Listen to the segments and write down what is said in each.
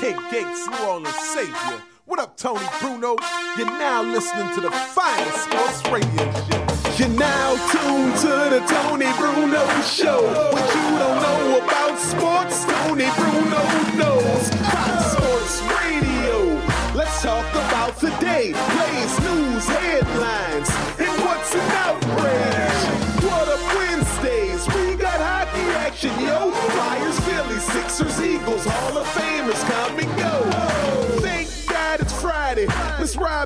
Kid Gates, New Orleans Savior. What up, Tony Bruno? You're now listening to the finest sports radio show. You're now tuned to the Tony Bruno Show. What you don't know about sports, Tony Bruno knows. Fox Sports Radio. Let's talk about the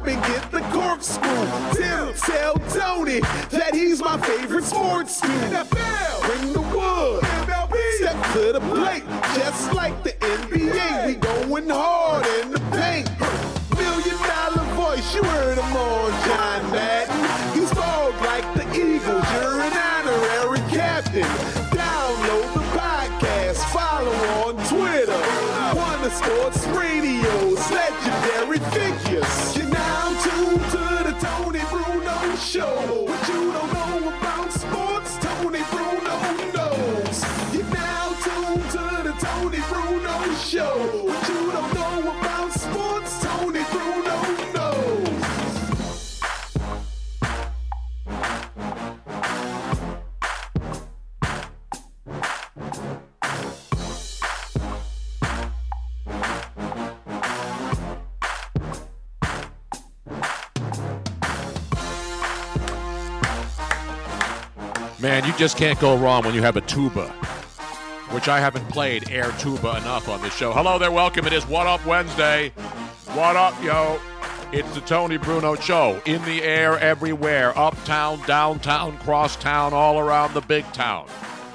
Let's Robin get the corkscrew. Tim, tell Tony that he's my favorite sports team. Bring the wood. MLB, Step to the plate, just like the NBA. We going hard in the paint. Million dollar voice, you heard him on John Madden. Man, you just can't go wrong when you have a tuba, which I haven't played air tuba enough on this show. Hello there, welcome. It is What Up Wednesday. What up, yo? It's the Tony Bruno Show. In the air everywhere, uptown, downtown, crosstown, all around the big town,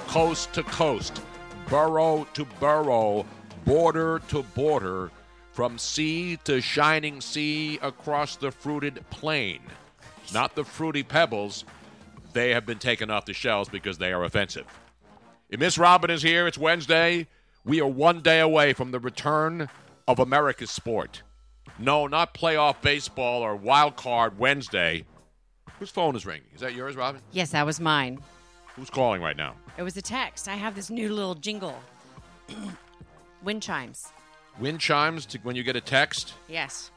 coast to coast, borough to borough, border to border, from sea to shining sea across the fruited plain. Not the fruity pebbles they have been taken off the shelves because they are offensive. If Miss Robin is here, it's Wednesday. We are one day away from the return of America's sport. No, not playoff baseball or wild card Wednesday. Whose phone is ringing? Is that yours, Robin? Yes, that was mine. Who's calling right now? It was a text. I have this new little jingle. Wind chimes. Wind chimes to when you get a text. Yes.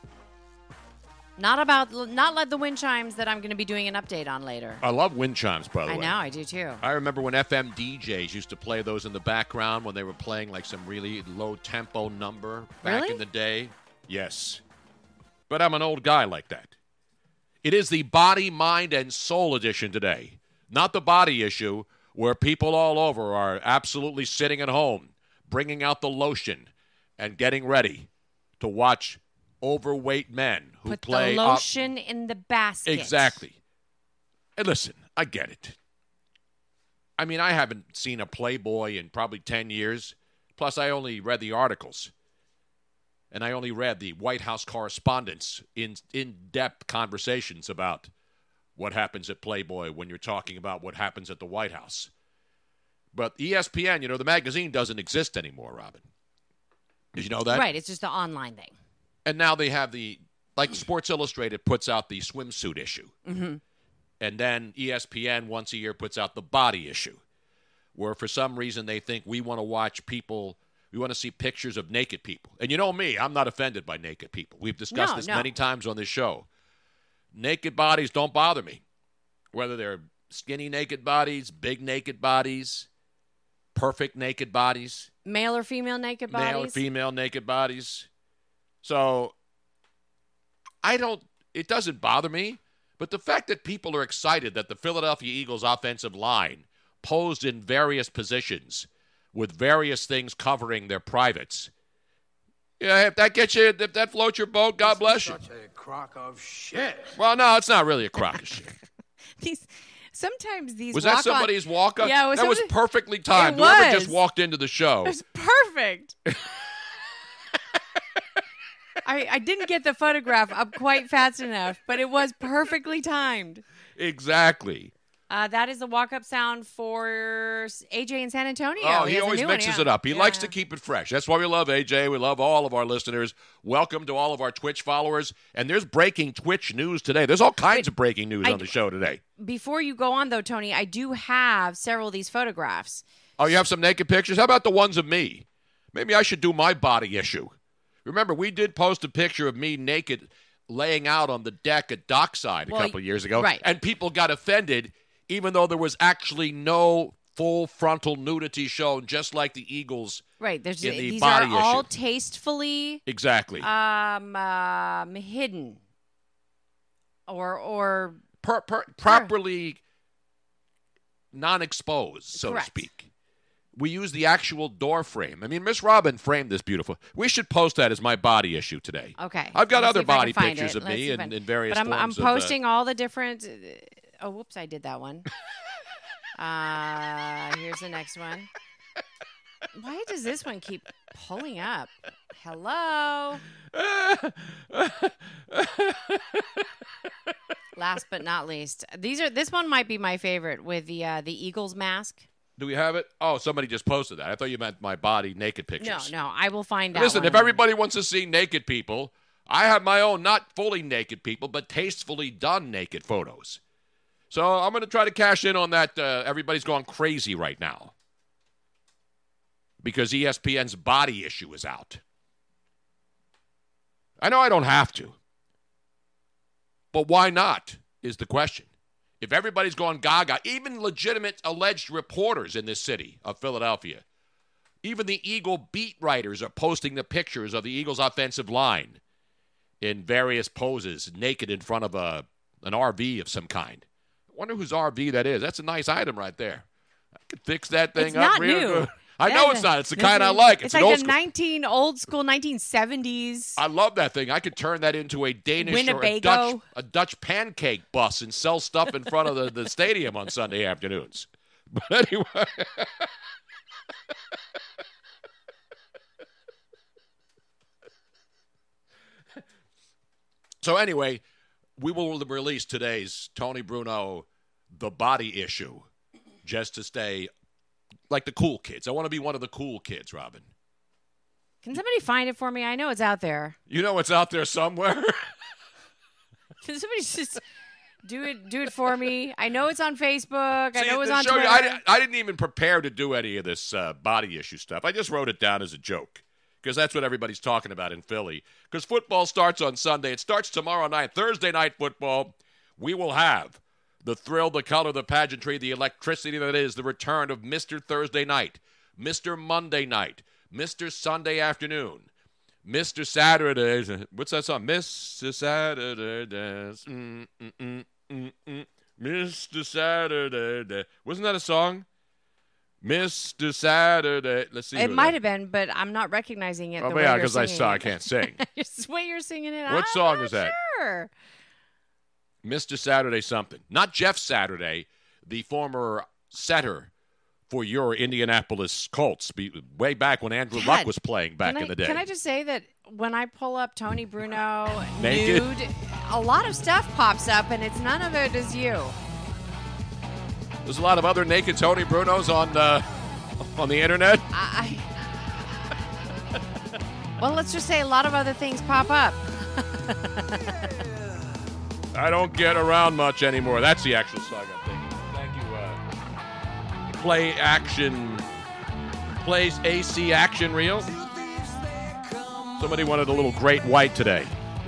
Not about not like the wind chimes that I'm going to be doing an update on later. I love wind chimes, by the way. I way. know, I do too. I remember when FM DJs used to play those in the background when they were playing like some really low tempo number back Really? in the day. Yes. But I'm an old guy like that. It is the body, mind, and soul edition today. Not the body issue where people all over are absolutely sitting at home, bringing out the lotion and getting ready to watch overweight men who Put play the lotion in the basket. Exactly. And listen, I get it. I mean, I haven't seen a Playboy in probably 10 years. Plus, I only read the articles. And I only read the White House correspondence in in depth conversations about what happens at Playboy when you're talking about what happens at the White House. But ESPN, you know, the magazine doesn't exist anymore, Robin. Did you know that? Right, it's just the online thing. And now they have the like Sports Illustrated puts out the swimsuit issue, Mm-hmm. and then ESPN once a year puts out the body issue, where for some reason they think we want to watch people, we want to see pictures of naked people. And you know me, I'm not offended by naked people. We've discussed No, this no. many times on this show. Naked bodies don't bother me, whether they're skinny naked bodies, big naked bodies, perfect naked bodies Male or female naked bodies? male and female naked bodies. So I don't it doesn't bother me, but the fact that people are excited that the Philadelphia Eagles offensive line posed in various positions with various things covering their privates. Yeah, if that gets you if that floats your boat, God bless you. Such a crock of shit. Well, no, it's not really a crock of shit. These sometimes these Was walk that somebody's walk up? Yeah, it was that was perfectly timed. It Whoever just walked into the show. It was perfect. I, I didn't get the photograph up quite fast enough, but it was perfectly timed. Exactly. Uh, that is the walk-up sound for AJ in San Antonio. Oh, he, a always new one, mixes yeah. it up. He likes to keep it fresh. That's why we love AJ. We love all of our listeners. Welcome to all of our Twitch followers. And there's breaking Twitch news today. There's all kinds of breaking news I- on the show today. Before you go on, though, Tony, I do have several of these photographs. Oh, you have some naked pictures? How about the ones of me? Maybe I should do my body issue. Remember, we did post a picture of me naked laying out on the deck at Dockside a Well, couple of years ago, right. and people got offended, even though there was actually no full frontal nudity shown, just like the Eagles. Right. There's In the these body are all issue. tastefully Exactly. um, um hidden. Or or per, per, properly non-exposed, so Correct. to speak. We use the actual door frame. I mean, Miss Robin framed this beautiful. We should post that as my body issue today. okay. I've got Let's other see if I can body pictures it. of Let's me in, in various But I'm, I'm forms of, uh, posting all the different. Oh, whoops! I did that one. Uh, here's the next one. Why does this one keep pulling up? Hello. Last but not least, these are this one might be my favorite with the uh, the Eagles mask. Do we have it? Oh, somebody just posted that. I thought you meant my body naked pictures. no, no, I will find out. Listen, if everybody wants to see naked people, I have my own, not fully naked people, but tastefully done naked photos. So I'm going to try to cash in on that. Uh, everybody's going crazy right now because ESPN's body issue is out. I know I don't have to, but why not is the question. If everybody's going gaga, even legitimate alleged reporters in this city of Philadelphia, even the Eagle beat writers are posting the pictures of the Eagles' offensive line in various poses, naked in front of a an RV of some kind. I wonder whose RV that is. That's a nice item right there. I could fix that thing It's up not real new. good. I Yeah, know it's not. It's the kind I mm-hmm. like. It's, It's like a school. 19 old school 1970s. I love that thing. I could turn that into a Danish or a Dutch, a Dutch pancake bus and sell stuff in front of the, the stadium on Sunday afternoons. But anyway. so anyway, we will release today's Tony Bruno, the body issue, just to stay like the cool kids. I want to be one of the cool kids, Robin. Can somebody find it for me? I know it's out there. You know it's out there somewhere. Can somebody just do it? Do it for me. I know it's on Facebook. I know it's on show Twitter. I, I didn't even prepare to do any of this uh, body issue stuff. I just wrote it down as a joke because that's what everybody's talking about in Philly. Because football starts on Sunday. It starts tomorrow night, Thursday night football. We will have the thrill, the color, the pageantry, the electricity that is the return of Mr. Thursday night, Mr. Monday night, Mr. Sunday afternoon. Mr. Saturday, what's that song? Mr. Saturday, dance. Mm, mm, mm, mm, mm. Mr. Saturday, Day. wasn't that a song? Mr. Saturday. Let's see. it might have been, but I'm not recognizing it. Oh, the yeah, because I saw I can't sing. The way you're singing it. What I'm song is that? Sure. Mr. Saturday something. Not Jeff Saturday, the former setter for your Indianapolis Colts, be- way back when Andrew Dad, Luck was playing back I, in the day. Can I just say that when I pull up Tony Bruno nude, a lot of stuff pops up, and it's none of it is you. There's a lot of other naked Tony Brunos on uh, on the internet. I, I well, let's just say a lot of other things pop up. I don't get around much anymore. That's the actual song I'm thinking. Thank you. Uh, play action. Plays AC action reel. Somebody wanted a little Great White today.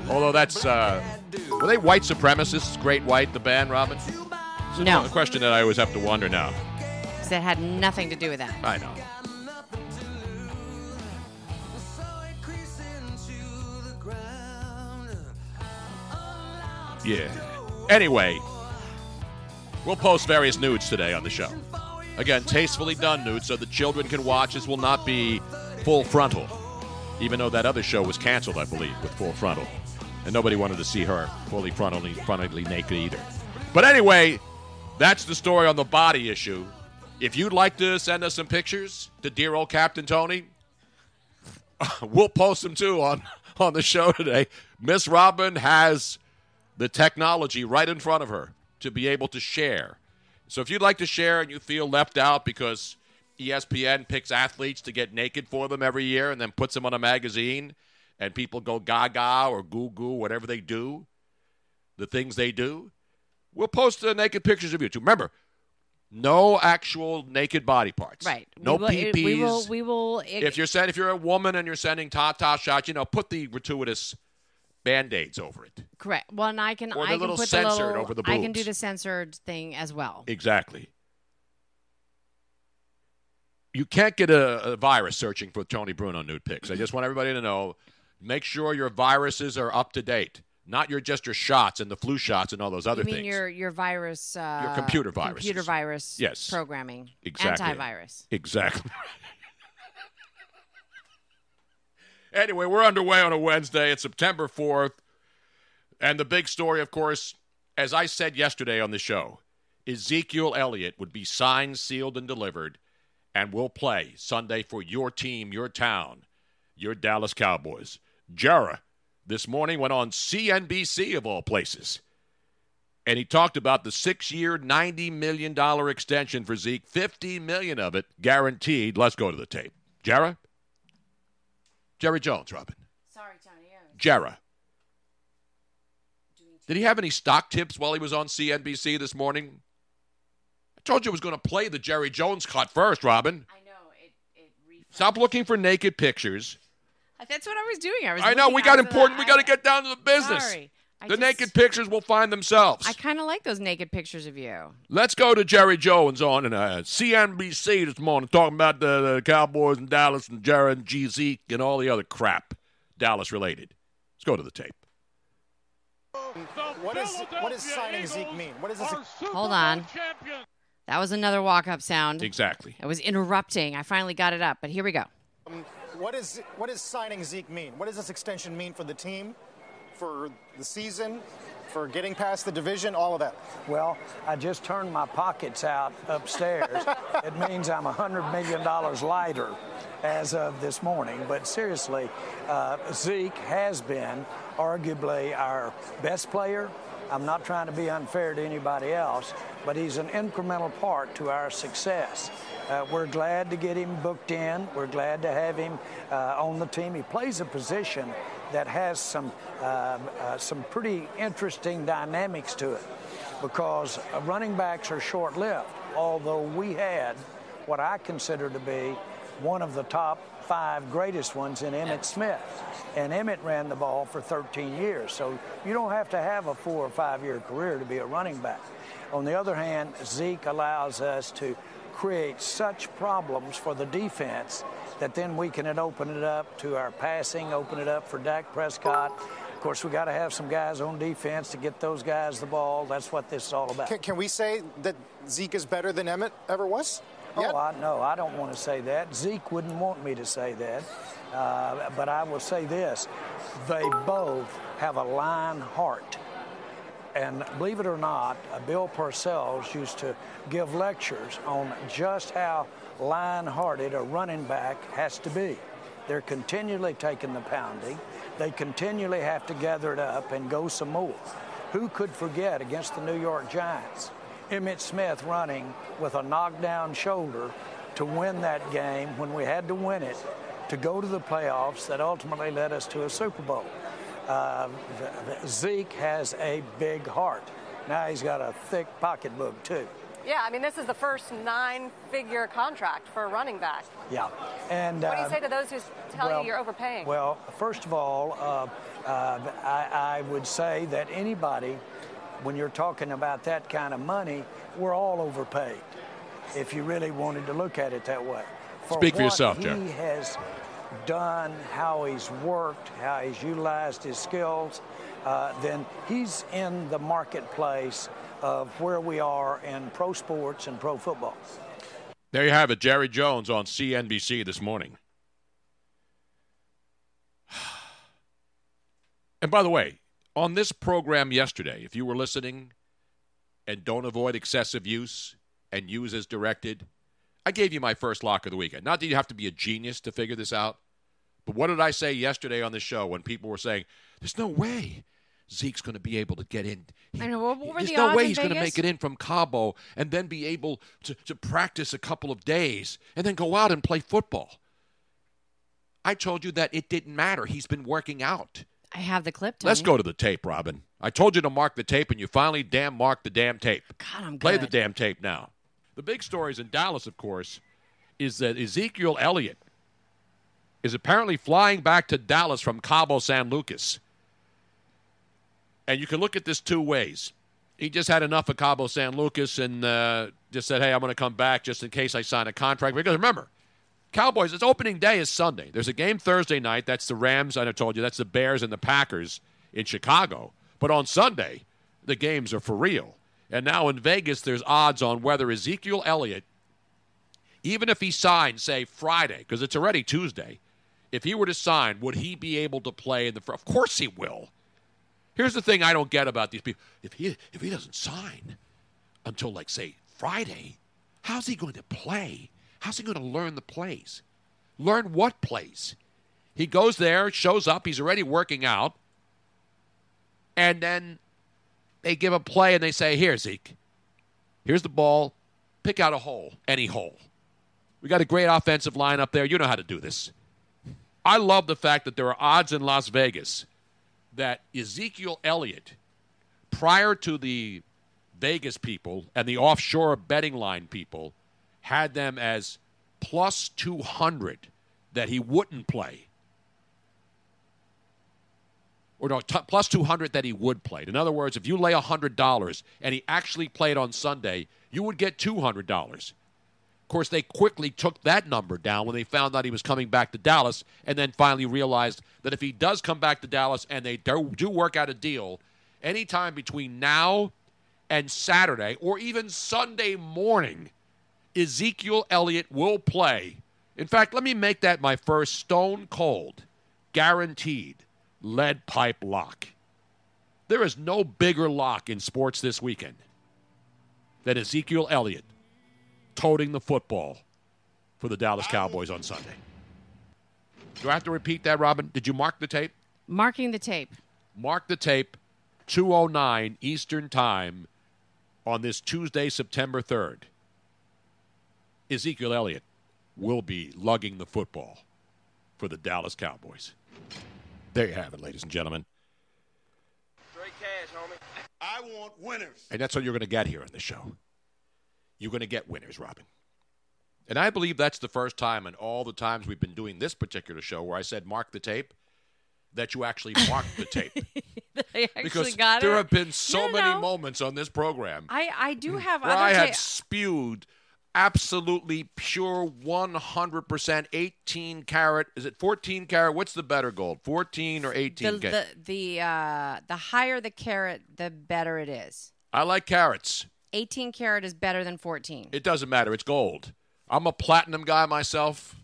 Although that's uh, were they white supremacists? Great White, the band, Robin. It's a question that I always have to wonder now. That had nothing to do with that. I know. Yeah. Anyway, we'll post various nudes today on the show. Again, tastefully done nudes so the children can watch. This will not be full frontal, even though that other show was canceled, I believe, with full frontal. And nobody wanted to see her fully frontally, frontally naked either. But anyway, that's the story on the body issue. If you'd like to send us some pictures to dear old Captain Tony, we'll post them too on, on the show today. Miss Robin has the technology right in front of her to be able to share. So if you'd like to share and you feel left out because ESPN picks athletes to get naked for them every year and then puts them on a magazine and people go gaga or goo goo, whatever they do, the things they do, we'll post the naked pictures of you too. Remember, No actual naked body parts. Right. No we will, it- We will. We will. it- if you're send, if you're a woman and you're sending ta-ta shots, you know, put the gratuitous band-aids over it. correct. Well, and I can. Or the I can little put censored the little, over the I can do the censored thing as well. Exactly. You can't get a, a virus searching for Tony Bruno nude pics. I just want everybody to know. Make sure your viruses are up to date, not your just your shots and the flu shots and all those other things. you mean things. your your virus? Uh, computer viruses. Computer virus. Yes. Programming. Exactly. Antivirus. Exactly. anyway, we're underway on a Wednesday. It's September 4th. And the big story, of course, as I said yesterday on the show, Ezekiel Elliott would be signed, sealed, and delivered and will play Sunday for your team, your town, your Dallas Cowboys. Jara this morning went on CNBC, of all places and he talked about the six-year, ninety million dollar extension for Zeke, fifty million of it guaranteed. Let's go to the tape. Jara, Jerry Jones, Robin, Sorry, Tony. Jara. Did he have any stock tips while he was on CNBC this morning? I told you I was going to play the Jerry Jones cut first, Robin. I know it. It. refreshed. Stop looking for naked pictures. That's what I was doing. I was. I know we got after the- important. We got to get down to the business. Sorry. I The just- naked pictures will find themselves. I kind of like those naked pictures of you. Let's go to Jerry Jones on and uh, CNBC this morning talking about the, the Cowboys and Dallas and Jared and G Zeke and all the other crap Dallas related. Let's go to the tape. What is what does signing Zeke mean? What does this? Hold on. That was another walk-up sound. Exactly. It was interrupting. I finally got it up, but here we go. What is what does signing Zeke mean? What does this extension mean for the team, for the season, for getting past the division, all of that? Well, I just turned my pockets out upstairs. it means I'm $100 million lighter as of this morning. But seriously, uh, Zeke has been arguably our best player. I'm not trying to be unfair to anybody else, but he's an incremental part to our success. Uh, we're glad to get him booked in. We're glad to have him uh, on the team. He plays a position that has some uh, uh, some pretty interesting dynamics to it because running backs are short-lived. Although we had what I consider to be one of the top five greatest ones in Emmitt Smith, and Emmitt ran the ball for 13 years. So you don't have to have a four or five-year career to be a running back. On the other hand, Zeke allows us to create such problems for the defense that then we can open it up to our passing, open it up for Dak Prescott. Of course, we got to have some guys on defense to get those guys the ball. That's what this is all about. Can, can we say that Zeke is better than Emmitt ever was? Oh, I know. I don't want to say that. Zeke wouldn't want me to say that. Uh, but I will say this they both have a line heart. And believe it or not, uh, Bill Parcells used to give lectures on just how line hearted a running back has to be. They're continually taking the pounding, they continually have to gather it up and go some more. Who could forget against the New York Giants? Emmitt Smith running with a knockdown shoulder to win that game when we had to win it to go to the playoffs that ultimately led us to a Super Bowl. Uh, Zeke has a big heart. Now he's got a thick pocketbook, too. Yeah, I mean, this is the first nine-figure contract for a running back. Yeah. And What do you uh, say to those who tell well, you you're overpaying? Well, first of all, uh, uh, I, I would say that anybody, when you're talking about that kind of money, we're all overpaid. If you really wanted to look at it that way. Speak for what yourself, he has done, how he's worked, how he's utilized his skills, uh, then he's in the marketplace of where we are in pro sports and pro football. There you have it, Jerry Jones on CNBC this morning. And by the way, on this program yesterday, if you were listening and don't avoid excessive use and use as directed, I gave you my first lock of the weekend. Not that you have to be a genius to figure this out, but what did I say yesterday on the show when people were saying, there's no way Zeke's going to be able to get in? I know, what- what were there's the no odds way he's going to make it in from Cabo and then be able to, to practice a couple of days and then go out and play football. I told you that it didn't matter. He's been working out. I have the clip. Tony. Let's go to the tape, Robin. I told you to mark the tape, and you finally damn marked the damn tape. God, I'm Play good. the damn tape now. The big stories in Dallas, of course, is that Ezekiel Elliott is apparently flying back to Dallas from Cabo San Lucas. And you can look at this two ways. He just had enough of Cabo San Lucas and uh, just said, hey, I'm going to come back just in case I sign a contract. Because remember, Cowboys, its opening day is Sunday. There's a game Thursday night. That's the Rams, I told you. That's the Bears and the Packers in Chicago. But on Sunday, the games are for real. And now in Vegas, there's odds on whether Ezekiel Elliott, even if he signs, say, Friday, because it's already Tuesday, if he were to sign, would he be able to play in the. Of course he will. Here's the thing I don't get about these people. If he if he doesn't sign until like say Friday, how's he going to play? How's he going to learn the plays? Learn what plays? He goes there, shows up, he's already working out, and then they give a play and they say, "Here, Zeke. Here's the ball. Pick out a hole, any hole. We got a great offensive line up there. You know how to do this." I love the fact that there are odds in Las Vegas that Ezekiel Elliott, prior to the Vegas people and the offshore betting line people, had them as plus 200 that he wouldn't play. Or no, t- plus 200 that he would play. In other words, if you lay $100 and he actually played on Sunday, you would get $200 course, they quickly took that number down when they found out he was coming back to Dallas, and then finally realized that if he does come back to Dallas and they do, work out a deal, anytime between now and Saturday, or even Sunday morning, Ezekiel Elliott will play. In fact, let me make that my first stone cold, guaranteed lead pipe lock. There is no bigger lock in sports this weekend than Ezekiel Elliott toting the football for the Dallas Cowboys on Sunday. Do I have to repeat that, Robin? Did you mark the tape? Marking the tape. Mark the tape, 209 Eastern Time on this Tuesday, September 3rd. Ezekiel Elliott will be lugging the football for the Dallas Cowboys. There you have it, ladies and gentlemen. Straight cash, homie. I want winners. And that's what you're going to get here on the show you're going to get winners, Robin. And I believe that's the first time in all the times we've been doing this particular show where I said mark the tape that you actually marked the tape. Actually because there it. have been so No, no, many no. moments on this program I, I do have where I ta- have spewed absolutely pure 100% 18 carat. Is it 14 carat? What's the better gold? 14 or 18 the carat? the the, uh, the higher the carrot, the better it is. I like carats. 18 carat is better than 14. It doesn't matter. It's gold. I'm a platinum guy myself.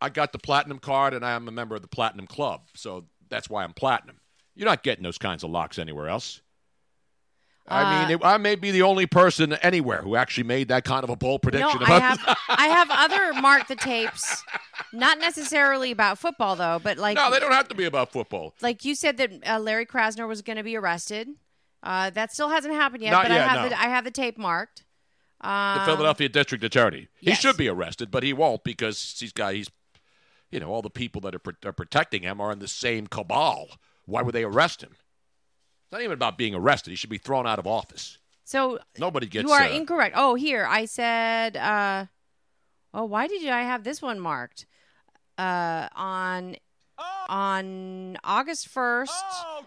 I got the platinum card, and I am a member of the platinum club, so that's why I'm platinum. You're not getting those kinds of locks anywhere else. I mean, Uh, it, I may be the only person anywhere who actually made that kind of a bold prediction. No, I have I have other mark the tapes, not necessarily about football though, but like no, they don't have to be about football. like you said that uh, Larry Krasner was going to be arrested. Uh, that still hasn't happened yet, Not but yet, I have no. the I have the tape marked. Um, The Philadelphia District Attorney. He yes. should be arrested, but he won't because he's got he's, you know, all the people that are, pro- are protecting him are in the same cabal. Why would they arrest him? It's not even about being arrested. He should be thrown out of office. So Nobody gets. you are uh, incorrect. Oh, here I said. Uh, oh, why did you, I have this one marked? Uh, on on August first, Oh,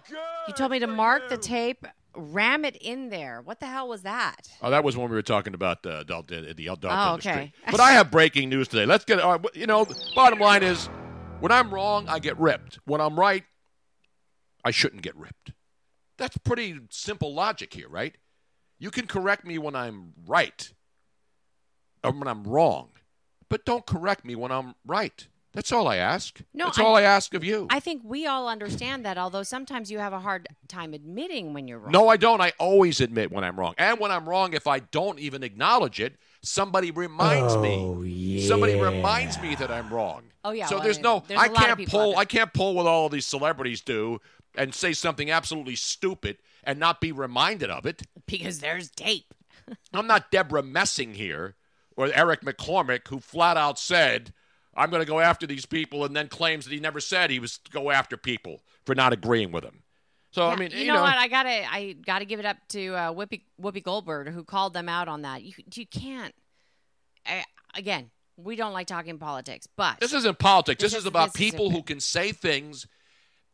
you told me to mark you. the tape, ram it in there. What the hell was that? Oh, that was when we were talking about the adult uh, the adult Oh, industry. okay. But I have breaking news today. Let's get. Uh, you know, bottom line is, when I'm wrong, I get ripped. When I'm right, I shouldn't get ripped. That's pretty simple logic here, right? You can correct me when I'm right, or when I'm wrong, but don't correct me when I'm right. That's all I ask. No, That's I- all I ask of you. I think we all understand that, although sometimes you have a hard time admitting when you're wrong. No, I don't. I always admit when I'm wrong. And when I'm wrong, if I don't even acknowledge it, somebody reminds me. Oh, yeah. Somebody reminds me that I'm wrong. Oh, yeah, So well, there's I- no there's a I lot of can't pull. I can't pull what all these celebrities do and say something absolutely stupid and not be reminded of it. because there's tape. I'm not Debra Messing here or Eric McCormack who flat out said I'm going to go after these people and then claims that he never said he was to go after people for not agreeing with him. So I mean, you, know, what? I gotta, I gotta give it up to uh, Whoopi, Whoopi Goldberg who called them out on that. You, you can't. I, again, we don't like talking politics, but This isn't politics. This, This is is- about this people a- who can say things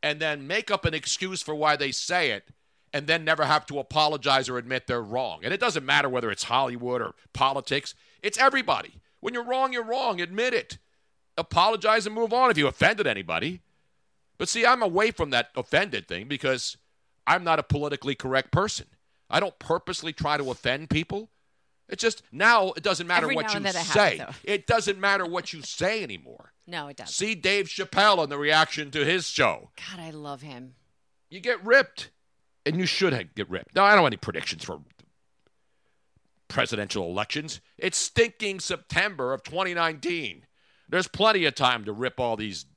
and then make up an excuse for why they say it and then never have to apologize or admit they're wrong. And it doesn't matter whether it's Hollywood or politics, it's everybody. When you're wrong, you're wrong. Admit it. Apologize and move on if you offended anybody. But see, I'm away from that offended thing because I'm not a politically correct person. I don't purposely try to offend people. It's just now it doesn't matter Every what you say. happens, It doesn't matter what you say anymore. no, it doesn't. See Dave Chappelle and the reaction to his show. God, I love him. You get ripped, and you should get ripped. Now, I don't have any predictions for presidential elections. It's stinking September of 2019. There's plenty of time to rip all these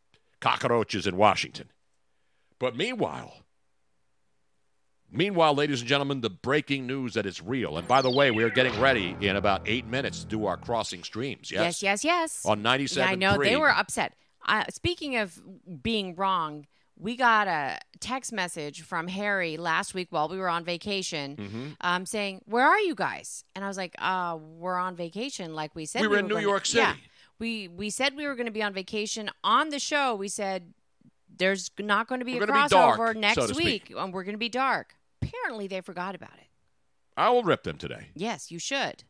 cockroaches in Washington. But meanwhile, meanwhile, ladies and gentlemen, the breaking news that it's real. And by the way, we are getting ready in about eight minutes to do our crossing streams. Yes, Yes, yes, yes. On 97. Yeah, I know they were upset. Uh, speaking of being wrong, we got a text message from Harry last week while we were on vacation, Mm-hmm. um, saying, "Where are you guys?" And I was like, "Uh, we're on vacation, like we said." We were in New gonna-" York Yeah, City. We we said we were going to be on vacation. On the show, we said there's not going to be We're a gonna be crossover dark, next so week, and we're going to be dark. Apparently, they forgot about it. I will rip them today. Yes, you should.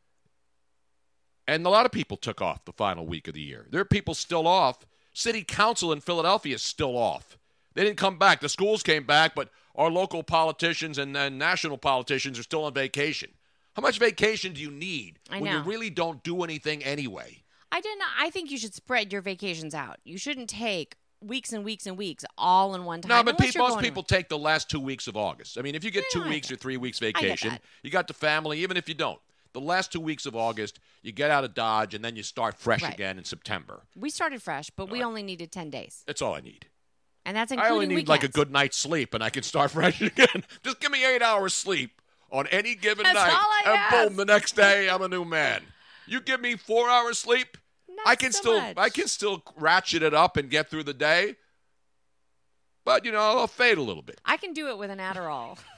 And a lot of people took off the final week of the year. There are people still off. City Council in Philadelphia is still off. They didn't come back. The schools came back, but our local politicians and, and national politicians are still on vacation. How much vacation do you need I when you really don't do anything anyway? I didn't. I think you should spread your vacations out. You shouldn't take weeks and weeks and weeks all in one time. No, but unless most people take the last two weeks of August. I mean, if you get Yeah, two I weeks get or three weeks vacation, you got the family, even if you don't. The last two weeks of August, you get out of Dodge and then you start fresh Right. again in September. We started fresh, but we only needed ten days, That's all I need. and that's I including only need weekends. like a good night's sleep and I can start fresh again. Just give me eight hours sleep on any given That's night. all I and ask. boom, the next day I'm a new man. You give me four hours sleep, Not I can so still much. I can still ratchet it up and get through the day. But you know, I'll fade a little bit. I can do it with an Adderall.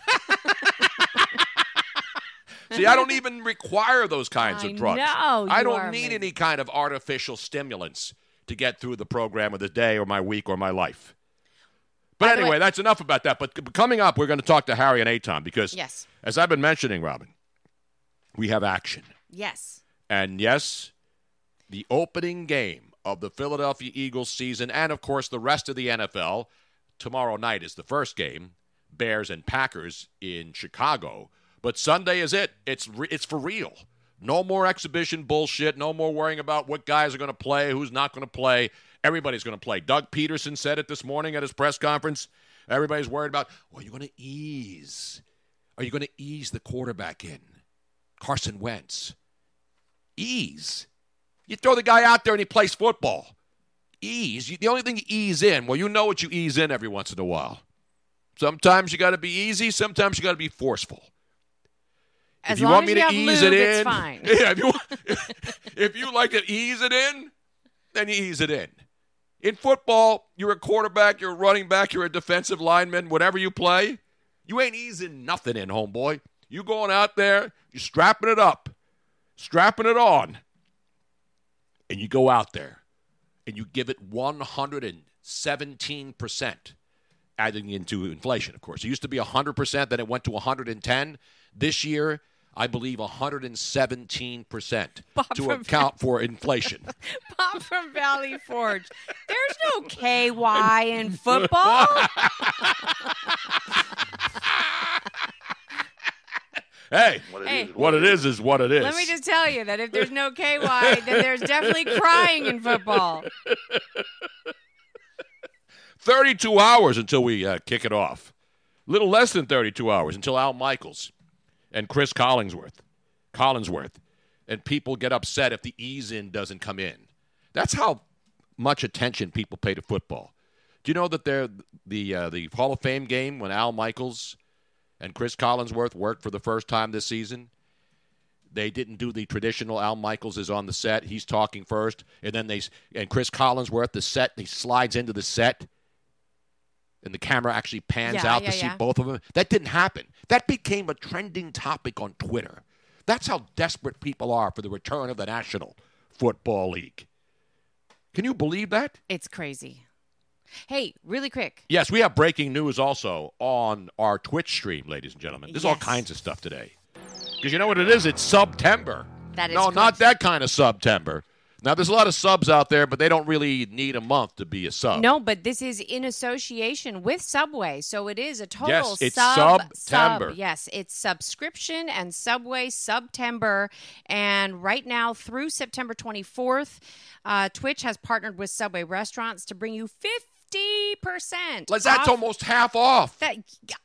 See, I don't even require those kinds I of drugs. know, I don't need amazing. any kind of artificial stimulants to get through the program of the day or my week or my life. But anyway, way- that's enough about that. But coming up, we're going to talk to Harry and Aton because, Yes. as I've been mentioning, Robin, we have action. Yes. And yes, the opening game of the Philadelphia Eagles season, and of course the rest of the NFL, tomorrow night is the first game Bears and Packers in Chicago. But Sunday is it. It's, re- it's for real. No more exhibition bullshit. No more worrying about what guys are going to play, who's not going to play. Everybody's going to play. Doug Pederson said it this morning at his press conference. Everybody's worried about, well, you're going to ease. Are you going to ease the quarterback in? Carson Wentz. Ease. You throw the guy out there and he plays football. Ease. You, the only thing you ease in, well, you know what you ease in every once in a while. Sometimes you got to be easy. Sometimes you got to be forceful. As if you long want as me you to ease lube, it it's in, fine. yeah. If you, if you like to ease it in, then you ease it in. In football, you're a quarterback, you're a running back, you're a defensive lineman, whatever you play. You ain't easing nothing in, homeboy. You going out there, you're strapping it up, strapping it on, and you go out there and you give it 117%, adding into inflation, of course. It used to be 100%, then it went to 110. This year, I believe 117% to from account for inflation. Bob from Valley Forge. There's no KY in football. hey, Hey. what it is is what it is. Let me just tell you that if there's no KY, then there's definitely crying in football. 32 hours until we uh, kick it off. Little less than 32 hours until Al Michaels and Chris Collinsworth, Collinsworth, and people get upset if the ease in doesn't come in. That's how much attention people pay to football. Do you know that they're the uh, the Hall of Fame game when Al Michaels and Chris Collinsworth worked for the first time this season? They didn't do the traditional. Al Michaels is on the set. He's talking first, and then they and Chris Collinsworth the set. He slides into the set and the camera actually pans Yeah, out yeah, to see both of them. That didn't happen. That became a trending topic on Twitter. That's how desperate people are for the return of the National Football League. Can you believe that? It's crazy. Hey, really quick. Yes, we have breaking news also on our Twitch stream, ladies and gentlemen. There's all kinds of stuff today. Because you know what it is? It's September. That is no, not that kind of September. Now, there's a lot of subs out there, but they don't really need a month to be a sub. No, but this is in association with Subway, so it is a total Yes, it's sub Subtember. sub. Yes, it's subscription and Subway September, and right now through September 24th, uh, Twitch has partnered with Subway restaurants to bring you 50 percent. Like, That's almost half off. that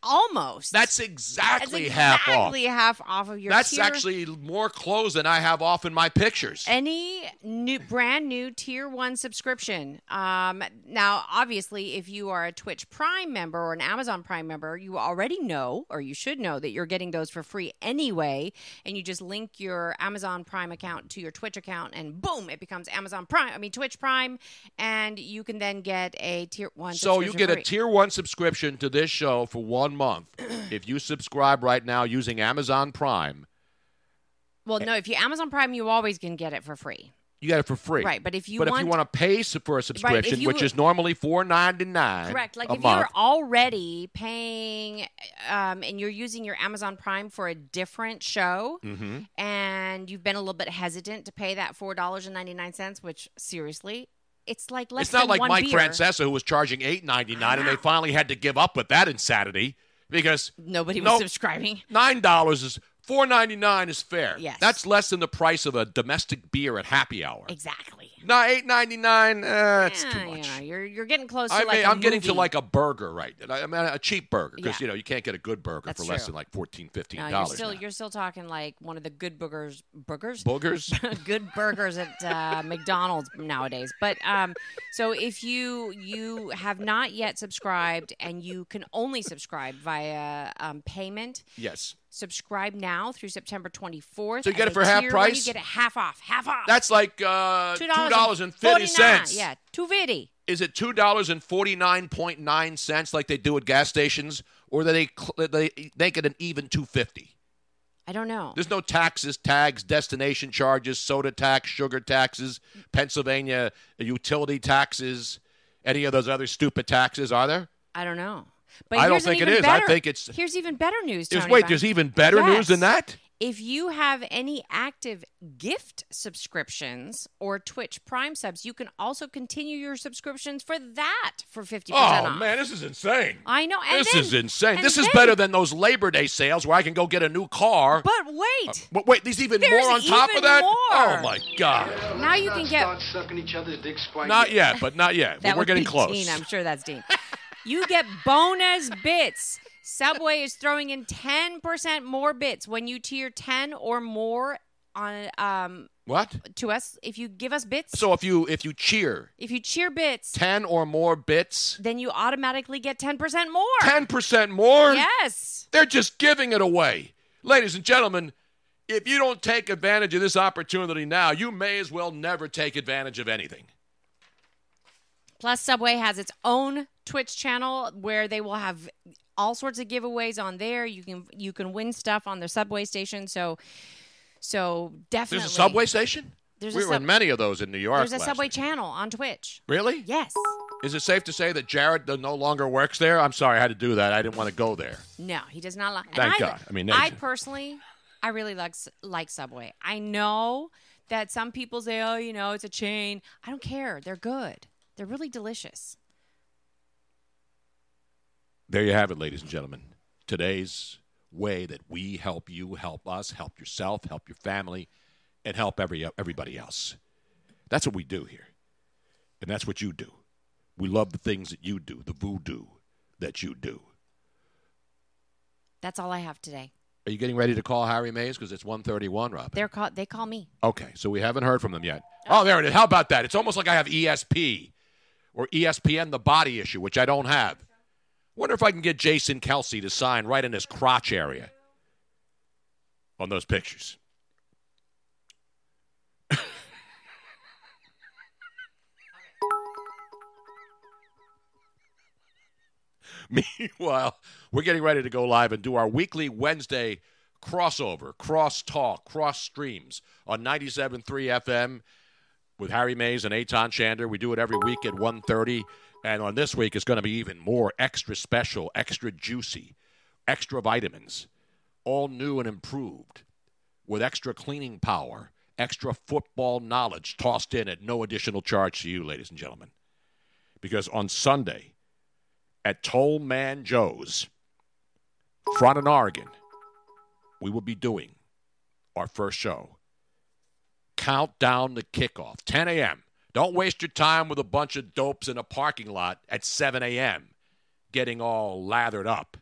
almost. That's That's exactly, half off. exactly half off of your. That's tier. actually more clothes than I have off in my pictures. any new brand new tier one subscription um, now obviously if you are a twitch prime member or an amazon prime member you already know or you should know that you're getting those for free anyway and you just link your amazon prime account to your twitch account and boom it becomes amazon prime i mean twitch prime and you can then get a tier one So you get a tier one subscription to this show for one month. if you subscribe right now using Amazon Prime, well no if you amazon prime you always can get it for free you get it for free. Right, but if you but if want- you want to pay for a subscription, you- which is normally four ninety nine, Correct. Like if month, you're already paying um, and you're using your Amazon Prime for a different show Mm-hmm. and you've been a little bit hesitant to pay that $4.99, which seriously, it's like less than one beer. it's not like Mike beer. Francesa who was charging eight ninety nine, and they finally had to give up with that insanity because Nobody was No. subscribing. nine dollars is four ninety nine is fair. Yes. that's less than the price of a domestic beer at happy hour. Exactly. No, eight ninety nine. Uh, it's Yeah, too much. know, you're, you're getting close to I like mean, a I'm getting to like a burger, right? I I mean, a cheap burger because Yeah. you know you can't get a good burger That's for less than like 14 15 No, you're dollars. still you're still talking like one of the good boogers boogers Boogers. good burgers at uh, McDonald's nowadays. But um, so if you you have not yet subscribed and you can only subscribe via um, payment, yes, subscribe now through September 24th. So you get it for half price? You get it half off, half off. that's like uh, two dollars and fifty $2.49. cents. Yeah, two fifty. Is it two dollars and forty nine point nine cents like they do at gas stations, or they cl- they make it an even two fifty? I don't know. There's no taxes, tags, destination charges, soda tax, sugar taxes, Pennsylvania utility taxes, any of those other stupid taxes, are there? I don't know. But I don't think it is. even is. I think it's- here's even better news. Tony wait, Vine. there's even better news than that? If you have any active gift subscriptions or Twitch Prime subs, you can also continue your subscriptions for that for 50% Oh off. man, this is insane. I know. And this then- is insane. and This is better than those Labor Day sales where I can go get a new car. But wait. Uh, but wait, there's even There's more on top of that? more. Oh my god. now you can get Start sucking each other's dicks quite Not yet, but not yet. that We're would getting be close. Dean. I'm sure that's Dean. you get bonus bits. Subway is throwing in 10% more bits when you tier 10 or more on um What? to us if you give us bits. So if you if you cheer if you cheer bits, 10 or more bits, then you automatically get 10% more. 10% more? Yes. They're just giving it away. Ladies and gentlemen, if you don't take advantage of this opportunity now, you may as well never take advantage of anything. Plus, Subway has its own Twitch channel where they will have all sorts of giveaways on there. You can you can win stuff on their Subway station. So, so definitely There's a subway station? There's a we were in many of those in New York. There's a Subway week. channel on Twitch. Really? Yes. Is it safe to say that Jared no longer works there? I'm sorry, I had to do that. I didn't want to go there. No, he does not like. Thank I, God. I mean, I personally, I really like like Subway. I know that some people say, "Oh, you know, it's a chain." I don't care. They're good. They're really delicious. There you have it, ladies and gentlemen. Today's way that we help you, help us, help yourself, help your family, and help every everybody else. That's what we do here. And that's what you do. We love the things that you do, the voodoo that you do. That's all I have today. Are you getting ready to call Harry Mayes because it's 131, Rob? They're call, they call me. Okay, so we haven't heard from them yet. Oh, oh there it is. How about that? It's almost like I have ESP or ESPN the body issue, which I don't have. Wonder if I can get Jason Kelce to sign right in his crotch area on those pictures. Meanwhile, we're getting ready to go live and do our weekly Wednesday crossover, cross talk, cross streams on 97.3 FM with Harry Mayes and Aton Shander. We do it every week at 1.30. And on this week, it's going to be even more extra special, extra juicy, extra vitamins, all new and improved with extra cleaning power, extra football knowledge tossed in at no additional charge to you, ladies and gentlemen. Because on Sunday at Toll Man Joe's, front in Oregon, we will be doing our first show. Count down the kickoff, 10 a.m. Don't waste your time with a bunch of dopes in a parking lot at 7 a.m. getting all lathered up.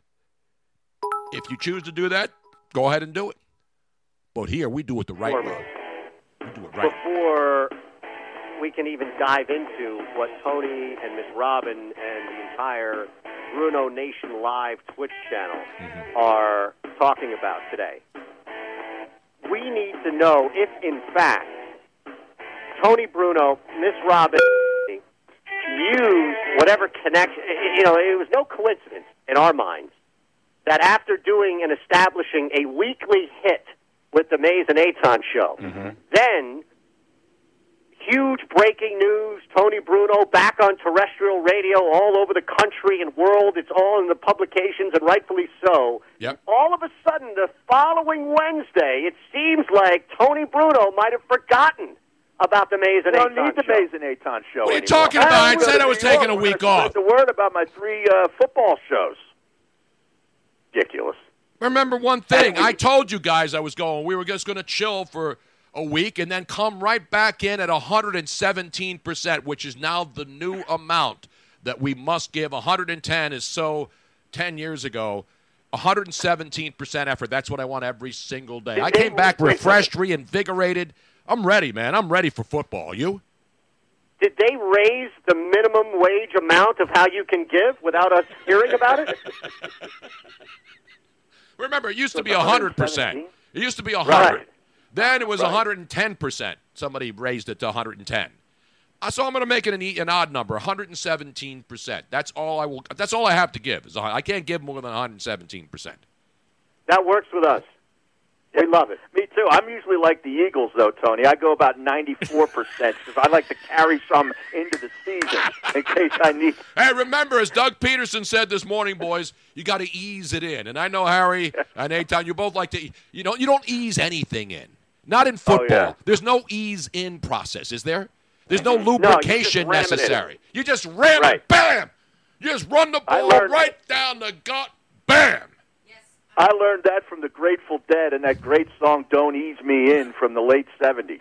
If you choose to do that, go ahead and do it. But here we do it the right way. We do it right. Before we can even dive into what Tony and Miss Robin and the entire Bruno Nation Live Twitch channel Mm-hmm. are talking about today, we need to know if, in fact, Tony Bruno, Miss Robin, used whatever connection. You know, it was no coincidence in our minds that after doing and establishing a weekly hit with the Mayes and Eytan show, mm-hmm. then huge breaking news Tony Bruno back on terrestrial radio all over the country and world. It's all in the publications, and rightfully so. Yep. All of a sudden, the following Wednesday, it seems like Tony Bruno might have forgotten about the Mayes and I Eytan don't need the show. Mayes and Eytan show. What are you anymore. talking about? I I'm said I was taking a week off. The word about my three uh, football shows. Ridiculous. Remember one thing. I told you guys I was going. We were just going to chill for a week and then come right back in at 117%, which is now the new amount that we must give. 110 is so 10 years ago. 117% effort. That's what I want every single day. I came back refreshed, reinvigorated. I'm ready, man. I'm ready for football. You? Did they raise the minimum wage amount of how you can give without us hearing about it? Remember, it used to be 100%. It used to be 100. Right. Then it was Right. 110%. Somebody raised it to 110. Uh, So I'm going to make it an, e- an odd number, 117%. That's all I will that's all I have to give. Is I can't give more than 117%. That works with us. We love it. Me too. I'm usually like the Eagles, though, Tony. I go about 94% because I like to carry some into the season in case I need. Hey, remember, as Doug Pederson said this morning, boys, you got to ease it in. And I know Harry and Eytan, you both like to, e- you know, you don't ease anything in. Not in football. yeah. There's no ease in process, is there? There's no lubrication ram it necessary. You just ram it, bam! You just run the ball learned- right down the gut, bam! I learned that from the Grateful Dead and that great song "Don't Ease Me In" from the late '70s.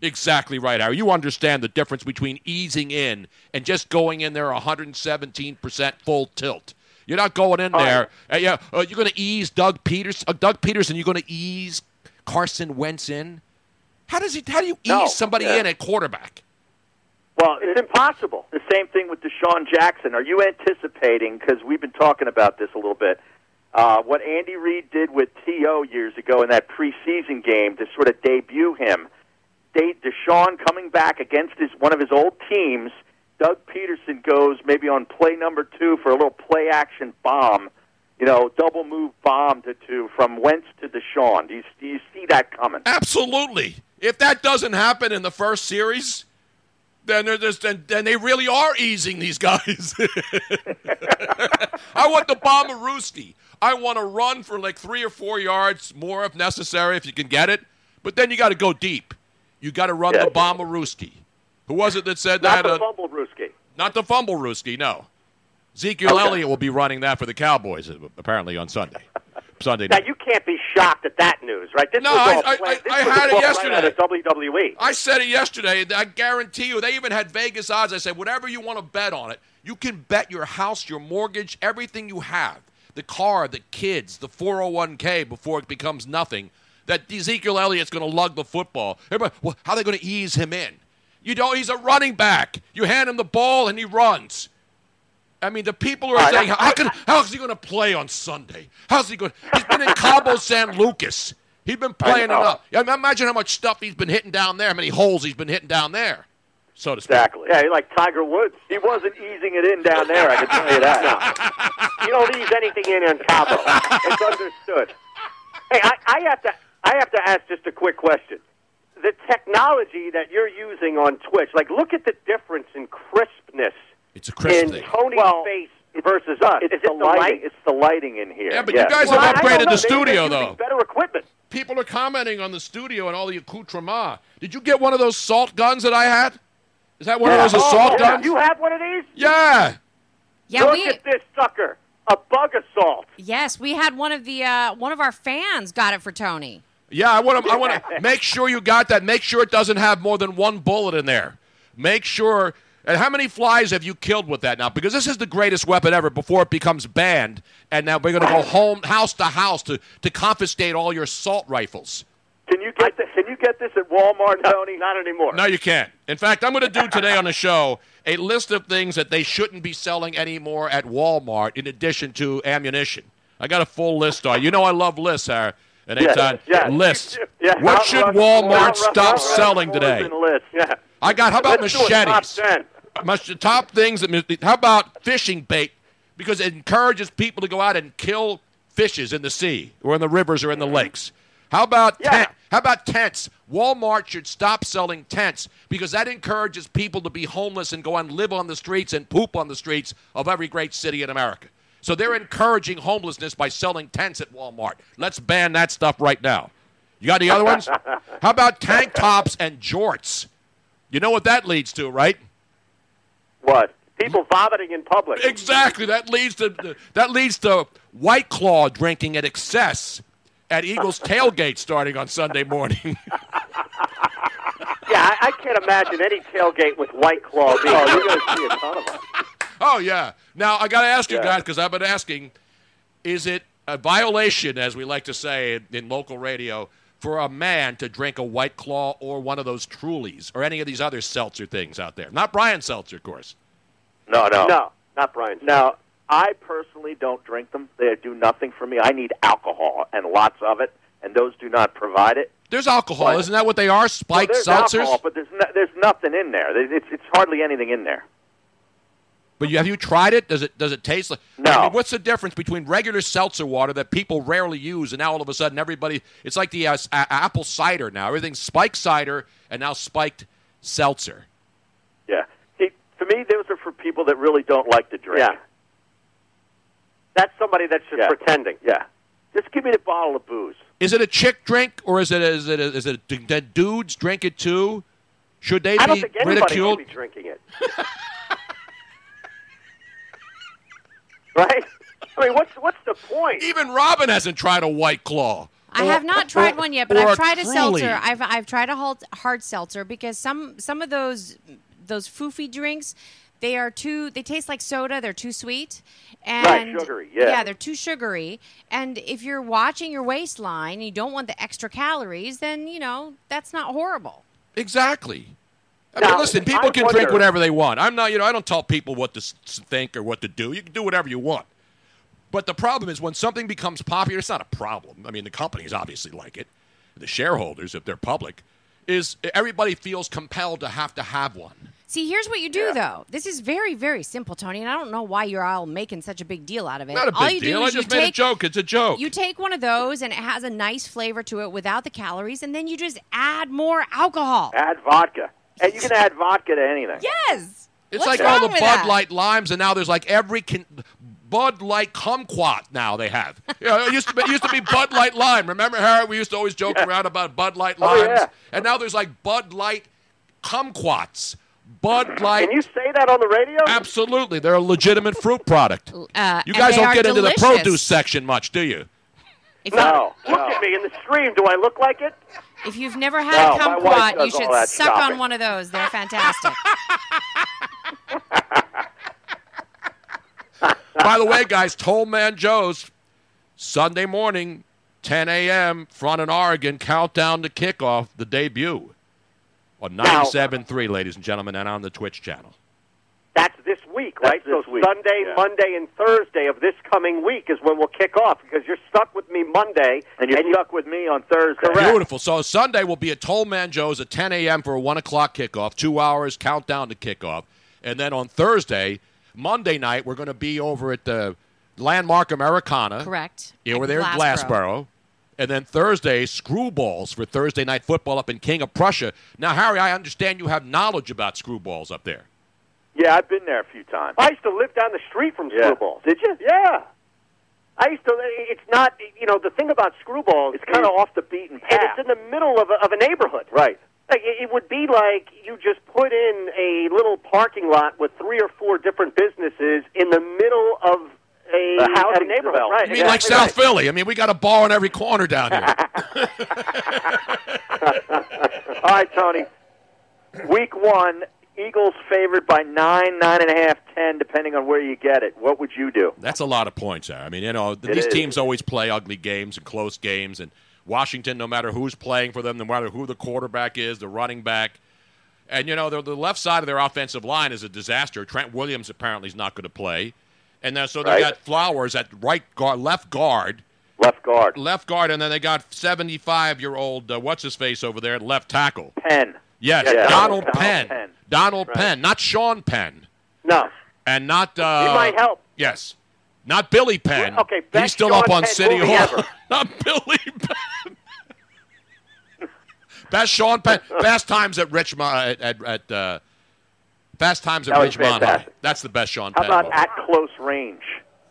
Exactly right, Harry. You understand the difference between easing in and just going in there 117% full tilt. You're not going in Oh, there. Uh, yeah, uh, you're going to ease Doug Peters. Uh, Doug Pederson. You're going to ease Carson Wentz in. How does he? How do you ease No, somebody yeah. in at quarterback? Well, it's impossible. The same thing with DeSean Jackson. Are you anticipating? Because we've been talking about this a little bit. Uh, what Andy Reid did with T.O. years ago in that preseason game to sort of debut him. De- DeSean coming back against his one of his old teams. Doug Pederson goes maybe on play number two for a little play action bomb, you know, double move bomb to, to from Wentz to DeSean. Do you, do you see that coming? Absolutely. If that doesn't happen in the first series, then they're just then, then they really are easing these guys. I want the Bomberooski. I want to run for like three or four yards more if necessary, if you can get it. But then you got to go deep. You got to run Yeah. the Bomberooski. Who was it that said Not that? Not the Uh, fumble, Ruski. not the fumble Fumblerooski, no. Ezekiel Okay. Elliott will be running that for the Cowboys uh, apparently on Sunday. Sunday Now you can't be shocked at that news, right? This No, I- I- planned- I- this I was had it yesterday. WWE. I said it yesterday. I guarantee you, they even had Vegas odds. I said, whatever you want to bet on it, you can bet your house, your mortgage, everything you have the car, the kids, the 401k before it becomes nothing that Ezekiel Elliott's going to lug the football. Everybody, well, how are they going to ease him in? You don't, he's a running back. You hand him the ball and he runs. I mean, the people are saying, how, can, how is he going to play on Sunday? How's he going? He's been in Cabo San Lucas. He's been playing know. enough. I mean, imagine how much stuff he's been hitting down there, how many holes he's been hitting down there, so to speak. Exactly. Yeah, like Tiger Woods. He wasn't easing it in down there. I can tell you that. you don't ease anything in on Cabo. It's understood. Hey, I, I have to I have to ask just a quick question. The technology that you're using on Twitch, like, look at the difference in crispness It's a crisp in thing. Tony's Well, face versus us. It's Is the, it the lighting. light? It's the lighting in here. Yeah, but Yes. you guys Well, have upgraded the studio, though. Better equipment. People are commenting on the studio and all the accoutrement. Did you get one of those salt guns that I had? Is that one of those Oh, assault yeah. guns? You have one of these? Yeah. Yeah, Look we at this sucker. A bug assault. yes, we had one of the uh, one of our fans got it for Tony. Yeah, I want to. I want to make sure you got that. Make sure it doesn't have more than one bullet in there. Make sure. And how many flies have you killed with that now? Because this is the greatest weapon ever. Before it becomes banned, and now we're going to go home, house to house, to to confiscate all your assault rifles. Can you get this? Can you get this at Walmart, Tony? Not anymore. No, you can't. In fact, I'm going to do today on the show a list of things that they shouldn't be selling anymore at Walmart, in addition to ammunition. I got a full list on. You know, I love lists, Sarah. And it's Yes, on yes. lists. Yeah, What should Walmart stop selling today? And. Yeah. I got. How about Let's top machetes? 10. the top things that. How about fishing bait? Because it encourages people to go out and kill fishes in the sea or in the rivers or in the mm-hmm. lakes. How about Yeah. How about tents? Walmart should stop selling tents because that encourages people to be homeless and go and live on the streets and poop on the streets of every great city in America. So they're encouraging homelessness by selling tents at Walmart. Let's ban that stuff right now. You got any other ones? How about tank tops and jorts? You know what that leads to, right? What? People vomiting in public. Exactly. That leads to that leads to White Claw drinking at excess at Eagles tailgate starting on Sunday morning. Yeah, I, I can't imagine any tailgate with White Claw being. Oh, you're going to see a ton of them. oh yeah. Now I got to ask you Yeah. guys because I've been asking: Is it a violation, as we like to say in, in local radio, for a man to drink a White Claw or one of those Trulies or any of these other seltzer things out there? Not Brian Seltzer, of course. No, no, No, not Brian. Now, I personally don't drink them. They do nothing for me. I need alcohol and lots of it, and those do not provide it. There's alcohol, isn't that what they are? Well, Spiked there's seltzers. alcohol, but there's no, there's nothing in there. There's- It's it's hardly anything in there. But you, have you tried it? Does it does it taste like? No. I mean, what's the difference between regular seltzer water that people rarely use, and now all of a sudden everybody? It's like the uh, s- a- apple cider now. Everything's spiked cider and now spiked seltzer. Yeah. See, for me, those are for people that really don't like to drink. Yeah. That's somebody that's just Yeah. pretending. Yeah. Just give me the bottle of booze. Is it a chick drink or is it is it is it do do dudes drink it too? Should they I don't be think anybody ridiculed? should be drinking it. right? I mean, what's what's the point? Even Robin hasn't tried a White Claw. I have not tried one yet, but I've tried a Truly. seltzer. I've I've tried a hard, hard seltzer because some some of those those foofy drinks, they are too they taste like soda. They're too sweet and sugary, yeah. they're too sugary. And if you're watching your waistline and you don't want the extra calories, then you know that's not horrible. Exactly. I mean, listen, people I can drink whatever they want. I'm not, you know, I don't tell people what to think or what to do. You can do whatever you want. But the problem is when something becomes popular, it's not a problem. I mean, the companies obviously like it. The shareholders, if they're public, is everybody feels compelled to have to have one. See, here's what you do though. This is very very simple, Tony, and I don't know why you're all making such a big deal out of it. Not a all big you deal. Do I is you just made a joke. It's a joke. You take one of those and it has a nice flavor to it without the calories, and then you just add more alcohol. Add vodka. And you can add vodka to anything. Yes. It's What's like all the Bud that? Light limes, and now there's like every con- Bud Light kumquat now they have. You know, it used to be, it used to be Bud Light lime. Remember, Harry? We used to always joke around about Bud Light Oh, limes, yeah. and now there's like Bud Light kumquats. Bud Light. Can you say that on the radio? Absolutely, they're a legitimate fruit product. Uh, You guys don't are get into the produce section much, do you? If, you, No. Look at me in the stream. Do I look like it? If you've never had No, a kumquat, you should suck shopping. on one of those. They're fantastic. By the way, guys, Toll Man Joe's Sunday morning, 10 a.m. front in Oregon, countdown to kickoff, the debut on 97.3, ladies and gentlemen, and on the Twitch channel. That's this week, That's right? this so week, Sunday, yeah. Monday, and Thursday of this coming week is when we'll kick off because you're stuck with me Monday, And you're you- stuck with me on Thursday. Correct. Beautiful. So Sunday will be at Toll Man Joe's at 10 a.m. for a 1 o'clock kickoff, two hours countdown to kickoff. And then on Thursday, Monday night, we're going to be over at the Landmark Americana. Correct. Yeah, we're there in Glassboro. Glassboro. And then Thursday, screwballs for Thursday night football up in King of Prussia. Now, Harry, I understand you have knowledge about screwballs up there. Yeah, I've been there a few times. I used to live down the street from Yeah. Screwballs. Did you? Yeah. I used to. It's not. You know, the thing about Screwball, It's kind of off the beaten path, and path. it's in the middle of a, of a neighborhood. Right. Like it, it would be like you just put in a little parking lot with three or four different businesses in the middle of a, A housing a neighborhood. Right. You mean like South right. Philly? I mean, we got a bar on every corner down here. All right, Tony. Week one, Eagles favored by nine, nine and a half, ten, depending on where you get it. What would you do? That's a lot of points there. I mean, you know, It these is. teams always play ugly games and close games. And Washington, no matter who's playing for them, no matter who the quarterback is, the running back, and you know, the, the left side of their offensive line is a disaster. Trent Williams apparently is not going to play, and then, so they Right. got Flowers at right guard, left guard, Left guard. left guard, and then they got seventy-five-year-old uh, what's his face over there at left tackle. Penn. Yes, Yeah, Donald, Donald Penn. Penn. Donald Right. Penn, not Sean Penn, No, and not uh, he might help. Yes. Not Billy Penn. Well, okay, best He's still Sean up on Penn City movie Hall. Not Billy Penn. best Sean Penn. Fast Times at Richmond. At, at, at uh, Fast Times at That was Ridgemont High. That's the best Sean How Penn. about movie. at close range?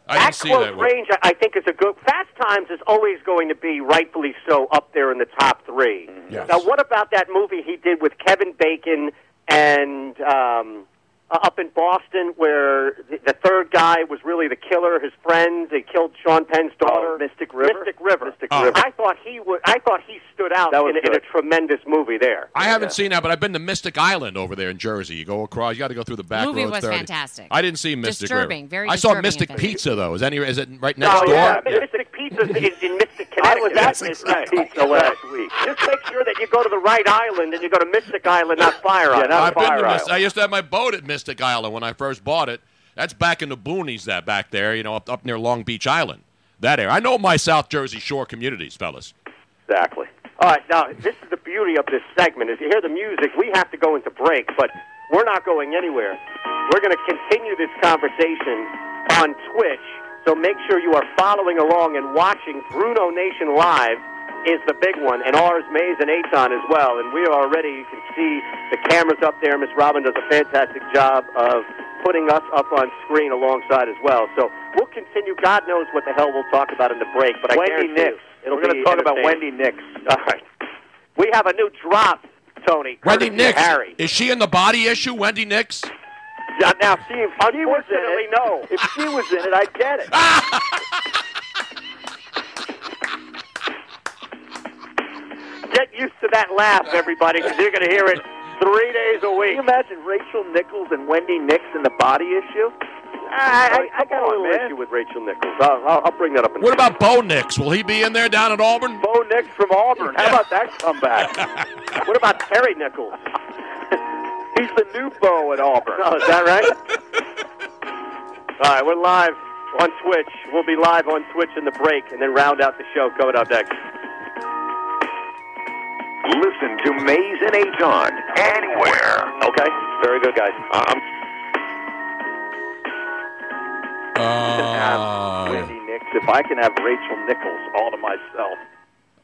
I didn't At see close that one. range, I I think is a good. Fast Times is always going to be rightfully so up there in the top three. Yes. Now, what about that movie he did with Kevin Bacon and um, uh, up in Boston, where the, the third guy was really the killer? His friends they killed Sean Penn's daughter, Oh, Mystic River? Mystic River. Mystic Oh. River. I thought he would. I thought he stood out That was in, a- in a tremendous movie there. I haven't seen that, but I've been to Mystic Island over there in Jersey. You go across, you got to go through the back Movie roads was 30. fantastic. I didn't see Mystic Disturbing, River. very I saw disturbing, Mystic. Pizza though. Is any is it right Oh next door? yeah, Mystic Pizza is in Mystic, Connecticut. I was at Yes, Mystic Pizza last week. Just make sure that you go to the right island and you go to Mystic Island, not Fire Yeah, Island. not I've been Fire to Mystic. Isle. I used to have my boat at Mystic Island when I first bought it. That's back in the boonies, that back there, you know, up, up near Long Beach Island. That area. I know my South Jersey Shore communities, fellas. Exactly. All right, now this is the beauty of this segment. Is you hear the music, we have to go into break, but we're not going anywhere. We're going to continue this conversation on Twitch. So make sure you are following along and watching Bruno Nation Live is the big one, and ours, Mayes and Eytan as well. And we are already, you can see the cameras up there. Miss Robin does a fantastic job of putting us up on screen alongside as well. So we'll continue. God knows what the hell we'll talk about in the break, but I Wendy guarantee you, it'll We're going to talk about. Wendy Nix. All right. We have a new drop, Tony. Wendy Nix. Harry. Is she in the body issue, Wendy Nix? Yeah, now, see, if she was in Unfortunately, it, no. if she was in it, I'd get it. Get used to that laugh, everybody, because you're going to hear it three days a week. Can week. you imagine Rachel Nichols and Wendy Nix in the body issue? I, I, I got a little man. issue with Rachel Nichols. I'll, I'll, I'll bring that up in What about Bo Nix? Will he be in there down at Auburn? Bo Nix from Auburn. How about that comeback? What about Terry Nichols? He's the new Bo at Auburn. Oh, is that right? All right, we're live on Twitch. We'll be live on Twitch in the break and then round out the show coming up next. Listen to Mayes and Eytan anywhere. Okay, very good, guys. Um, Uh, Wendy Nix. If I can have Rachel Nichols all to myself.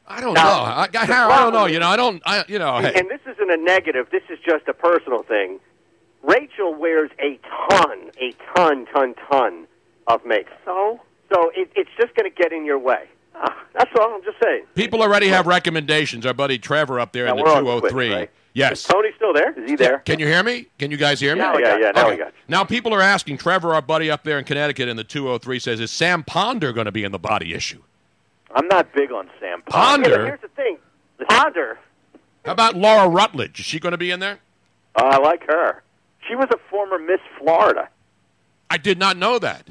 I don't know. I, I, I don't know. You know, I don't. I, you know, hey, And this isn't a negative. This is just a personal thing. Rachel wears a ton, a ton, ton, ton of makeup. So, so it, it's just going to get in your way. Ah, that's all. I'm just saying. people already have recommendations. Our buddy Trevor up there in the 203. Twitch, right? Yes. Tony's still there. Is he there? Can you hear me? Can you guys hear me? Yeah, got yeah, now Okay. we got. Now people are asking. Trevor, our buddy up there in Connecticut in the 203, says, "Is Sam Ponder going to be in the body issue?" I'm not big on Sam Yeah, Ponder. but here's the thing. Ponder. How about Laura Rutledge? Is she going to be in there? Oh, I like her. She was a former Miss Florida. I did not know that.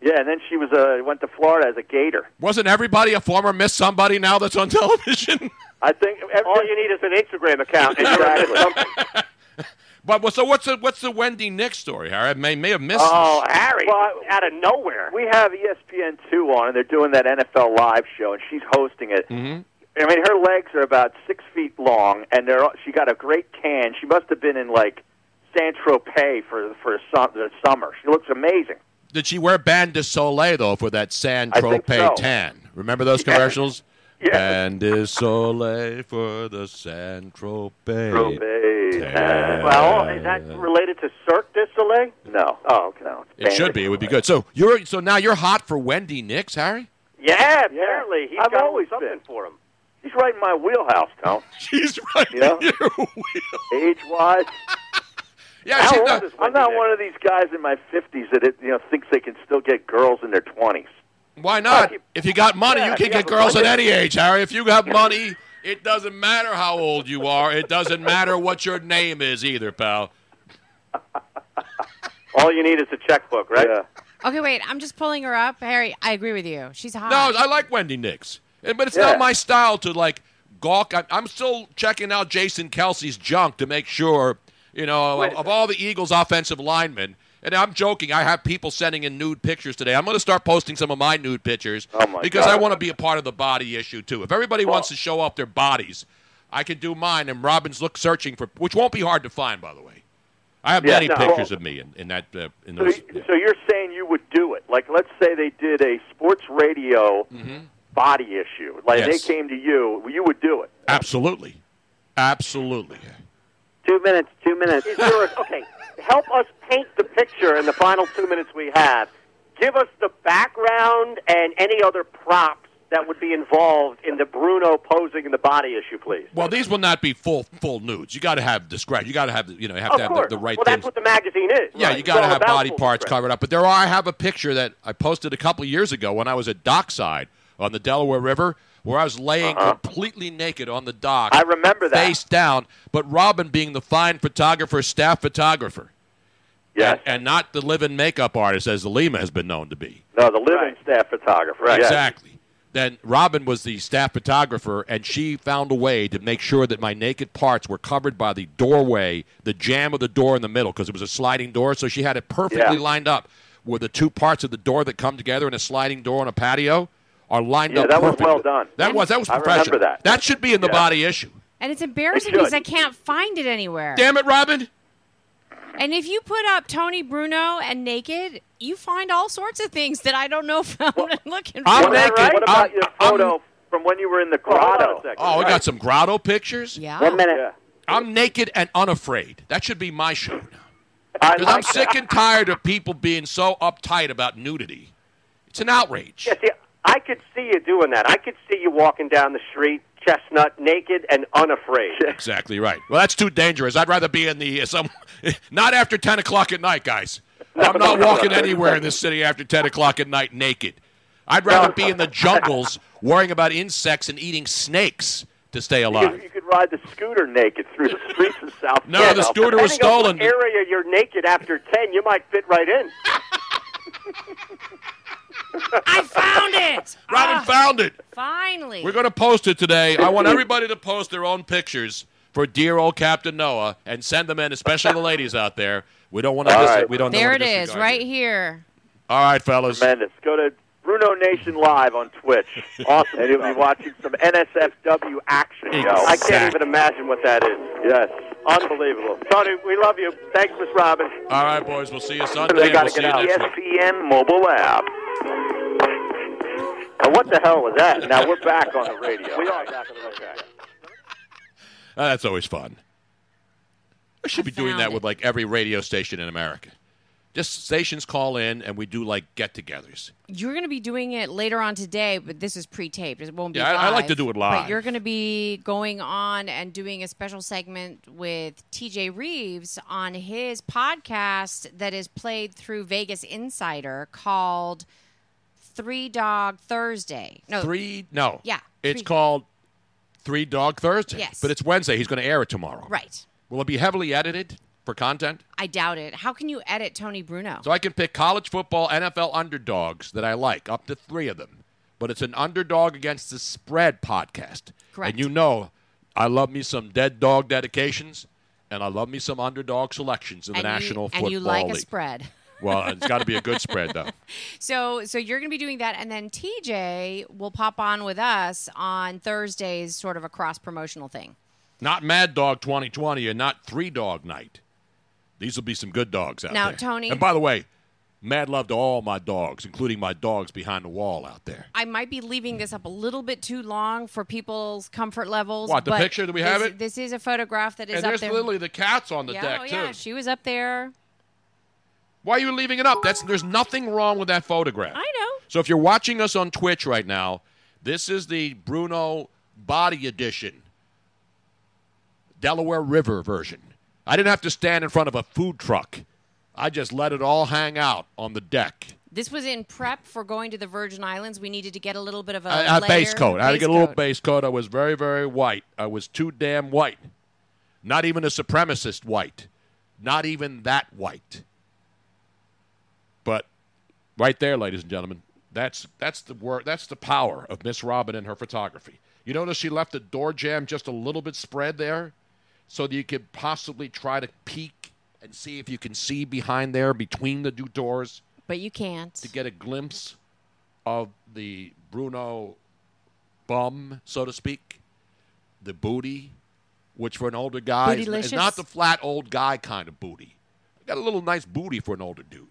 Yeah, and then she was uh, went to Florida as a Gator. Wasn't everybody a former Miss Somebody now that's on television? I think All you need is an Instagram account. And you're Exactly. something. but so what's the what's the Wendy Nix story? Harry? I may may have missed. Oh, this. Harry! Well, out of nowhere. we have ESPN two on, and they're doing that NFL live show, and she's hosting it. Mhm. I mean, her legs are about six feet long, and they're she got a great tan. She must have been in like Saint Tropez for for some, the summer. She looks amazing. Did she wear Bain de Soleil though for that San Tropez so. tan? Remember those Yeah. commercials? Yeah. Bain de Soleil for the San Tropez. Tropez tan. Well, is that related to Cirque du Soleil? No. Oh, okay. No. It should be. It would be good. So you're so now you're hot for Wendy Nix, Harry. Yeah, apparently he's I've got always something been. for him. He's right in my wheelhouse, Tom. She's right You know? in your wheelhouse. Age wise. Yeah, How she's old not- is I'm not one of these guys in my 50s that it, you know thinks they can still get girls in their 20s. Why not? If you got money, Yeah, you can get have girls at any age, Harry. If you got money, it doesn't matter how old you are. It doesn't matter what your name is either, pal. All you need is a checkbook, right? Yeah. Okay, wait. I'm just pulling her up. Harry, I agree with you. She's hot. No, I like Wendy Nix, but it's Yeah. not my style to like gawk. I'm still checking out Jason Kelce's junk to make sure, you know, of, of all the Eagles' offensive linemen. And I'm joking. I have people sending in nude pictures today. I'm going to start posting some of my nude pictures Oh, my because God. I want to be a part of the body issue too. If everybody wants to show off their bodies, I can do mine. And Robin's look searching for, which won't be hard to find, by the way. I have Yeah, many no. pictures of me in, in that uh, in So, those. so you're saying you would do it? Like, let's say they did a sports radio body issue. Like Mm-hmm. Yes. they came to you, you would do it. Absolutely, absolutely. Two minutes. Two minutes. Is there okay, help us paint the picture in the final two minutes we have. Give us the background and any other props that would be involved in the Bruno posing in the body issue, please. Well, these will not be full full nudes. You got to have discretion. You got to have you know you have of to have the, the right well, things. that's what the magazine is. yeah, right? you got to It's have body parts discretion. covered up. But there are. I have a picture that I posted a couple years ago when I was at Dockside on the Delaware River, where I was laying completely naked on the dock. Uh-huh. I remember that. face down. But Robin, being the fine photographer, staff photographer, Yes. and, and not the live-in makeup artist as the Lima has been known to be. No, the living staff photographer. Right. Exactly. Then Robin was the staff photographer, and she found a way to make sure that my naked parts were covered by the doorway, the jam of the door in the middle, because it was a sliding door. So she had it perfectly Yeah. lined up with the two parts of the door that come together in a sliding door on a patio are lined Yeah, up that was well done. That was that was I remember professional. that. That should be in the Yeah. body issue. And it's embarrassing It because I can't find it anywhere. Damn it, Robin! And if you put up Tony Bruno and naked, you find all sorts of things that I don't know if I'm looking for. I'm naked. about- What about I'm- your I'm- photo from when you were in the oh, Hold on grotto? second. Oh, we got some grotto pictures. Yeah. One minute. Yeah. I'm naked and unafraid. That should be my show now. I Because I'm like sick that. and tired of people being so uptight about nudity. It's an outrage. Yeah, see, I could see you doing that. I could see you walking down the street, chestnut, naked, and unafraid. Exactly right. Well, that's too dangerous. I'd rather be in the uh, some, not after ten o'clock at night, guys. I'm not walking anywhere in this city after ten o'clock at night naked. I'd rather be in the jungles worrying about insects and eating snakes to stay You alive. you could ride the scooter naked through the streets of South. No, the scooter was stolen. area you're naked after 10, you might fit right in. I found it. Robin Ah, found it. finally. We're going to post it today. I want everybody to post their own pictures for dear old Captain Noah and send them in, especially the ladies out there. We don't want to. All Dis- right. we don't. there want it to is, right you. here. All right, fellas. Tremendous. Go to Bruno Nation Live on Twitch. Awesome. and you'll be watching some NSFW action. Yo. I can't even imagine what that is. Yes. Unbelievable. Tony, we love you. Thanks, Miss Robin. All right, boys. We'll see you Sunday. They and gotta we'll see get you out. next week. ESPN mobile app. Now, what the hell was that? Now we're back on the radio. We are back on the okay. Uh, that's always fun. I should I be doing that it. with like every radio station in America. Just stations call in and we do like get-togethers. You're going to be doing it later on today, but this is pre-taped. It won't be Yeah, I- I like to do it live. But you're going to be going on and doing a special segment with TJ Reeves on his podcast that is played through Vegas Insider called Three Dog Thursday. No, Three? No. Yeah, It's three- called Three Dog Thursday. Yes. But it's Wednesday. He's going to air it tomorrow. right. Will it be heavily edited for content? I doubt it. How can you edit Tony Bruno? So I can pick college football, NFL underdogs that I like, up to three of them. But it's an underdog against the spread podcast. Correct. And you know, I love me some dead dog dedications, and I love me some underdog selections in the and National you, Football and you like League. a spread. Well, it's got to be a good spread, though. So so you're going to be doing that, and then TJ will pop on with us on Thursdays, sort of a cross promotional thing. Not Mad Dog 2020 and not Three Dog Night. These will be some good dogs out Now, there. Now, Tony- And by the way, Mad love to all my dogs, including my dogs behind the wall out there. I might be leaving this up a little bit too long for people's comfort levels. What, the picture? Do we have this- it? This is a photograph that is and up there's there. literally the cats on the yeah, deck oh, too. yeah, she was up there. Why are you leaving it up? That's there's nothing wrong with that photograph. I know. So if you're watching us on Twitch right now, this is the Bruno Body Edition, Delaware River version. I didn't have to stand in front of a food truck. I just let it all hang out on the deck. This was in prep for going to the Virgin Islands. We needed to get a little bit of a, base coat. I had to get a little coat. base coat. I was very, very white. I was too damn white. Not even a supremacist white. Not even that white. Right there, ladies and gentlemen, that's that's the word. That's the power of Miss Robin and her photography. You notice she left the door jamb just a little bit spread there, so that you could possibly try to peek and see if you can see behind there between the two doors But you can't. to get a glimpse of the Bruno bum, so to speak, the booty, which for an older guy is, is not the flat old guy kind of booty. Got a little nice booty for an older dude.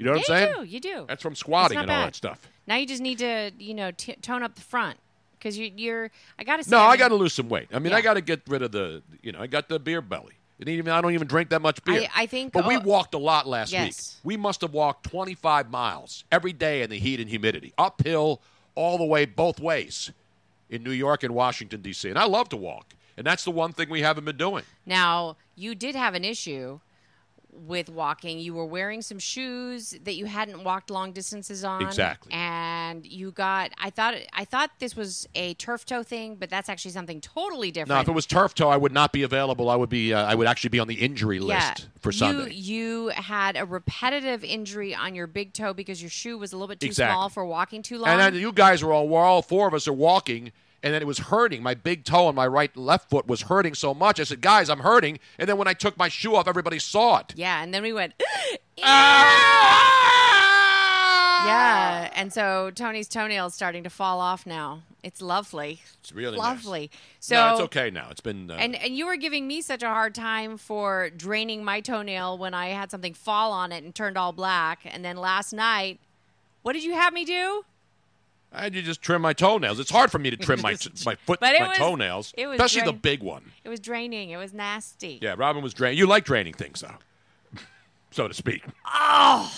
You know what yeah, I'm you saying? do. You do. That's from squatting and all bad. that stuff. Now you just need to, you know, t- tone up the front because you, you're. I gotta say. No, I mean, got to lose some weight. I mean, I got to get rid of the, you know, I got the beer belly. And even I don't even drink that much beer. I- I think- But we oh, walked a lot last yes. week. We must have walked 25 miles every day in the heat and humidity, uphill all the way both ways in New York and Washington D.C. And I love to walk, and that's the one thing we haven't been doing. Now you did have an issue with walking. You were wearing some shoes that you hadn't walked long distances on. Exactly. And you got. I thought. I thought this was a turf toe thing, but that's actually something totally different. Now, if it was turf toe, I would not be available. I would be. Uh, I would actually be on the injury yeah, list for you, Sunday. You had a repetitive injury on your big toe because your shoe was a little bit too Exactly. small for walking too long. And then you guys were all, we're all four of us are walking, and then it was hurting. My big toe on my right left foot was hurting so much. I said, guys, I'm hurting. And then when I took my shoe off, everybody saw it. yeah, and then we went. Ah! Yeah, and so Tony's toenail is starting to fall off now. It's lovely. It's really lovely. Nice. So no, it's okay now. It's been. Uh, And and you were giving me such a hard time for draining my toenail when I had something fall on it and turned all black. And then last night, what did you have me do? I had to just trim my toenails. It's hard for me to trim my my foot, my was- toenails, it was especially the big one. It was draining. It was nasty. Yeah, Robin was draining. You like draining things, though, so to speak. Oh,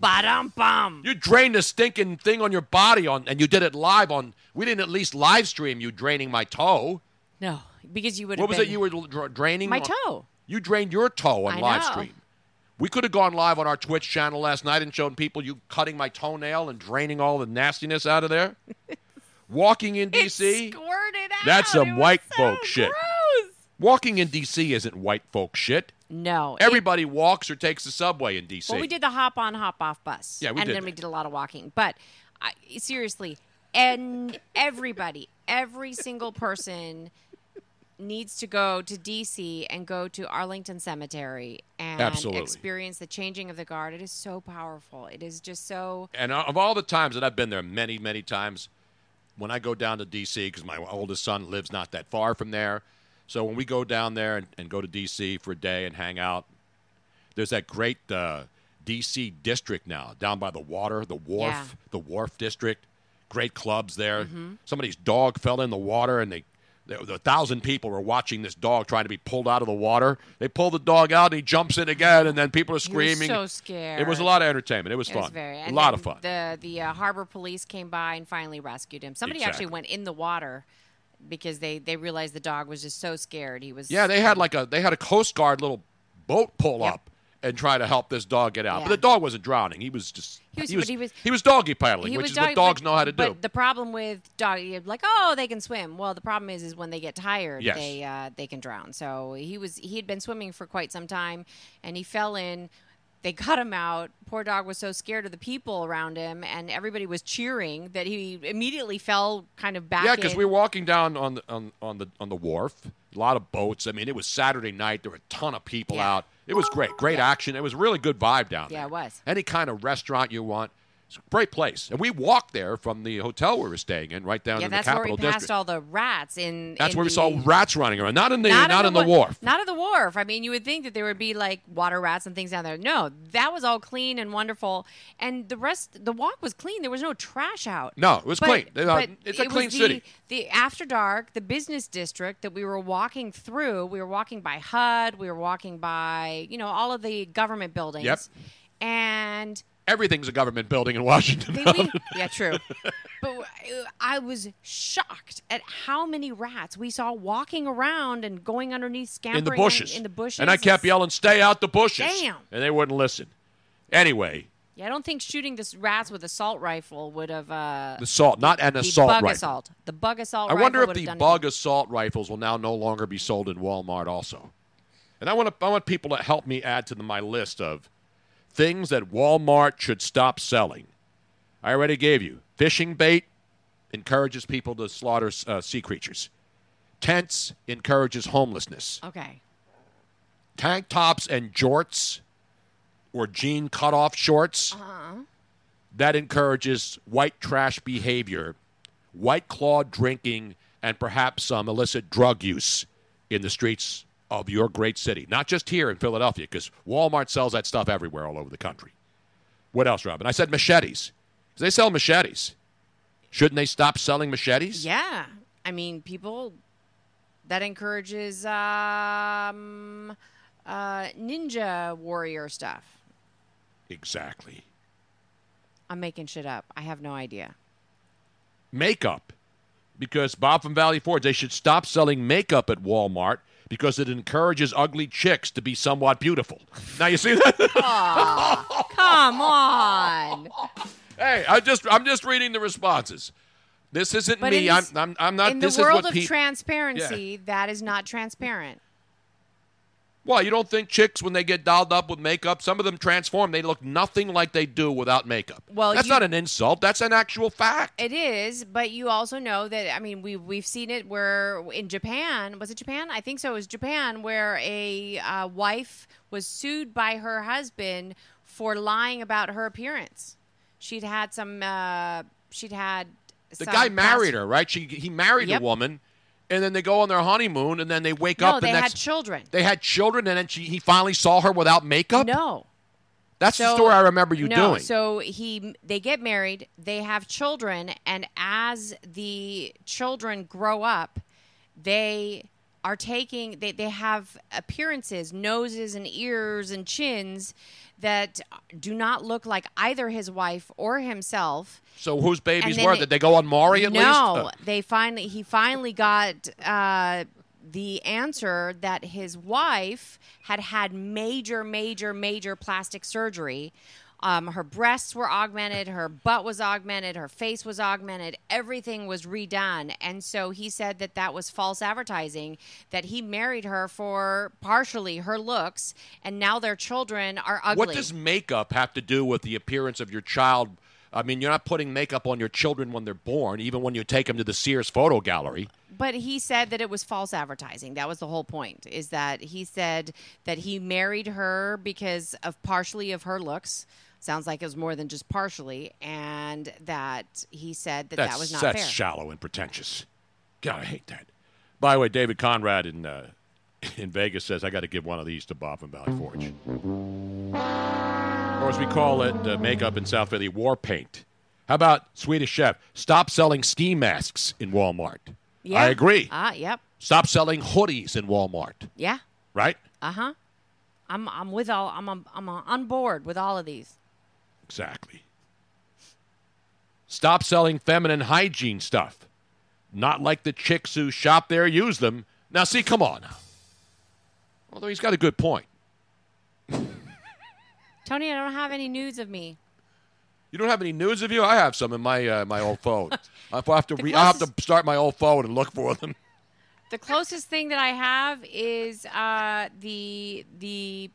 ba-dum bum. You drained a stinking thing on your body on, and you did it live on. We didn't at least live stream you draining my toe. No, because you would. What was it you were dra- draining? My on- toe. You drained your toe on I live know. stream. We could have gone live on our Twitch channel last night and shown people you cutting my toenail and draining all the nastiness out of there. Walking in DC. That's some It white so folk shit. Walking in DC isn't white folk shit. No. it- Everybody walks or takes the subway in DC. Well, we did the hop on, hop off bus. Yeah, we and did And then that. we did a lot of walking. But I, seriously, and everybody, every single person needs to go to DC and go to Arlington Cemetery and Absolutely. experience the changing of the guard. It is so powerful. It is just so. And of all the times that I've been there, many, many times, when I go down to D.C., because my oldest son lives not that far from there. So when we go down there and, and go to D.C. for a day and hang out, there's that great uh, D.C. district now down by the water, the wharf, Yeah. the wharf district. Great clubs there. Mhm. Somebody's dog fell in the water and they. A thousand people were watching this dog trying to be pulled out of the water. They pull the dog out, and he jumps in again, and then people are He was screaming. so scared. It was a lot of entertainment. It was It fun. was very a lot of fun. The the uh, harbor police came by and finally rescued him. Somebody Exactly. actually went in the water because they they realized the dog was just so scared. He was Yeah, they had like a they had a Coast Guard little boat pull up and try to help this dog get out. Yeah. But the dog wasn't drowning. He was just He was- he was he was- he was doggy paddling, which is dog- what dogs but- know how to do. But the problem with dog, like, oh, they can swim. Well, the problem is, is when they get tired, Yes. they uh, they can drown. So he was he had been swimming for quite some time, and he fell in. They got him out. Poor dog was so scared of the people around him, and everybody was cheering that he immediately fell kind of back. yeah, because we were walking down on the on, on the on the wharf. A lot of boats. I mean, it was Saturday night. There were a ton of people Yeah. out. It was great. Great action. It was really good vibe down there. Yeah, it was. Any kind of restaurant you want. It's a great place, and we walked there from the hotel we were staying in, right down yeah, in the that's where we passed District. all the rats in. That's in where we saw rats running around, not in the Not, not, on in the wa- wharf. Not at the wharf. I mean, you would think that there would be like water rats and things down there. No, that was all clean and wonderful, and the rest, the walk was clean. There was no trash out. No, it was But- clean. Uh, but it's a it clean was the, city. The after dark, the business district that we were walking through. We were walking by HUD. We were walking by, you know, all of the government buildings. Yep. And Everything's a government building in Washington. we, yeah, true. But I was shocked at how many rats we saw walking around and going underneath, scampering in the bushes. In, the bushes. And I kept yelling, "Stay out the bushes!" Damn. And they wouldn't listen. Anyway, Yeah, I don't think shooting this rats with assault rifle would have. Uh, the assault, not an the assault bug rifle. assault. The bug assault. I wonder if the bug assault rifles will now no longer be sold in Walmart also. And I want to, I want people to help me add to the, my list of things that Walmart should stop selling. I already gave you fishing bait encourages people to slaughter uh, sea creatures. Tents encourages homelessness. Okay. Tank tops and jorts or jean cutoff shorts Uh-huh. that encourages white trash behavior, white claw drinking, and perhaps some illicit drug use in the streets of your great city. Not just here in Philadelphia, because Walmart sells that stuff everywhere all over the country. What else, Robin? I said machetes. They sell machetes. Shouldn't they stop selling machetes? Yeah, I mean, people. That encourages um, uh, ninja warrior stuff. Exactly. I'm making shit up. I have no idea. makeup because Bob from Valley Forge, they should stop selling makeup at Walmart because it encourages ugly chicks to be somewhat beautiful. Now you see that? Aw, come on. hey, I just I'm just reading the responses. This isn't But me. this- I'm, I'm I'm not. In the world is what of pe- transparency, that is not transparent. Well, you don't think chicks when they get dolled up with makeup, some of them transform. They look nothing like they do without makeup. Well, that's you- not an insult. That's an actual fact. It is, but you also know that I mean we we've seen it where in Japan was it Japan? I think so. It was Japan where a uh, wife was sued by her husband for lying about her appearance. She'd had some. Uh, she'd had. The guy married past- her, right? She he married Yep. the woman, and then they go on their honeymoon, and then they wake up. No, they and had children. They had children, and then she, he finally saw her without makeup. No. That's the story I remember you no, doing. So he they get married, they have children, and as the children grow up, they are taking they, they have appearances, noses and ears and chins that do not look like either his wife or himself. So whose babies were? it- Did they go on Maury at no, least? Uh, they finally he finally got uh, the answer that his wife had had major, major, major plastic surgery. Um, her breasts were augmented, her butt was augmented, her face was augmented, everything was redone. And so he said that that was false advertising, that he married her for partially her looks, and now their children are ugly. what does makeup have to do with the appearance of your child? I mean, you're not putting makeup on your children when they're born, even when you take them to the Sears photo gallery. But he said that it was false advertising. That was the whole point. Is that he said that he married her because of partially of her looks. Sounds like it was more than just partially, and that he said that that's that was not that's fair. shallow and pretentious. God, I hate that. By the way, David Conrad in uh, in Vegas says I got to give one of these to Bob from Valley Forge, or as we call it, uh, makeup in South Philly, war paint. How about Swedish Chef? Stop selling ski masks in Walmart. yeah. I agree. Ah, yep. Stop selling hoodies in Walmart. Yeah. Right? Uh huh. I'm I'm with all I'm I'm, I'm on board with all of these. Exactly. Stop selling feminine hygiene stuff. Not like the chicks who shop there use them. Now, see, come on. Although he's got a good point. Tony, I don't have any news of me. You don't have any news of you? I have some in my uh, my old phone. I'll have to re- I'll have to start my old phone and look for them. The closest thing that I have is uh, the the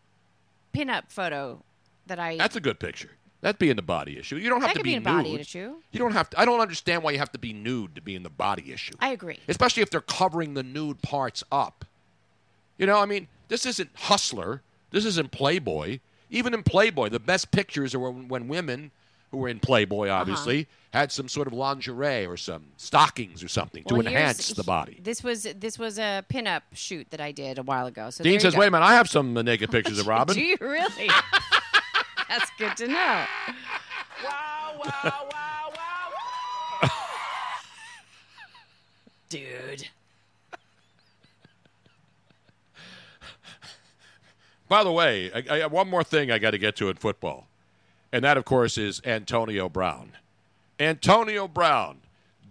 pinup photo that I. That's a good picture. That'd be in the body issue. You don't have that to be, be in a body issue. You don't have to. I don't understand why you have to be nude to be in the body issue. I agree. especially if they're covering the nude parts up. You know, I mean, this isn't Hustler. This isn't Playboy. Even in Playboy, the best pictures are when, when women who were in Playboy, obviously, had some sort of lingerie or some stockings or something Well, to enhance the body. This was this was a pinup shoot that I did a while ago. So Dean says. "Wait a minute, I have some uh, naked pictures of Robin." Do you really? That's good to know. Wow, wow, wow, wow. Dude. By the way, I, I one more thing I got to get to in football, and that, of course, is Antonio Brown. Antonio Brown,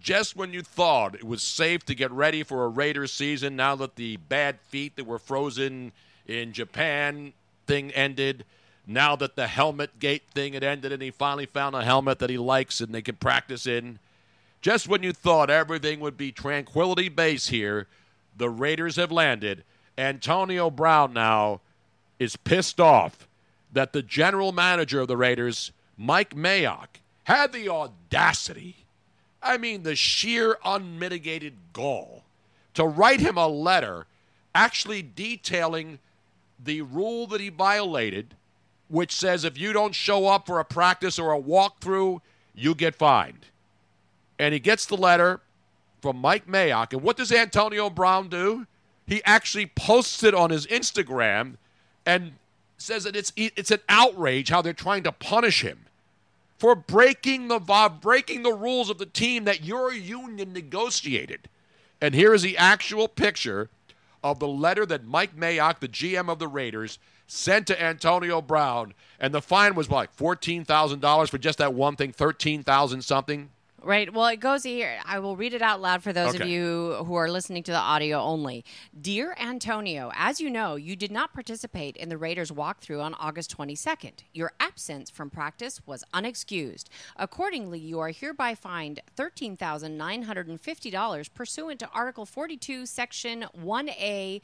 just when you thought it was safe to get ready for a Raiders season, now that the bad feet that were frozen in Japan thing ended, now that the helmet gate thing had ended, and he finally found a helmet that he likes and they can practice in, just when you thought everything would be tranquility base here, the Raiders have landed. Antonio Brown now is pissed off that the general manager of the Raiders, Mike Mayock, had the audacity, I mean, the sheer unmitigated gall, to write him a letter actually detailing the rule that he violated, which says if you don't show up for a practice or a walkthrough, you get fined. And he gets the letter from Mike Mayock. And what does Antonio Brown do? He actually posts it on his Instagram and says that it's it's an outrage how they're trying to punish him for breaking the breaking the rules of the team that your union negotiated. And here is the actual picture of the letter that Mike Mayock, the GM of the Raiders, sent to Antonio Brown, and the fine was like fourteen thousand dollars for just that one thing, thirteen thousand something. Right. Well, it goes here. I will read it out loud for those of you who are listening to the audio only. Dear Antonio, as you know, you did not participate in the Raiders walkthrough on August 22nd. Your absence from practice was unexcused. Accordingly, you are hereby fined $13,950 pursuant to Article 42, Section 1A.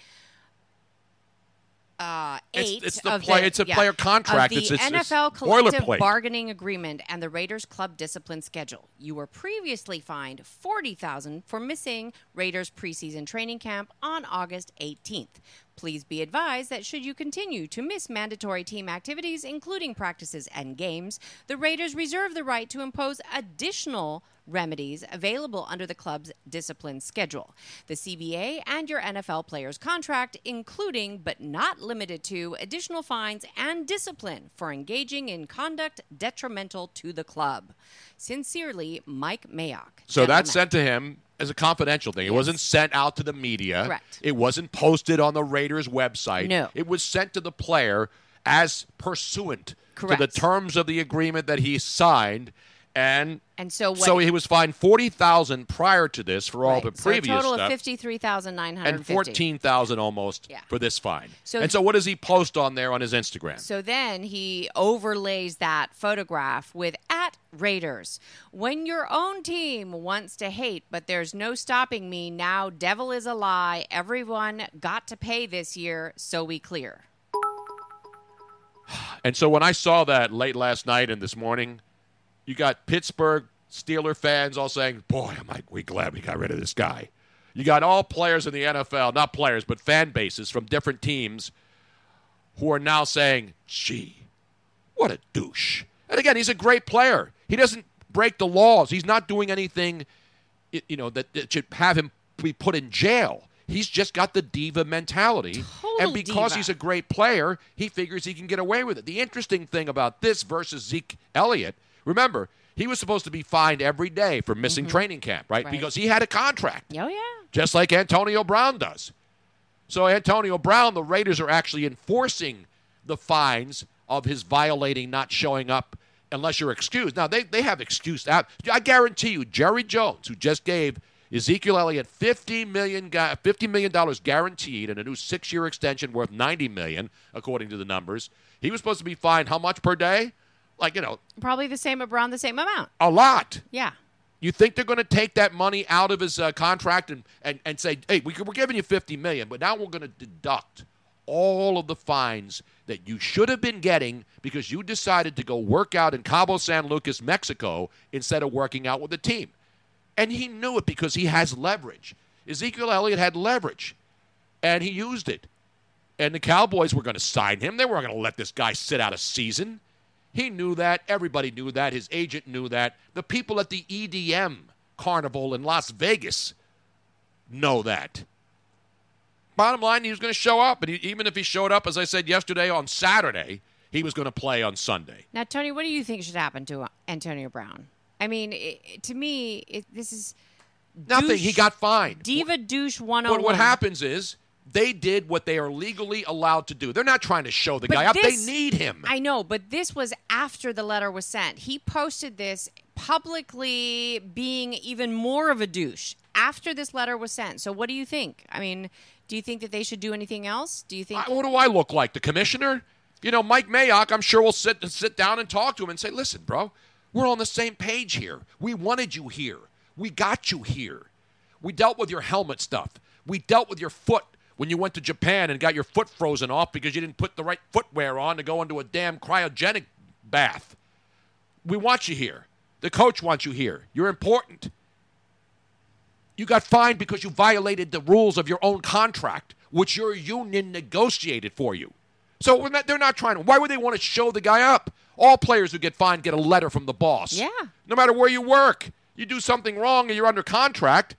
Uh, It's- eight it's the of play- it's a player contract. Of the It's- it's- it's NFL collective bargaining agreement and the Raiders club discipline schedule. You were previously fined 40000 for missing Raiders preseason training camp on August 18th. Please be advised that should you continue to miss mandatory team activities including practices and games, the Raiders reserve the right to impose additional remedies available under the club's discipline schedule. The CBA and your NFL players contract, including but not limited to additional fines and discipline for engaging in conduct detrimental to the club. Sincerely, Mike Mayock. So that's sent to him as a confidential thing. It wasn't sent out to the media. Correct. It wasn't posted on the Raiders website. No. It was sent to the player as pursuant to the terms of the agreement that he signed. And And so what- so he was fined forty thousand prior to this for all Right. the So a previous total stuff, of fifty-three thousand nine hundred and fourteen thousand almost Yeah. for this fine. So- and so, what does he post on there on his Instagram? So then he overlays that photograph with at Raiders. When your own team wants to hate, but there's no stopping me now, devil is a lie. Everyone got to pay this year, so we clear. And so when I saw that late last night and this morning, you got Pittsburgh Steeler fans all saying, "Boy, I'm I we glad we got rid of this guy." You got all players in the NFL, not players, but fan bases from different teams who are now saying, "Gee, what a douche." And again, he's a great player. He doesn't break the laws. He's not doing anything you know that, that should have him be put in jail. He's just got the diva mentality. and because diva. he's a great player, he figures he can get away with it. The interesting thing about this versus Zeke Elliott, remember, he was supposed to be fined every day for missing mm-hmm. training camp, right? Right. Because he had a contract, Oh, yeah. just like Antonio Brown does. So Antonio Brown, the Raiders are actually enforcing the fines of his violating not showing up unless you're excused. Now they, they have excused out. I guarantee you, Jerry Jones, who just gave Ezekiel Elliott fifty million gu- fifty million dollars guaranteed and a new six year extension worth ninety million, according to the numbers. He was supposed to be fined how much per day? Like, you know, Probably the same, around the same amount. a lot. Yeah. You think they're going to take that money out of his uh, contract and, and, and say, hey, we, we're giving you 50 million, but now we're going to deduct all of the fines that you should have been getting because you decided to go work out in Cabo San Lucas, Mexico, instead of working out with the team. And he knew it because he has leverage. Ezekiel Elliott had leverage, and he used it. And the Cowboys were going to sign him. They weren't going to let this guy sit out a season. He knew that. Everybody knew that. His agent knew that. The people at the EDM carnival in Las Vegas know that. Bottom line, he was going to show up. And he, even if he showed up, as I said yesterday, on Saturday, he was going to play on Sunday. Now, Tony, what do you think should happen to uh, Antonio Brown? I mean, it, to me, it, this is Nothing. douche- He got fined. diva douche one on But what happens is they did what they are legally allowed to do. They're not trying to show the But guy up. They need him. I know, but this was after the letter was sent. He posted this publicly being even more of a douche after this letter was sent. So what do you think? I mean, do you think that they should do anything else? Do you think I- what do I look like? The commissioner? You know, Mike Mayock, I'm sure we'll sit sit down and talk to him and say, "Listen, bro, we're on the same page here. We wanted you here. We got you here. We dealt with your helmet stuff. We dealt with your foot when you went to Japan and got your foot frozen off because you didn't put the right footwear on to go into a damn cryogenic bath. We want you here. The coach wants you here. You're important. You got fined because you violated the rules of your own contract, which your union negotiated for you. So we're not, they're not trying to. Why would they want to show the guy up? All players who get fined get a letter from the boss. Yeah. No matter where you work, you do something wrong and you're under contract,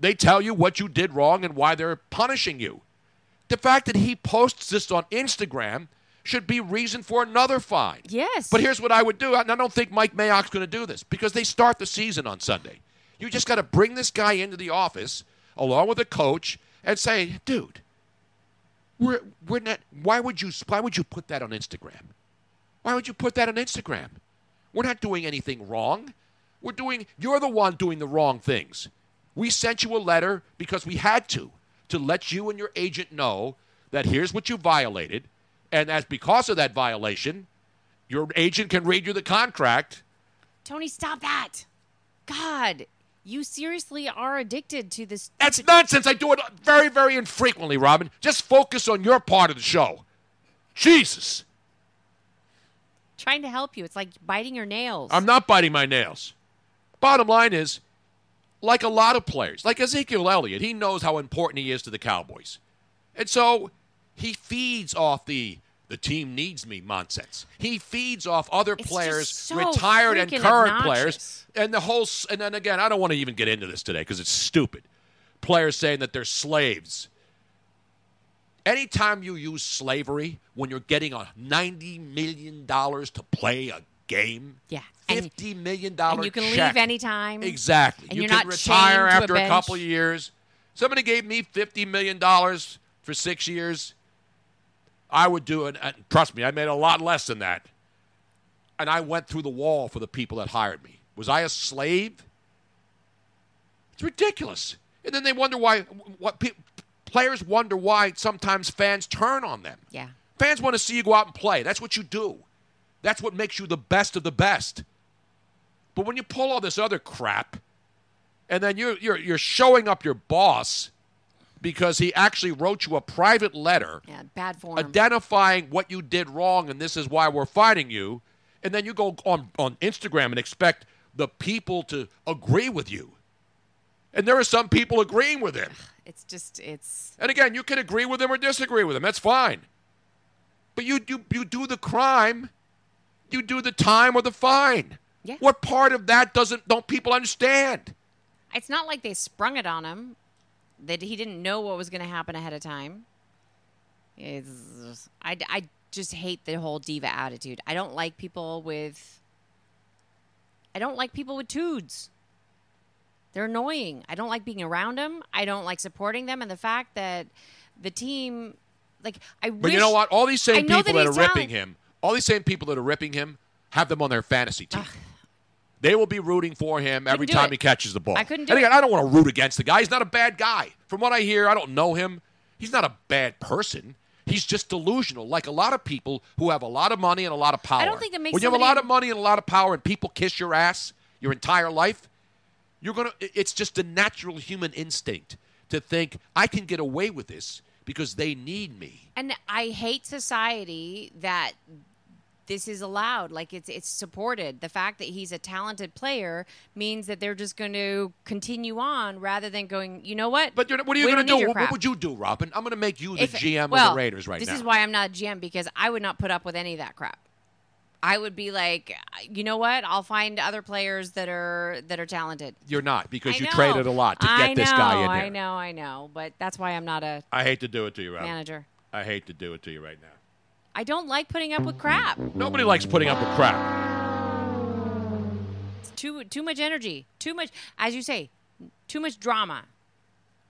they tell you what you did wrong and why they're punishing you. The fact that he posts this on Instagram should be reason for another fine. Yes. But here's what I would do. and I don't think Mike Mayock's going to do this because they start the season on Sunday. You just got to bring this guy into the office along with a coach and say, dude, we're, we're not, why would you why would you put that on Instagram? Why would you put that on Instagram? We're not doing anything wrong. We're doing you're the one doing the wrong things. We sent you a letter because we had to to let you and your agent know that here's what you violated and as because of that violation, your agent can read you the contract. Tony, stop that. God, you seriously are addicted to this. That's nonsense. I do it very, very infrequently, Robin. Just focus on your part of the show. Jesus. Trying to help you. It's like biting your nails. I'm not biting my nails. Bottom line is, like a lot of players, like Ezekiel Elliott, he knows how important he is to the Cowboys. And so he feeds off the the team needs me nonsense. He feeds off other It's players, so retired and current obnoxious. players, and the whole. s- And then again, I don't want to even get into this today because it's stupid. Players saying that they're slaves. Anytime you use slavery when you're getting a ninety million dollars to play a game, yeah, fifty million dollar and you can check. leave anytime. Exactly. And you you're can not retire chained to a after a, bench. couple of years. Somebody gave me fifty million dollars for six years. I would do it. And trust me, I made a lot less than that. And I went through the wall for the people that hired me. Was I a slave? It's ridiculous. And then they wonder why. What pe- players wonder why sometimes fans turn on them. Yeah. Fans want to see you go out and play. That's what you do. That's what makes you the best of the best. But when you pull all this other crap, and then you're you're you're showing up your boss because he actually wrote you a private letter Yeah, bad form. identifying what you did wrong and this is why we're fighting you, and then you go on on Instagram and expect the people to agree with you. And there are some people agreeing with him. It's just it's And again, you can agree with him or disagree with him. That's fine. But you do you do the crime, you do the time or the fine. Yeah. What part of that doesn't don't people understand? it's not like they sprung it on him that he didn't know what was going to happen ahead of time. It's, I, I just hate the whole diva attitude. I don't like people with. I don't like people with tudes. They're annoying. I don't like being around them. I don't like supporting them, and the fact that the team, like, I. But you know what? All these same people that are ripping him, all these same people that are ripping him, have them on their fantasy team. They will be rooting for him every time it. he catches the ball. I couldn't do and again, it. I don't want to root against the guy. He's not a bad guy. From what I hear, I don't know him. He's not a bad person. He's just delusional, like a lot of people who have a lot of money and a lot of power. I don't think that makes when you have a lot of money and a lot of power, and people kiss your ass your entire life, you're gonna. It's just a natural human instinct to think I can get away with this because they need me. And I hate society that this is allowed. Like it's it's supported. The fact that he's a talented player means that they're just going to continue on rather than going. You know what? But what are you going to do? What, what would you do, Robin? I'm going to make you the If- GM well, of the Raiders right this now. This is why I'm not a GM because I would not put up with any of that crap. I would be like, you know what? I'll find other players that are that are talented. You're not because I you know. traded a lot to get I this know, guy in I know, I know, but that's why I'm not a I hate to do it to you, Rob. manager. I hate to do it to you right now. I don't like putting up with crap. Nobody likes putting up with crap. It's too too much energy, too much, as you say, too much drama.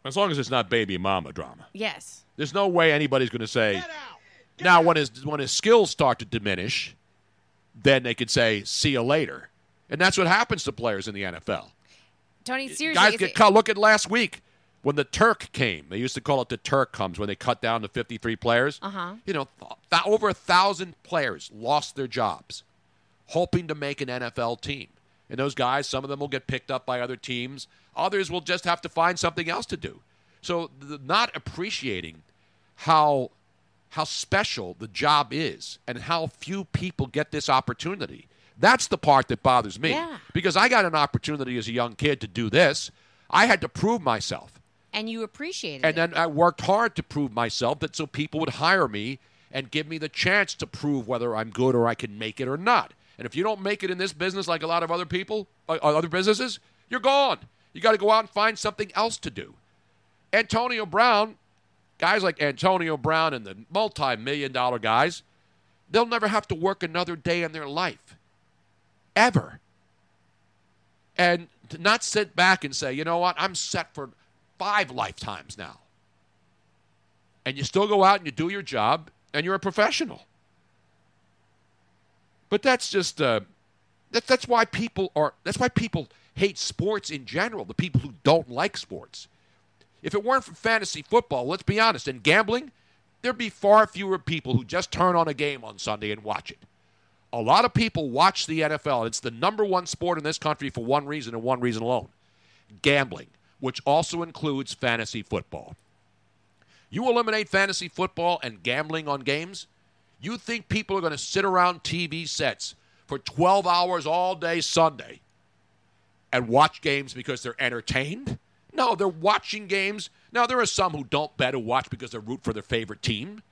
As long as it's not baby mama drama. Yes. There's no way anybody's going to say. Get out. Now, when his when his skills start to diminish, then they could say, "See you later," and that's what happens to players in the NFL. Tony, seriously, Guys get it- cut. Look at last week when the Turk came. They used to call it the Turk comes when they cut down to 53 players. Uh-huh. You know, th- over a thousand players lost their jobs, hoping to make an NFL team. And those guys, some of them will get picked up by other teams. Others will just have to find something else to do. So, the, not appreciating how how special the job is and how few people get this opportunity. That's the part that bothers me. Yeah. Because I got an opportunity as a young kid to do this. I had to prove myself. And you appreciate it. And then I worked hard to prove myself that so people would hire me and give me the chance to prove whether I'm good or I can make it or not. And if you don't make it in this business like a lot of other people, uh, other businesses, you're gone. You got to go out and find something else to do. Antonio Brown, guys like Antonio Brown and the multi million dollar guys, they'll never have to work another day in their life. Ever. And to not sit back and say, you know what, I'm set for five lifetimes now. And you still go out and you do your job and you're a professional. But that's just uh, that, that's why people are that's why people hate sports in general. The people who don't like sports. If it weren't for fantasy football, let's be honest, and gambling, there'd be far fewer people who just turn on a game on Sunday and watch it. A lot of people watch the NFL. It's the number one sport in this country for one reason and one reason alone gambling, which also includes fantasy football. You eliminate fantasy football and gambling on games, you think people are going to sit around TV sets for 12 hours all day Sunday and watch games because they're entertained? No, they're watching games. Now, there are some who don't bet who watch because they root for their favorite team.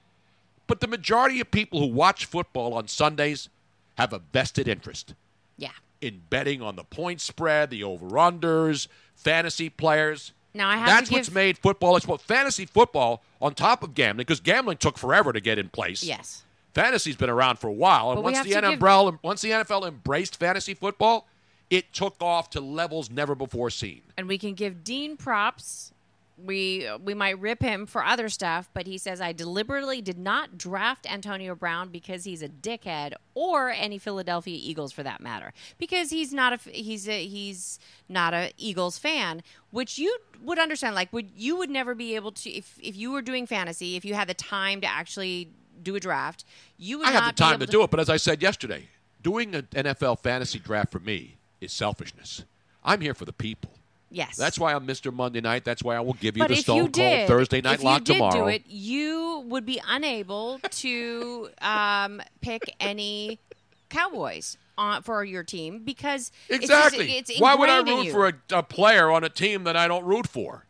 But the majority of people who watch football on Sundays have a vested interest yeah. in betting on the point spread, the over-unders, fantasy players. Now I have That's to give what's made football. It's what fantasy football on top of gambling, because gambling took forever to get in place. Yes. Fantasy's been around for a while, and But once the to give- once the NFL embraced fantasy football, it took off to levels never before seen. and we can give Dean props. We we might rip him for other stuff, but he says I deliberately did not draft Antonio Brown because he's a dickhead, or any Philadelphia Eagles for that matter, because he's not a he's a he's not a Eagles fan, which you would understand. Like, would you would never be able to if if you were doing fantasy, if you had the time to actually do a draft, you would I not have the time able to do it, but as I said yesterday, doing an NFL fantasy draft for me is selfishness. I'm here for the people. Yes. That's why I'm Mr. Monday Night. That's why I will give you but the Stone you Cold did, Thursday Night lock if you did tomorrow. do it, you would be unable to um, pick any Cowboys on, for your team because it's just- Exactly. it's Why would I root for a, a player on a team that I don't root for?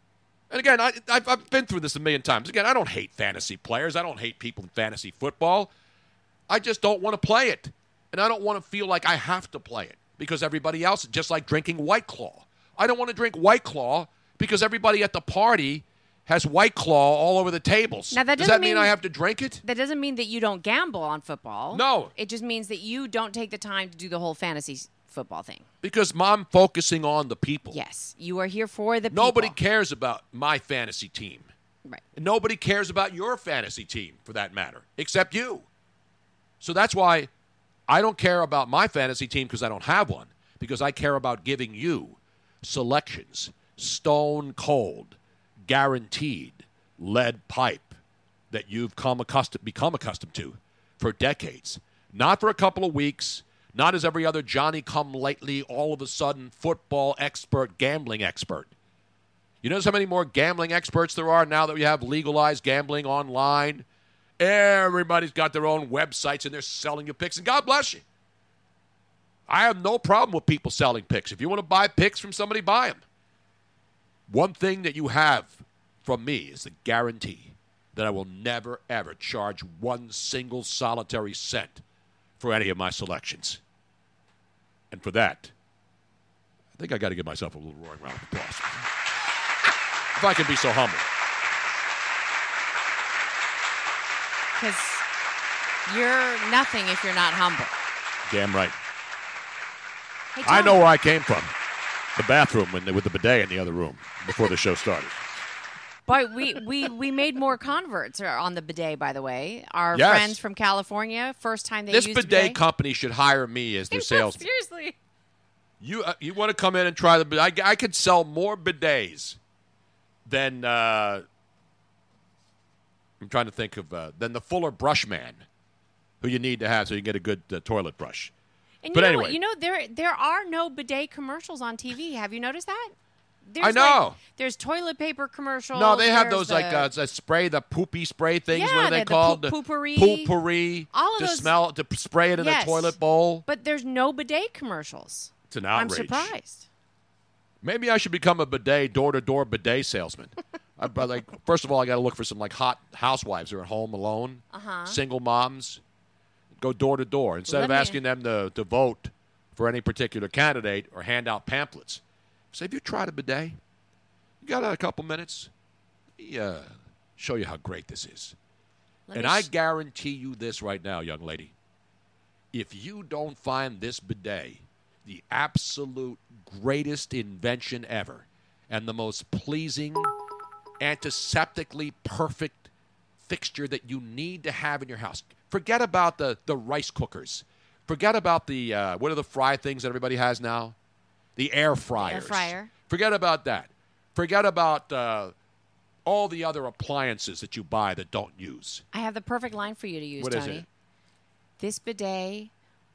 And again, I, I've, I've been through this a million times. Again, I don't hate fantasy players. I don't hate people in fantasy football. I just don't want to play it. And I don't want to feel like I have to play it because everybody else, is just like drinking White Claw. I don't want to drink White Claw because everybody at the party has White Claw all over the tables. Now, that Does doesn't that mean, mean- I have to drink it? That doesn't mean that you don't gamble on football. No. It just means that you don't take the time to do the whole fantasy football thing. Because I'm focusing on the people. Yes. You are here for the people. Nobody cares about my fantasy team. Right. And nobody cares about your fantasy team, for that matter, except you. So that's why I don't care about my fantasy team because I don't have one, because I care about giving you selections, stone cold, guaranteed, lead pipe that you've come accustomed, become accustomed to for decades. Not for a couple of weeks, not as every other Johnny come lately, all of a sudden football expert, gambling expert. You notice how many more gambling experts there are now that we have legalized gambling online? Everybody's got their own websites and they're selling you picks, and God bless you. I have no problem with people selling picks. If you want to buy picks from somebody, buy them. One thing that you have from me is the guarantee that I will never, ever charge one single solitary cent for any of my selections. And for that, I think I got to give myself a little roaring round of applause. if I can be so humble. Because you're nothing if you're not humble. Damn right. Hey, I know where I came from. The bathroom when, with the bidet in the other room before the show started. But we, we, we made more converts on the bidet, by the way. Our Yes. friends from California, first time they this used a bidet company should hire me as their salesman. Seriously. You uh, you want to come in and try the? I, I could sell more bidets than uh, I'm trying to think of uh, than the Fuller brush man, who you need to have so you can get a good uh, toilet brush. And But you know, anyway. what? you know there there are no bidet commercials on TV. Have you noticed that? I know. Like, there's toilet paper commercials. no, they have there's those like the- uh, the spray, the poopy spray things. Yeah, what are they the- the called? poop- poopery. Poopery. All of to those- smell to spray it in Yes. a toilet bowl. But there's no bidet commercials. It's an outrage. I'm surprised. Maybe I should become a bidet door to door bidet salesman. I, but like, first of all, I got to look for some like hot housewives who are at home alone, Uh-huh. single moms. Go door to door instead Let of me- asking them to, to vote for any particular candidate or hand out pamphlets. Say, have you tried a bidet? You got a couple minutes? Let me uh, show you how great this is. Let and I sh- guarantee you this right now, young lady. If you don't find this bidet the absolute greatest invention ever and the most pleasing, antiseptically perfect fixture that you need to have in your house, forget about the, the rice cookers. Forget about the, uh, what are the fry things that everybody has now? The air fryers. Air fryer. Forget about that. Forget about uh, all the other appliances that you buy that don't use. I have the perfect line for you to use, What is Tony. it? This bidet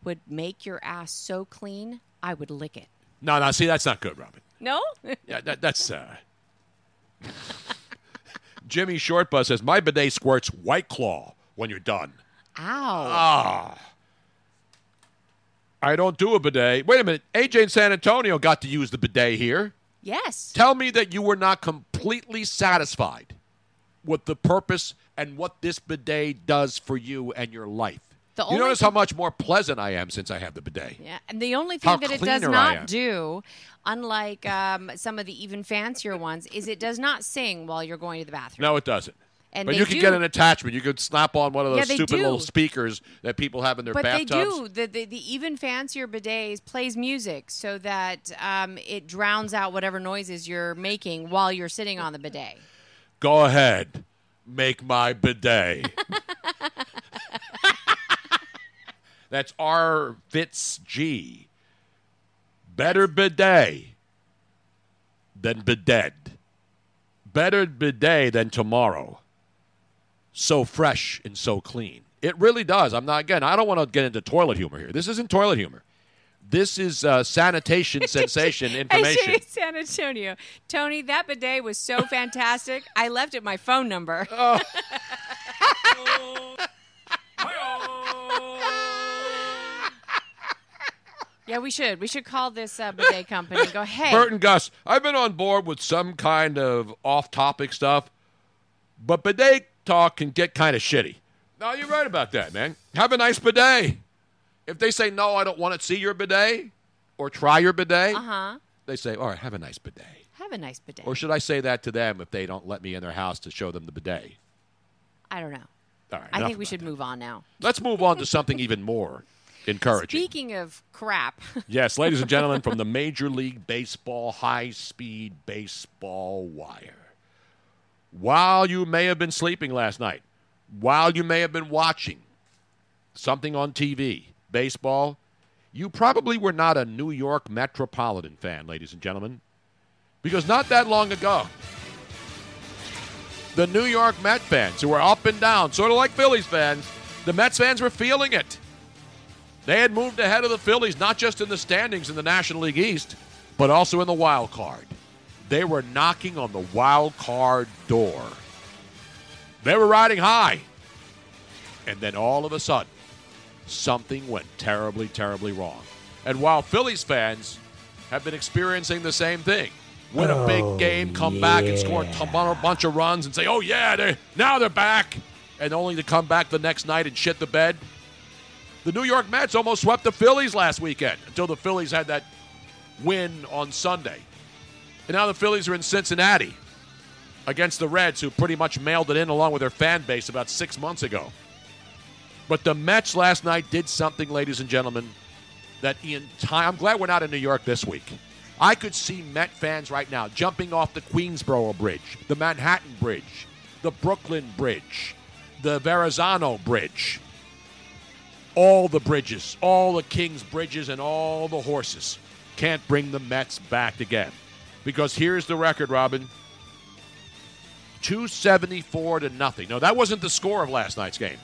would make your ass so clean, I would lick it. No, no, see, that's not good, Robin. No? Yeah, that, that's. Uh... Jimmy Shortbus says, My bidet squirts White Claw when you're done. Ow. Ah. I don't do a bidet. Wait a minute. AJ in San Antonio got to use the bidet here. Yes. Tell me that you were not completely satisfied with the purpose and what this bidet does for you and your life. The you notice thing- how much more pleasant I am since I have the bidet. Yeah, and the only How thing that it does cleaner I am. not do, unlike um, some of the even fancier ones, is it does not sing while you're going to the bathroom. No, it doesn't. And but you can do- get an attachment. You could snap on one of those they stupid do. little speakers that people have in their but bathtubs. they do. The, the the even fancier bidets plays music so that um, it drowns out whatever noises you're making while you're sitting on the bidet. Go ahead, make my bidet. That's R Fitz G. Better bidet than bidet. Better bidet than tomorrow. So fresh and so clean. It really does. I'm not again. I don't want to get into toilet humor here. This isn't toilet humor. This is uh, sanitation sensation information. Hey, San Antonio, Tony, that bidet was so fantastic. I left it my phone number. Oh. yeah, we should. We should call this uh, bidet company. and Go, hey, Bert and Gus, I've been on board with some kind of off-topic stuff, but bidet talk can get kind of shitty. No, you're right about that, man. Have a nice bidet. If they say no, I don't want to see your bidet or try your bidet, Uh huh. they say, all right, have a nice bidet. Have a nice bidet. Or should I say that to them if they don't let me in their house to show them the bidet? I don't know. All right, I think we about should move on now. Let's move on to something even more encouraging. Speaking of crap, Yes, ladies and gentlemen, from the Major League Baseball high speed baseball wire. While you may have been sleeping last night, while you may have been watching something on TV, baseball, you probably were not a New York Metropolitan fan, ladies and gentlemen, because not that long ago, the New York Met fans who were up and down, sort of like Phillies fans, the Mets fans were feeling it. They had moved ahead of the Phillies, not just in the standings in the National League East, but also in the wild card. They were knocking on the wild card door. They were riding high. And then all of a sudden, something went terribly, terribly wrong. And while Phillies fans have been experiencing the same thing, win a big oh, game, come back and score a bunch of runs and say, oh, yeah, they're, now they're back, and only to come back the next night and shit the bed. The New York Mets almost swept the Phillies last weekend until the Phillies had that win on Sunday. And now the Phillies are in Cincinnati against the Reds, who pretty much mailed it in along with their fan base about six months ago. But the Mets last night did something, ladies and gentlemen, that the entire. I'm glad we're not in New York this week. I could see Met fans right now jumping off the Queensboro Bridge, the Manhattan Bridge, the Brooklyn Bridge, the Verrazano Bridge, all the bridges, all the King's bridges, and all the horses can't bring the Mets back again. Because here's the record, Robin 274 to nothing. No, that wasn't the score of last night's game.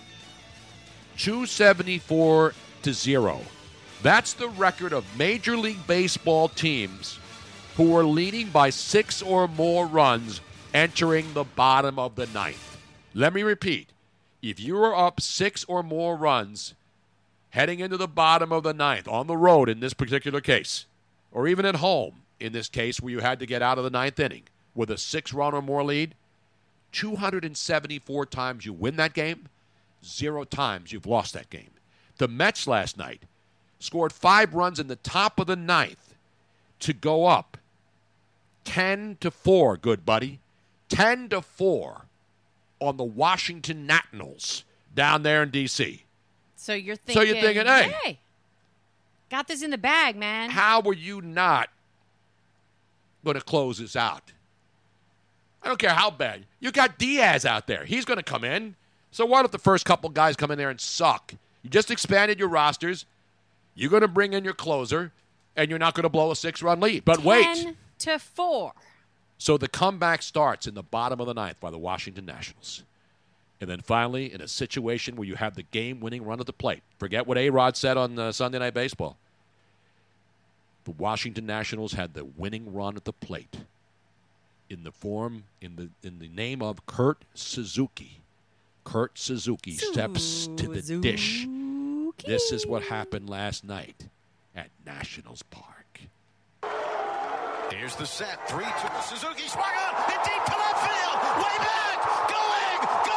274 to 0. That's the record of Major League Baseball teams who were leading by six or more runs entering the bottom of the ninth. Let me repeat if you were up six or more runs heading into the bottom of the ninth on the road in this particular case, or even at home in this case where you had to get out of the ninth inning with a six run or more lead, 274 times you win that game, zero times you've lost that game. The Mets last night scored five runs in the top of the ninth to go up 10 to 4, good buddy. 10 to 4 on the Washington Nationals down there in D.C. So you're thinking. So you're thinking, hey. got this in the bag, man. How were you not going to close this out? I don't care how bad. You got Diaz out there. He's going to come in. So why don't the first couple guys come in there and suck? You just expanded your rosters. You're going to bring in your closer, and you're not going to blow a six-run lead. But wait. Ten to four. So the comeback starts in the bottom of the ninth by the Washington Nationals. And then finally, in a situation where you have the game winning run at the plate, forget what A Rod said on uh, Sunday Night Baseball. The Washington Nationals had the winning run at the plate in the form, in the, in the name of Kurt Suzuki. Kurt Suzuki steps to the dish. This is what happened last night at Nationals Park. Here's the set. 3 to Suzuki. Swung on. In deep to left field. Way back. Going. Going.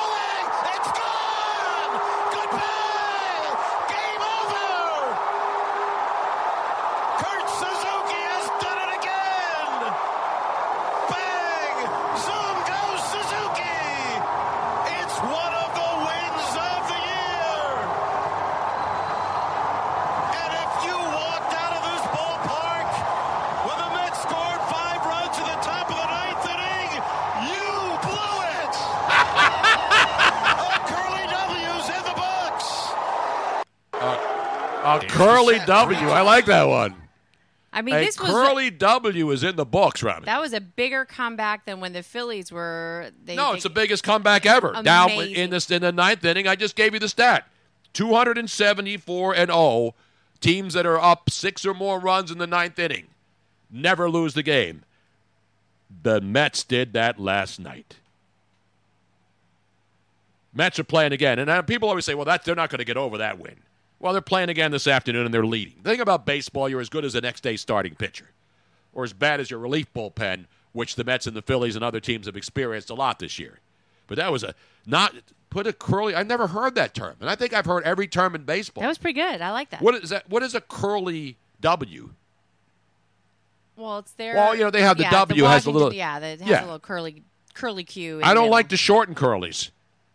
A curly W. I like that one. I mean, a this was curly W is in the books, Robin. that was a bigger comeback than when the Phillies were. They, no, they- it's the biggest comeback ever. Down Amazing. in this in the ninth inning, I just gave you the stat: two hundred and seventy-four and zero. Teams that are up six or more runs in the ninth inning never lose the game. The Mets did that last night. Mets are playing again, and uh, people always say, "Well, that they're not going to get over that win." Well, they're playing again this afternoon, and they're leading. The thing about baseball, you're as good as the next day starting pitcher, or as bad as your relief bullpen, which the Mets and the Phillies and other teams have experienced a lot this year. But that was a not put a curly. I never heard that term, and I think I've heard every term in baseball. that was pretty good. I like that. What is that? What is a curly W? Well, it's there. Well, you know, they have the yeah, W has a little- Yeah, that has Yeah. a little curly curly Q. I the don't like the short and curlies.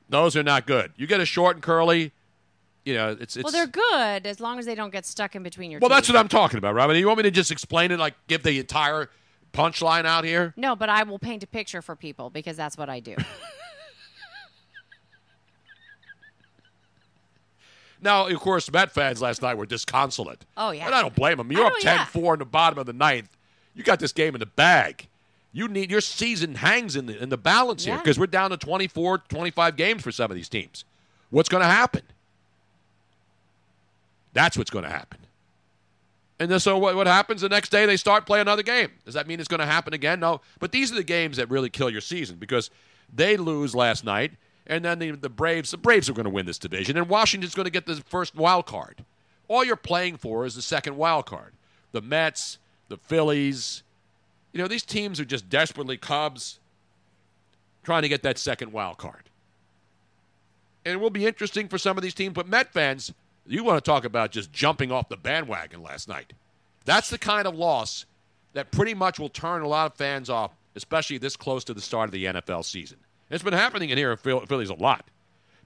Those are not good. You get a short and curly, you know, it's it's. well, they're good as long as they don't get stuck in between your. well, that's what I'm talking about, Robin. You want me to just explain it, like give the entire punchline out here? No, but I will paint a picture for people because that's what I do. Now, of course, Met fans last night were disconsolate. Oh, yeah. And I don't blame them. You're up 10 yeah. 4 in the bottom of the ninth. You got this game in the bag. You need your season hangs in the in the balance here because we're down to 24, 25 games for some of these teams. What's going to happen? That's what's going to happen. And so what, what happens the next day? They start play another game. Does that mean it's going to happen again? No. But these are the games that really kill your season because they lose last night, and then the, the Braves, the Braves are going to win this division, and Washington's going to get the first wild card. All you're playing for is the second wild card. The Mets, the Phillies, you know, these teams are just desperately Cubs trying to get that second wild card. And it will be interesting for some of these teams, but Met fans, You want to talk about just jumping off the bandwagon last night. That's the kind of loss that pretty much will turn a lot of fans off, especially this close to the start of the NFL season. It's been happening in here in Phil- Phillies a lot.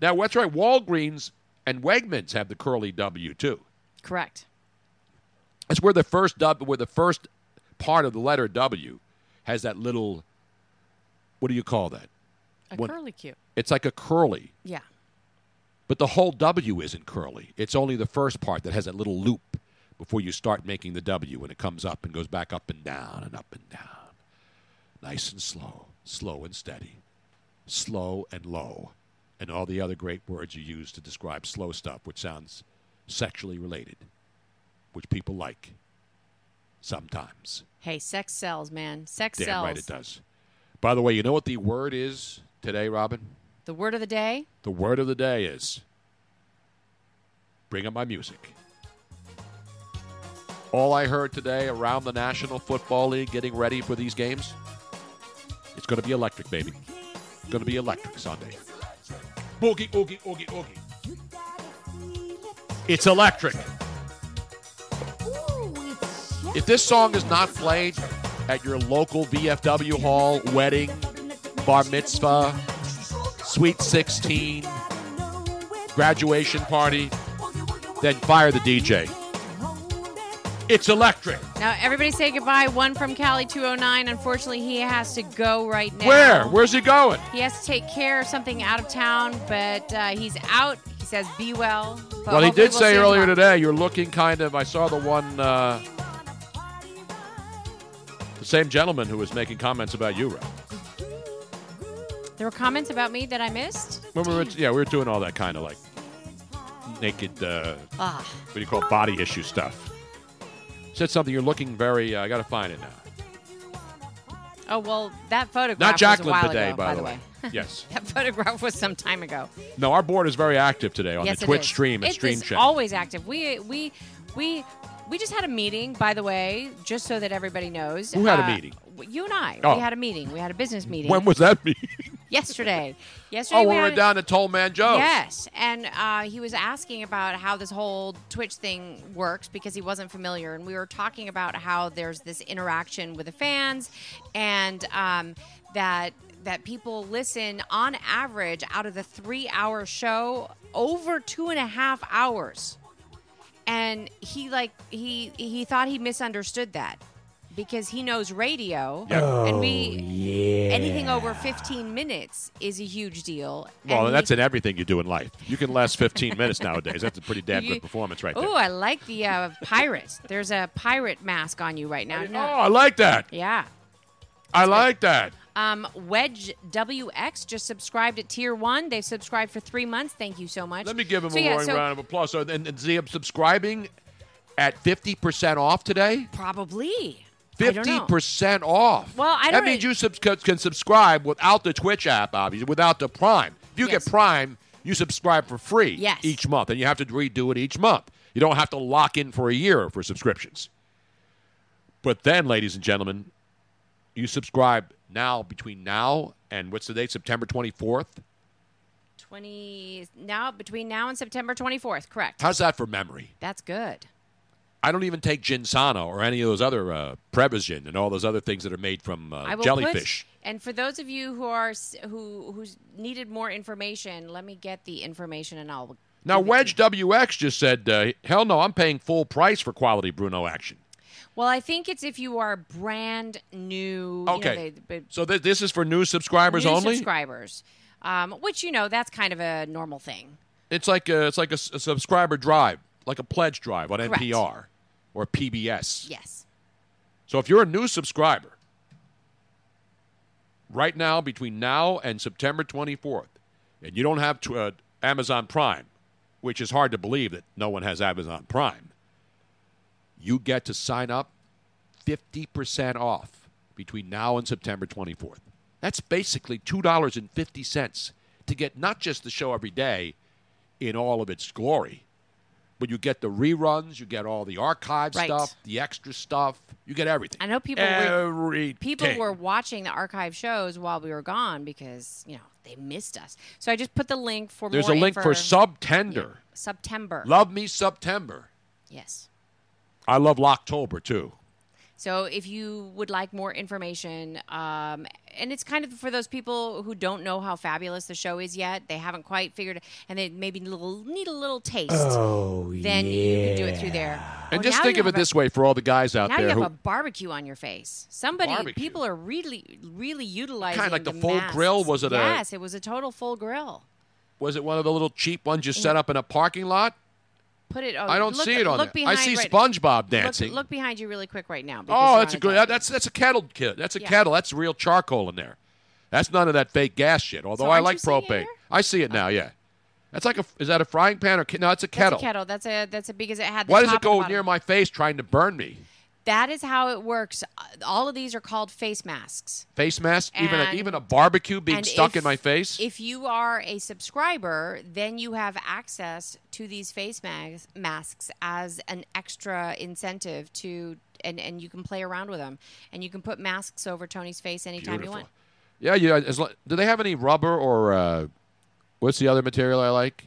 Now, that's right? Walgreens and Wegmans have the curly W too. Correct. That's where the first W, where the first part of the letter W has that little. What do you call that? A When- curly Q. It's like a curly, Yeah. But the whole W isn't curly. It's only the first part that has that little loop before you start making the W, when it comes up and goes back up and down and up and down, nice and slow, slow and steady, slow and low, and all the other great words you use to describe slow stuff, which sounds sexually related, which people like sometimes. Hey, sex sells, man. Sex Damn sells. right it does. By the way, you know what the word is today, Robin? The word of the day. The word of the day is bring up my music. All I heard today around the National Football League getting ready for these games, it's going to be electric, baby. It's going to be electric Sunday. Boogie, oogie, oogie, oogie. It's electric. If this song is not played at your local VFW hall, wedding, bar mitzvah, sweet 16, graduation party, then fire the DJ. It's electric. Now, everybody say goodbye. One from Cali 209. Unfortunately, he has to go right now. Where? Where's he going? He has to take care of something out of town, but uh, he's out. He says, be well. Well, he did we'll say earlier today you're looking kind of. I saw the one, uh, the same gentleman who was making comments about you, Rob. There were comments about me that I missed. When we were, yeah, we were doing all that kind of like naked, uh, Ah. what do you call it, body issue stuff. Said something. You're looking very. Uh, I got to find it now. Oh, well, that photograph Not was a Jacqueline while Bidet, ago, by, the the way. yes. that photograph was some time ago. No, our board is very active today on yes, the Twitch is. stream at It Stream Chat. always active. We we we we just had a meeting, by the way, just so that everybody knows. Who had a Uh, meeting? You and I. Oh. We had a meeting. We had a business meeting. When was that meeting? Yesterday. Yesterday. oh, we had went down to Toll Man Joe's. Yes, and uh, he was asking about how this whole Twitch thing works because he wasn't familiar, and we were talking about how there's this interaction with the fans, and um, that that people listen on average out of the three-hour show over two and a half hours, and he like he he thought he misunderstood that. Because he knows radio, Yep. and we yeah. anything over 15 minutes is a huge deal. Well, and that's he- in everything you do in life. You can last 15 minutes nowadays. That's a pretty damn You- good performance right there. Oh, I like the uh, pirate. There's a pirate mask on you right now. Oh, I like that. Yeah. I like that. Um, Wedge WX just subscribed at tier one. They've subscribed for three months. Thank you so much. Let me give him So, a yeah, roaring so round of applause. So, and, and see, I'm subscribing at 50% off today. Probably. Know. 50% off. Well, I don't That means you sub- can subscribe without the Twitch app, obviously, without the Prime. If you Yes. get Prime, you subscribe for free Yes. each month, and you have to redo it each month. You don't have to lock in for a year for subscriptions. But then, ladies and gentlemen, you subscribe now between now and what's the date? September 24th. 20 now between now and September 24th. Correct. How's that for memory? That's good. I don't even take Ginsano or any of those other uh, Prevagen and all those other things that are made from uh, jellyfish. Put, and for those of you who are who who's needed more information, let me get the information and I'll. Now, Wedge WX just said, uh, hell no, I'm paying full price for quality Bruno action. Well, I think it's if you are brand new. You know, Okay. they- they- So th- this is for new subscribers new only? subscribers, um, which you know that's kind of a normal thing. It's like a, it's like a subscriber drive, like a pledge drive on Correct. NPR or PBS. Yes. So if you're a new subscriber, right now between now and September 24th, and you don't have tw- uh, Amazon Prime, which is hard to believe that no one has Amazon Prime, you get to sign up 50% off between now and September 24th. That's basically $2.50 to get not just the show every day in all of its glory, but you get the reruns, you get all the archive Right. stuff, the extra stuff, you get everything. I know people were people were watching the archive shows while we were gone because you know they missed us. So I just put the link for There's a link info- for Subtember. September. Love me September. Yes. I love Locktober too. So if you would like more information, um, and it's kind of for those people who don't know how fabulous the show is yet, they haven't quite figured, and they maybe need a little, need a little taste. Oh, then you can do it through there. And Oh, just think of it a- this way for all the guys out Now there you have who a barbecue on your face. Somebody, Barbecue. people are really, really utilizing Kinda like the the full masks. grill? Was it a- Yes, it was a total full grill. was it one of the little cheap ones you set up in a parking lot? Put it. Oh, I don't look- see it on look there. I see right- SpongeBob look- dancing. Look, behind you really quick right now. Oh, that's a good. That's that's a kettle kit. That's a Yeah. kettle. That's real charcoal in there. That's none of that fake gas shit. Although So I like you seeing it propane. I see it now. Yeah, that's like a. Is that a frying pan or no? It's a That's kettle. a kettle. That's a that's a because it had. The Why does it go near my face trying to burn me? That is how it works. Uh, All of these are called face masks. Face mask. even a, even a barbecue being stuck if- in my face. If you are a subscriber, then you have access to these face mas- masks as an extra incentive to, and, and you can play around with them, and you can put masks over Tony's face anytime Beautiful. you want. Yeah, yeah. As, do they have any rubber or uh, what's the other material I like?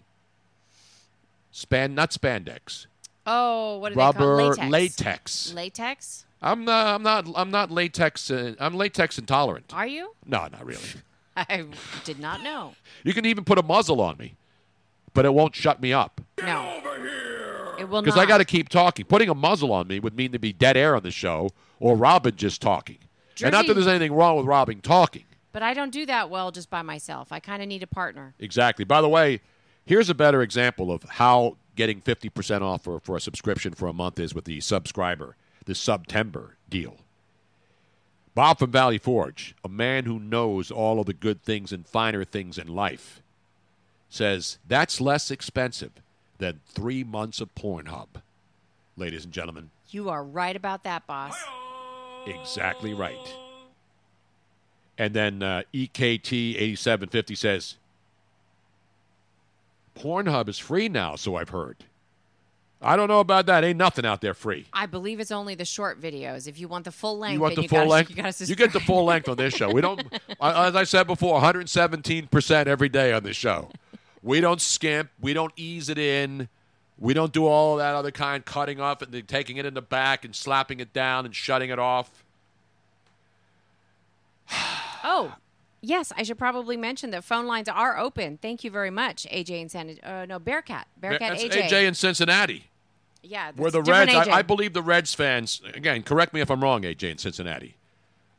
Span, not spandex. Oh, what do Rubber they call latex. Latex? I'm not. I'm not. I'm not latex. Uh, I'm latex intolerant. Are you? No, not really. I did not know. You can even put a muzzle on me, but it won't shut me up No. It will because. I got to keep talking. Putting a muzzle on me would mean to be dead air on the show or Robin just talking. and not that there's anything wrong with Robin talking. But I don't do that well just by myself. I kind of need a partner. Exactly. By the way, here's a better example of how getting 50% off for, for a subscription for a month is with the subscriber, the September deal. Bob from Valley Forge, a man who knows all of the good things and finer things in life, says that's less expensive than three months of Pornhub. Ladies and gentlemen, You are right about that, boss. exactly right. And then uh, EKT 8750 says, Pornhub is free now, so I've heard. I don't know about that. Ain't nothing out there free. I believe it's only the short videos. If you want the full length, You want the full gotta, length? You, gotta You get the full length on this show. We don't, as I said before, 117% every day on this show. We don't skimp. We don't ease it in. We don't do all that other kind, cutting off and taking it in the back and slapping it down and shutting it off. Oh, yes. I should probably mention that phone lines are open. Thank you very much, AJ and San. Uh, no, Bearcat. Bearcat That's AJ. AJ in Cincinnati. Yeah, Where the Reds. I, I believe the Reds fans, again, correct me if I'm wrong, AJ in Cincinnati.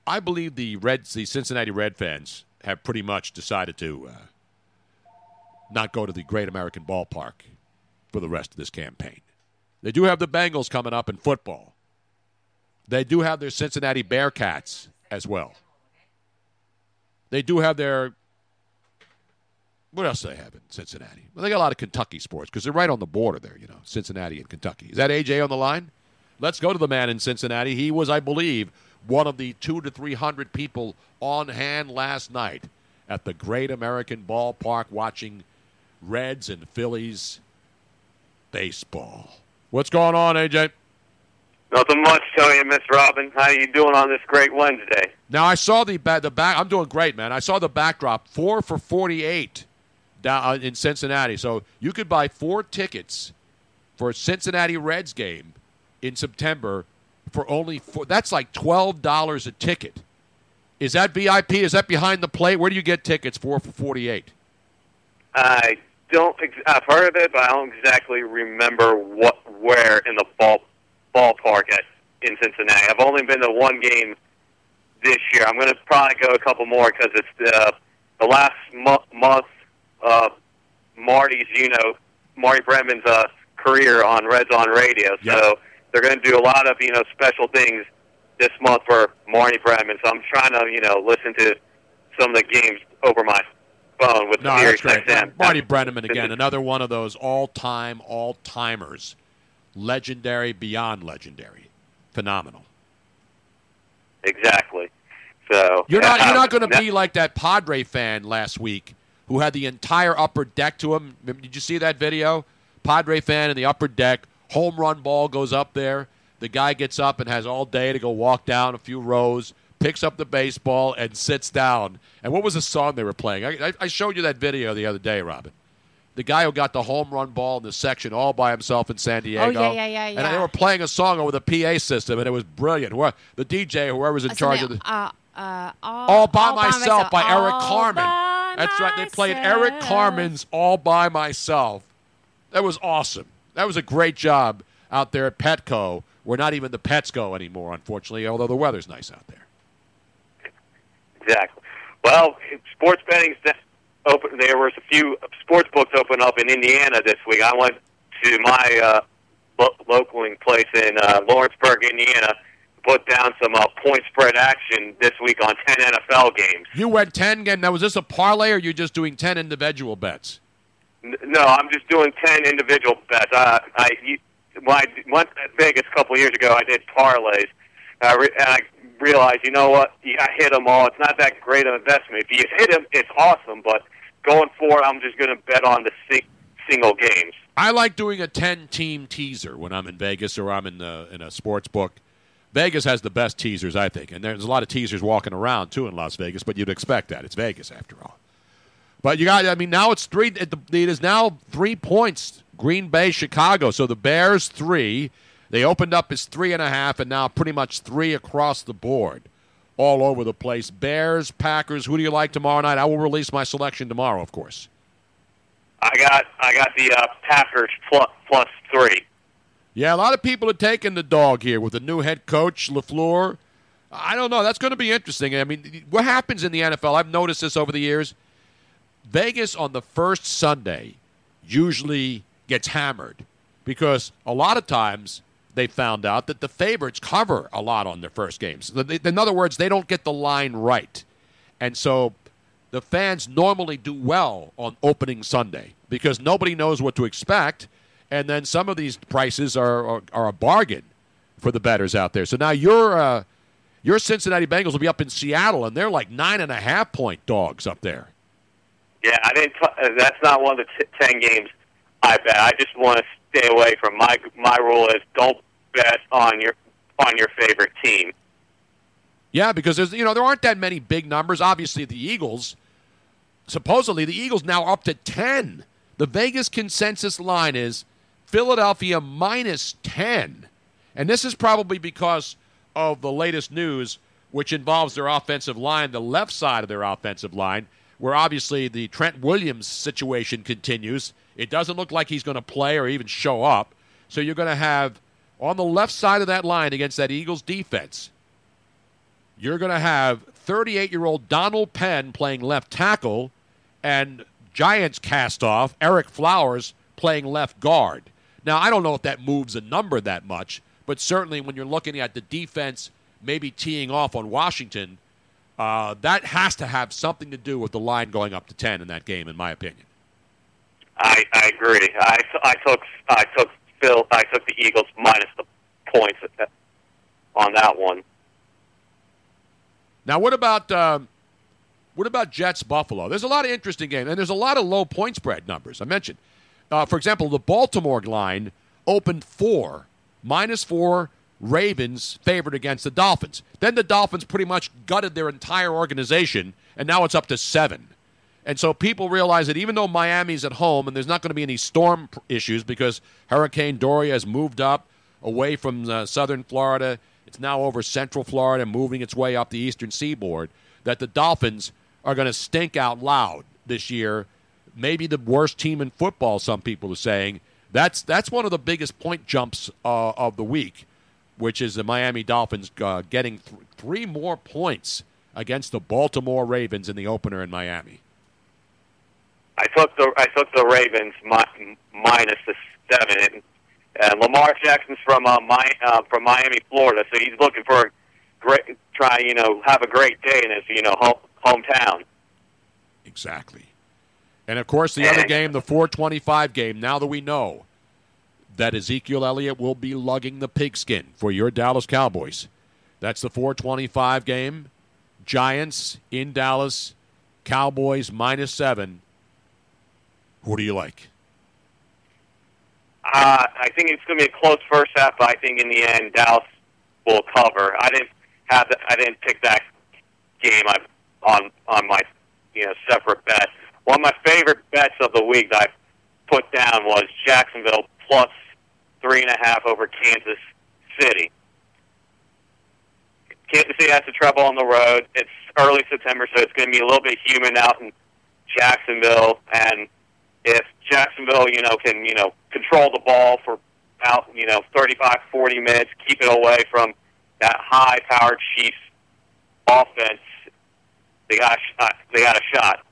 I believe the Reds, the Cincinnati Red fans, have pretty much decided to uh, not go to the Great American Ballpark for the rest of this campaign. They do have the Bengals coming up in football. They do have their Cincinnati Bearcats as well. They do have their. What else do they have in Cincinnati? Well, they got a lot of Kentucky sports because they're right on the border there, you know, Cincinnati and Kentucky. Is that AJ on the line? Let's go to the man in Cincinnati. He was, I believe, one of the two to three hundred people on hand last night at the Great American Ballpark watching Reds and Phillies baseball. What's going on, AJ? Nothing much, Tony and Miss Robin. How you doing on this great Wednesday? Now I saw the ba- the back. I'm doing great, man. I saw the backdrop four for forty eight down uh, in Cincinnati. So you could buy four tickets for a Cincinnati Reds game in September for only four. That's like twelve dollars a ticket. Is that VIP? Is that behind the plate? Where do you get tickets four for forty eight? I don't. I've heard of it, but I don't exactly remember what where in the ball ballpark at in Cincinnati. I've only been to one game this year. I'm going to probably go a couple more because it's the the last mo- month of Marty's, you know, Marty Brennaman's uh, career on Reds on Radio. So they're going to do a lot of you know special things this month for Marty Brennaman. So I'm trying to you know listen to some of the games over my phone with No, Sirius. XM. Marty Brennaman again, another one of those all time, all timers, legendary beyond legendary, phenomenal. Exactly. So You're not. You're not um, going to be like that Padre fan last week who had the entire upper deck to him. Did you see that video? Padre fan in the upper deck. Home run ball goes up there. The guy gets up and has all day to go walk down a few rows, picks up the baseball, and sits down. And what was the song they were playing? I, I, I showed you that video the other day, Robin. The guy who got the home run ball in the section all by himself in San Diego. Oh, yeah, yeah, yeah, And they were playing a song over the PA system, and it was brilliant. Whoever- The DJ, whoever's in Uh, charge something, of the. uh, uh, all, All by All myself by, Eric All Carmen. by That's right. They played Eric. Carmen's All by Myself. That was awesome. That was a great job out there at Petco, where not even the pets go anymore, unfortunately, although the weather's nice out there. Exactly. Well, sports betting's just open. There was a few sports books open up in Indiana this week. I went to my uh, lo- localing place in uh, Lawrenceburg, Indiana, put down some uh, point spread action this week on 10 NFL games. You went 10 again. Now, was this a parlay, or you just doing 10 individual bets? N- No, I'm just doing 10 individual bets. Uh, I you- when I went to Vegas a couple of years ago, I did parlays. I re- and I realized, you know what? You- I hit them all. It's not that great of an investment. If you hit them, it's awesome. But going forward, I'm just going to bet on the sing- single games. I like doing a 10 team teaser when I'm in Vegas or I'm in, the, in a sports book. Vegas has the best teasers, I think. And there's a lot of teasers walking around, too, in Las Vegas, but you'd expect that. It's Vegas, after all. But you got, I mean, now it's three, it is now three points Green Bay, Chicago. So the Bears, three. They opened up as three and a half, and now pretty much three across the board, all over the place. Bears, Packers, who do you like tomorrow night? I will release my selection tomorrow, of course. I got I got the uh, Packers plus, plus three. Yeah, a lot of people are taking the dog here with the new head coach, LaFleur. I don't know. That's going to be interesting. I mean, what happens in the NFL, I've noticed this over the years. Vegas on the first Sunday usually gets hammered because a lot of times they found out that the favorites cover a lot on their first games. In other words, they don't get the line right. And so the fans normally do well on opening Sunday because nobody knows what to expect. And then some of these prices are, are, are a bargain for the bettors out there. So now your, uh, your Cincinnati Bengals will be up in Seattle, and they're like nine and a half point dogs up there. Yeah, I didn't. T- uh, that's not one of the t- ten games I bet. I just want to stay away from my my rule is don't bet on your on your favorite team. Yeah, because there's you know there aren't that many big numbers. Obviously, the Eagles. Supposedly, the Eagles now up to ten. The Vegas consensus line is Philadelphia minus ten, and this is probably because of the latest news, which involves their offensive line, the left side of their offensive line, where obviously the Trent Williams situation continues. It doesn't look like he's going to play or even show up. So you're going to have on the left side of that line against that Eagles defense you're going to have 38 year old Donald Penn playing left tackle and Giants cast off Ereck Flowers playing left guard. Now, I don't know if that moves a number that much, but certainly when you're looking at the defense maybe teeing off on Washington, uh, that has to have something to do with the line going up to 10 in that game, in my opinion. I I agree. I, I took I took Phil. I took the Eagles minus the points on that one. Now, what about um, what about Jets Buffalo? There's a lot of interesting games, and there's a lot of low point spread numbers. I mentioned, uh, for example, the Baltimore line opened four, minus four. Ravens favored against the Dolphins. Then the Dolphins pretty much gutted their entire organization, and now it's up to seven. And so people realize that even though Miami's at home and there's not going to be any storm issues because Hurricane Dorian has moved up away from uh, southern Florida, it's now over central Florida, moving its way up the eastern seaboard, that the Dolphins are going to stink out loud this year. Maybe the worst team in football, some people are saying. That's, that's one of the biggest point jumps uh, of the week, which is the Miami Dolphins uh, getting th- three more points against the Baltimore Ravens in the opener in Miami. I took the I took the Ravens mi- minus the seven. And, uh, Lamar Jackson's from uh, my, uh, from Miami, Florida, so he's looking for a great try. You know, have a great day in his you know home, hometown. Exactly. And of course, the other game, the 425 game, now that we know that Ezekiel Elliott will be lugging the pigskin for your Dallas Cowboys. That's the 425 game. Giants in Dallas, Cowboys minus seven. Who do you like? Uh, I think it's going to be a close first half, but I think in the end Dallas will cover. I didn't have the, I didn't pick that game I, on on my you know separate bet. One of my favorite bets of the week that I put down was Jacksonville plus three and a half over Kansas City. Kansas City has to travel on the road. It's early September, so it's going to be a little bit humid out in Jacksonville. And if Jacksonville, you know, can you know control the ball for out you know 35, 40 minutes, keep it away from that high-powered Chiefs offense, they got a shot. They got a shot.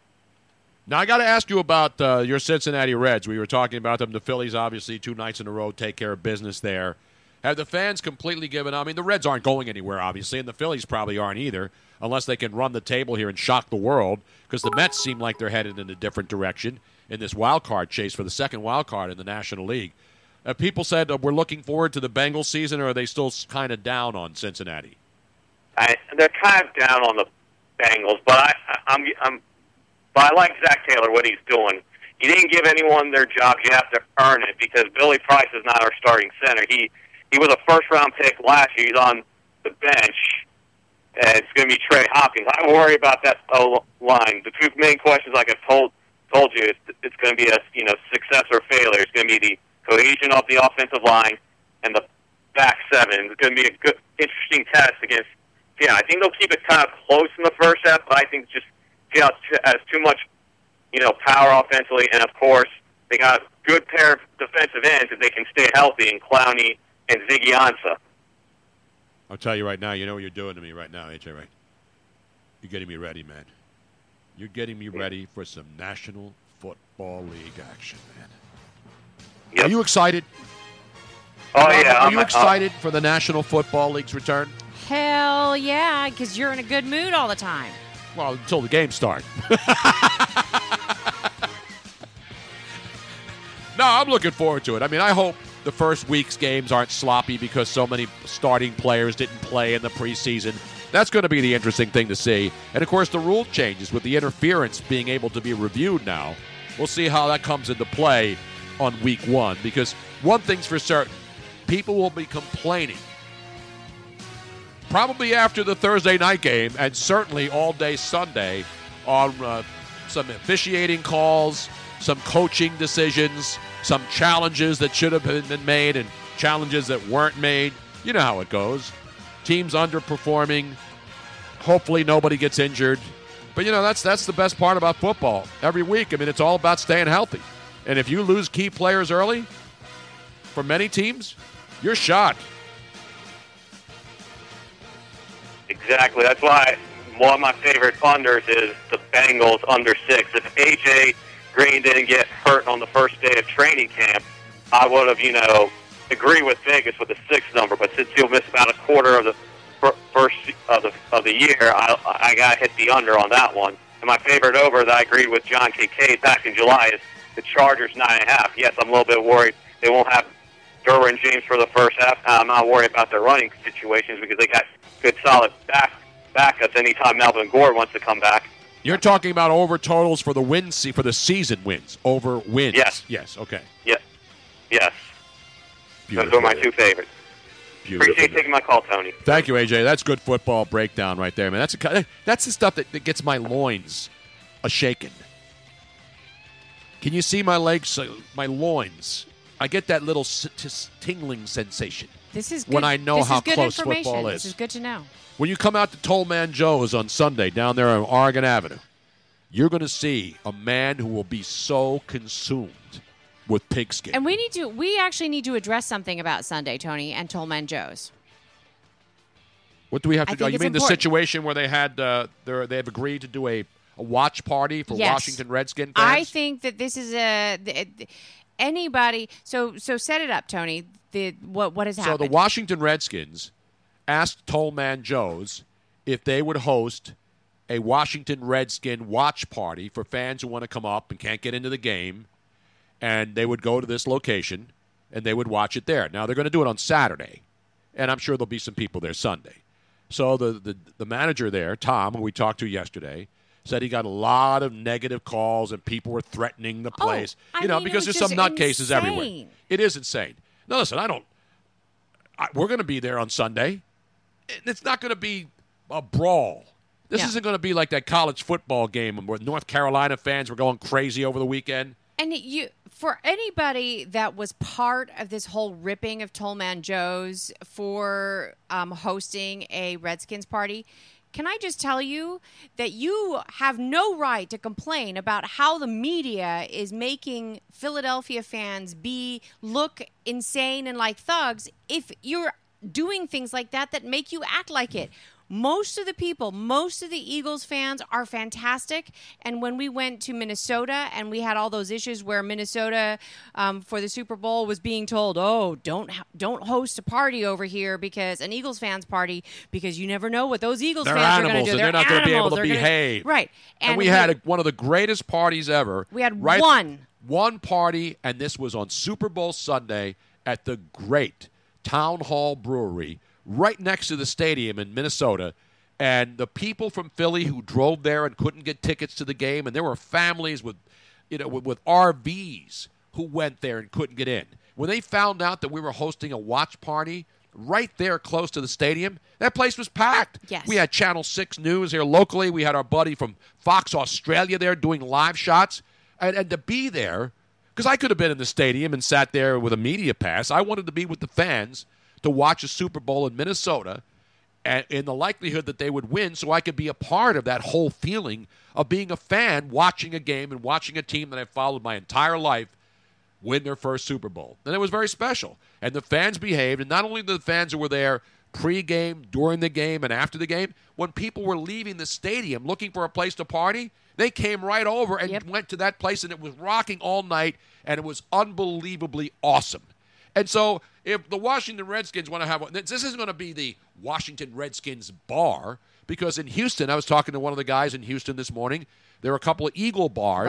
Now I got to ask you about uh, your Cincinnati Reds. We were talking about them. The Phillies, obviously, two nights in a row, take care of business there. Have the fans completely given up? I mean, the Reds aren't going anywhere, obviously, and the Phillies probably aren't either, unless they can run the table here and shock the world. Because the Mets seem like they're headed in a different direction in this wild card chase for the second wild card in the National League. Uh, people said uh, we're looking forward to the Bengals season, or are they still kind of down on Cincinnati? I, they're kind of down on the Bengals, but I, I, I'm, I'm, but I like Zac Taylor what he's doing. He didn't give anyone their job. You have to earn it because Billy Price is not our starting center. He he was a first round pick last year. He's on the bench. And it's going to be Trey Hopkins. I worry about that O line. The two main questions, like I've told told you, it's, it's going to be a you know success or failure. It's going to be the cohesion of the offensive line and the back seven. It's going to be a good, interesting test against. Yeah, I think they'll keep it kind of close in the first half, but I think just Seattle has too much, you know, power offensively, and of course they got a good pair of defensive ends if they can stay healthy in Clowney and Ziggy Ansah. I'll tell you right now, you know what you're doing to me right now, AJ, right? You're getting me ready, man. You're getting me ready for some National Football League action, man. Are you excited? Oh Are- yeah, Are I'm- you uh, excited for the National Football League's return? Hell yeah, because you're in a good mood all the time. Well, until the game start. no, I'm looking forward to it. I mean, I hope the first week's games aren't sloppy because so many starting players didn't play in the preseason. That's going to be the interesting thing to see. And of course, the rule changes with the interference being able to be reviewed now. We'll see how that comes into play on week one because one thing's for certain people will be complaining probably after the Thursday night game, and certainly all day Sunday on uh, some officiating calls, some coaching decisions, some challenges that should have been been made, and challenges that weren't made. You know how it goes. Teams underperforming. Hopefully, nobody gets injured. But you know that's that's the best part about football. Every week, I mean, it's all about staying healthy. And if you lose key players early, for many teams, you're shot. Exactly. That's why one of my favorite unders is the Bengals under six. If AJ Green didn't get hurt on the first day of training camp, I would have, you know, agree with Vegas with the six number. But since he'll miss about a quarter of the first of the of the year, I I got to hit the under on that one. And my favorite over that I agreed with John Kincaid back in July is the Chargers nine and a half. Yes, I'm a little bit worried they won't have Derwin James for the first half. I'm not worried about their running situations because they got good solid back backups anytime Melvin Gore wants to come back. You're talking about over totals for the win for the season wins over wins. Yes. Yes. Okay. Yes. Yes. Those are my two favorites. Beautiful. Appreciate taking my call, Tony. Thank you, AJ. That's good football breakdown right there, man. That's a, that's the stuff that, that gets my loins a shaking. Can you see my legs, uh, my loins? I get that little s- t- tingling sensation This is good. when I know this how is good close information. football This is. is good to know. When you come out to Tollman Joe's on Sunday down there on Oregon Avenue, you're going to see a man who will be so consumed with pigskin. And we need to. We actually need to address something about Sunday, Tony, and Tollman Joe's. What do we have I to do? think You mean the situation where they had uh, they're- they've agreed to do a, a watch party for Yes. Washington Redskin fans? I think that this is a anybody. So so set it up, Tony. The what what has happened? so the Washington Redskins asked Tollman Joe's if they would host a Washington Redskin watch party for fans who want to come up and can't get into the game, and they would go to this location and they would watch it there. Now they're going to do it on Saturday, and I'm sure there'll be some people there Sunday. So the, the the manager there, Tom, who we talked to yesterday, said he got a lot of negative calls and people were threatening the oh, place. Oh, I you know, mean, because there's some nutcases everywhere. It is insane. No, listen, I don't. I, we're going to be there on Sunday. And It's not going to be a brawl. This Yeah. isn't going to be like that college football game where North Carolina fans were going crazy over the weekend. And you, for anybody that was part of this whole ripping of Tollman Joe's for um, hosting a Redskins party, can I just tell you that you have no right to complain about how the media is making Philadelphia fans be look insane and like thugs if you're doing things like that that make you act like it. Most of the people, most of the Eagles fans are fantastic. And when we went to Minnesota and we had all those issues where Minnesota um, for the Super Bowl was being told, "Oh, don't don't host a party over here because an Eagles fans party because you never know what those Eagles They're fans are going to do. and they're, not going to be able to They're gonna- behave. right? And, we had a, one of the greatest parties ever. We had right, one. One party, and this was on Super Bowl Sunday at the great Town Hall Brewery right next to the stadium in Minnesota. And the people from Philly who drove there and couldn't get tickets to the game, and there were families with, you know, with, with RVs who went there and couldn't get in. When they found out that we were hosting a watch party right there close to the stadium, that place was packed. Yes. We had Channel 6 News here locally. We had our buddy from Fox Australia there doing live shots. And, and to be there, because I could have been in the stadium and sat there with a media pass, I wanted to be with the fans to watch a Super Bowl in Minnesota and in the likelihood that they would win so I could be a part of that whole feeling of being a fan watching a game and watching a team that I've followed my entire life win their first Super Bowl. And it was very special. And the fans behaved, and not only the fans who were there pre-game, during the game, and after the game, when people were leaving the stadium looking for a place to party, they came right over and went to that place, and it was rocking all night, and it was unbelievably awesome. And so, if the Washington Redskins want to have, one, this isn't going to be the Washington Redskins bar because in Houston, I was talking to one of the guys in Houston this morning. There are a couple of Eagle bars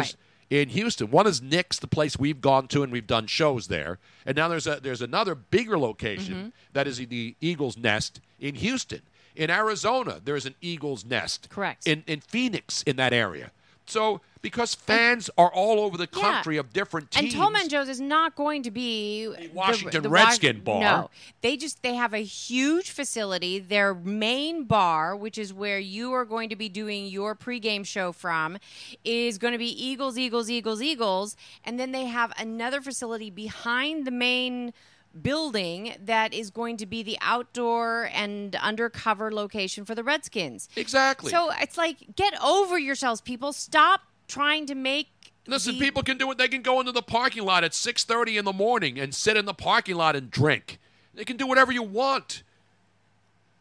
Right. in Houston. One is Nick's, the place we've gone to and we've done shows there. And now there's a there's another bigger location Mm-hmm. that is the Eagles Nest in Houston. In Arizona, there's an Eagles Nest. Correct. In in Phoenix in that area. So because fans are all over the Yeah. country of different teams, And. Tollman Joe's is not going to be the Washington the Redskin Wa- bar. No, they just they have a huge facility. Their main bar, which is where you are going to be doing your pregame show from, is going to be Eagles, Eagles, Eagles, Eagles, and then they have another facility behind the main building that is going to be the outdoor and undercover location for the Redskins. Exactly. So it's like get over yourselves, people. Stop trying to make Listen, the- people can do it. They can go into the parking lot at 6:30 in the morning and sit in the parking lot and drink. They can do whatever you want.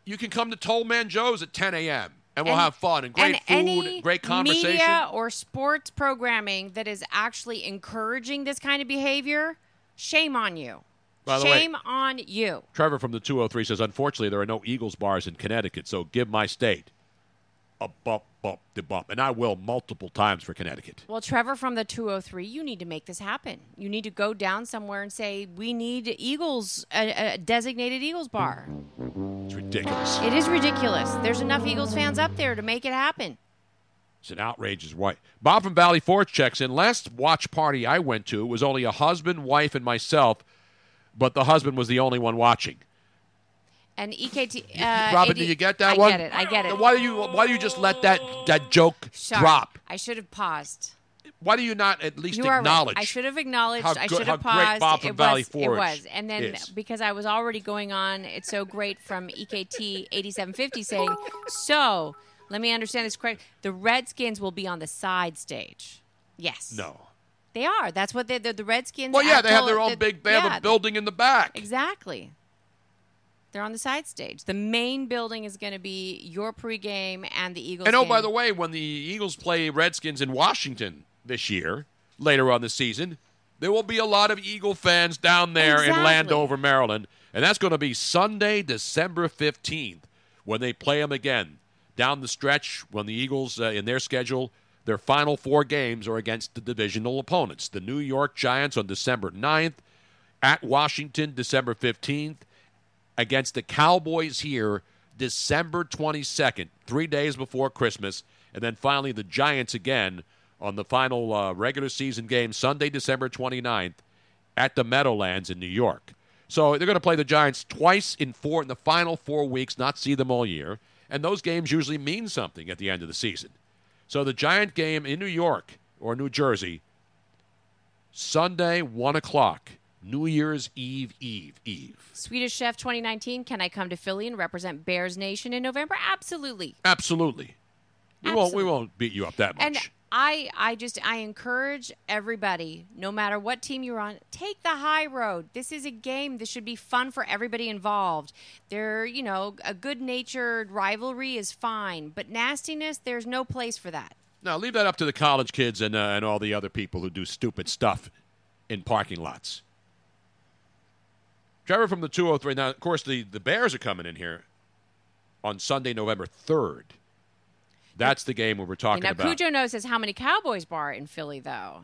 You can come to Tollman Joe's at 10 a.m. and we'll And- have fun and great and food, any great conversation. Media or sports programming that is actually encouraging this kind of behavior, shame on you. By the way- shame on you. Trevor from the 203 says, unfortunately, there are no Eagles bars in Connecticut, so give my state a bump, bump, the bump. And I will multiple times for Connecticut. Well, Trevor from the 203, you need to make this happen. You need to go down somewhere and say, we need Eagles, a, a designated Eagles bar. It's ridiculous. It is ridiculous. There's enough Eagles fans up there to make it happen. It's an outrageous right. Bob from Valley Forge checks in. Last watch party I went to was only a husband, wife, and myself, but the husband was the only one watching. And EKT. Uh, Robin, 80 do you get that I one? I get it. I get it. Why do you why do you just let that that joke Sorry. drop? I should have paused. Why do you not at least You are right. acknowledge? I should have acknowledged. how I should have paused. It Valley was, Forge It was, and then is. because I was already going on, it's so great from EKT eighty seven fifty saying, "So let me understand this correct. The Redskins will be on the side stage." Yes, No. They are. That's what they, the, the Redskins. Well, yeah, they have their own the- big. They have a building in the back. Exactly. They're on the side stage. The main building is going to be your pregame and the Eagles. And oh, game. by the way, when the Eagles play Redskins in Washington this year, later on the season, there will be a lot of Eagle fans down there in Landover, Maryland, and that's going to be Sunday, December fifteenth, when they play them again down the stretch. When the Eagles, uh, in their schedule, their final four games are against the divisional opponents: the New York Giants on December 9th, at Washington, December fifteenth, against the Cowboys here December 22nd, three days before Christmas, and then finally the Giants again on the final uh, regular season game Sunday, December 29th at the Meadowlands in New York. So they're going to play the Giants twice in four in the final four weeks, not see them all year, and those games usually mean something at the end of the season. So the Giant game in New York or New Jersey, Sunday, one o'clock, New Year's Eve, Eve, Eve. Swedish Chef 2019. Can I come to Philly and represent Bears Nation in November? Absolutely. Absolutely. We won't we won't beat you up that much. And I, I just, I encourage everybody, no matter what team you're on, take the high road. This is a game. This should be fun for everybody involved. There, you know, a good-natured rivalry is fine, but nastiness, there's no place for that. Now leave that up to the college kids and uh, and all the other people who do stupid stuff in parking lots. Trevor from the 203. Now, of course, the, the Bears are coming in here on Sunday, November 3rd. That's the game we were talking about. now, about. Cujo knows says how many Cowboys bar in Philly, though.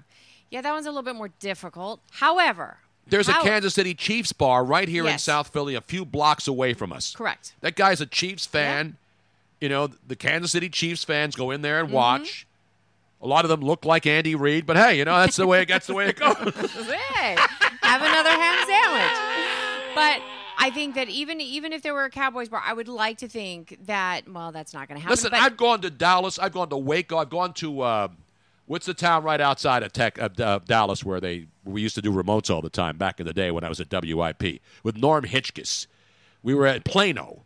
Yeah, that one's a little bit more difficult. However, There's a Kansas City Chiefs bar right here in South Philly, a few blocks away from us. Correct. That guy's a Chiefs fan. You know, the Kansas City Chiefs fans go in there and Mm-hmm. watch. A lot of them look like Andy Reid, but hey, you know that's the way it that's the way it goes. hey, have another ham sandwich. But I think that even even if there were a Cowboys bar, I would like to think that well, that's not going to happen. Listen, but I've gone to Dallas. I've gone to Waco. I've gone to uh, what's the town right outside of Tech, uh, uh, Dallas where they we used to do remotes all the time back in the day when I was at WIP with Norm Hitchkiss. We were at Plano.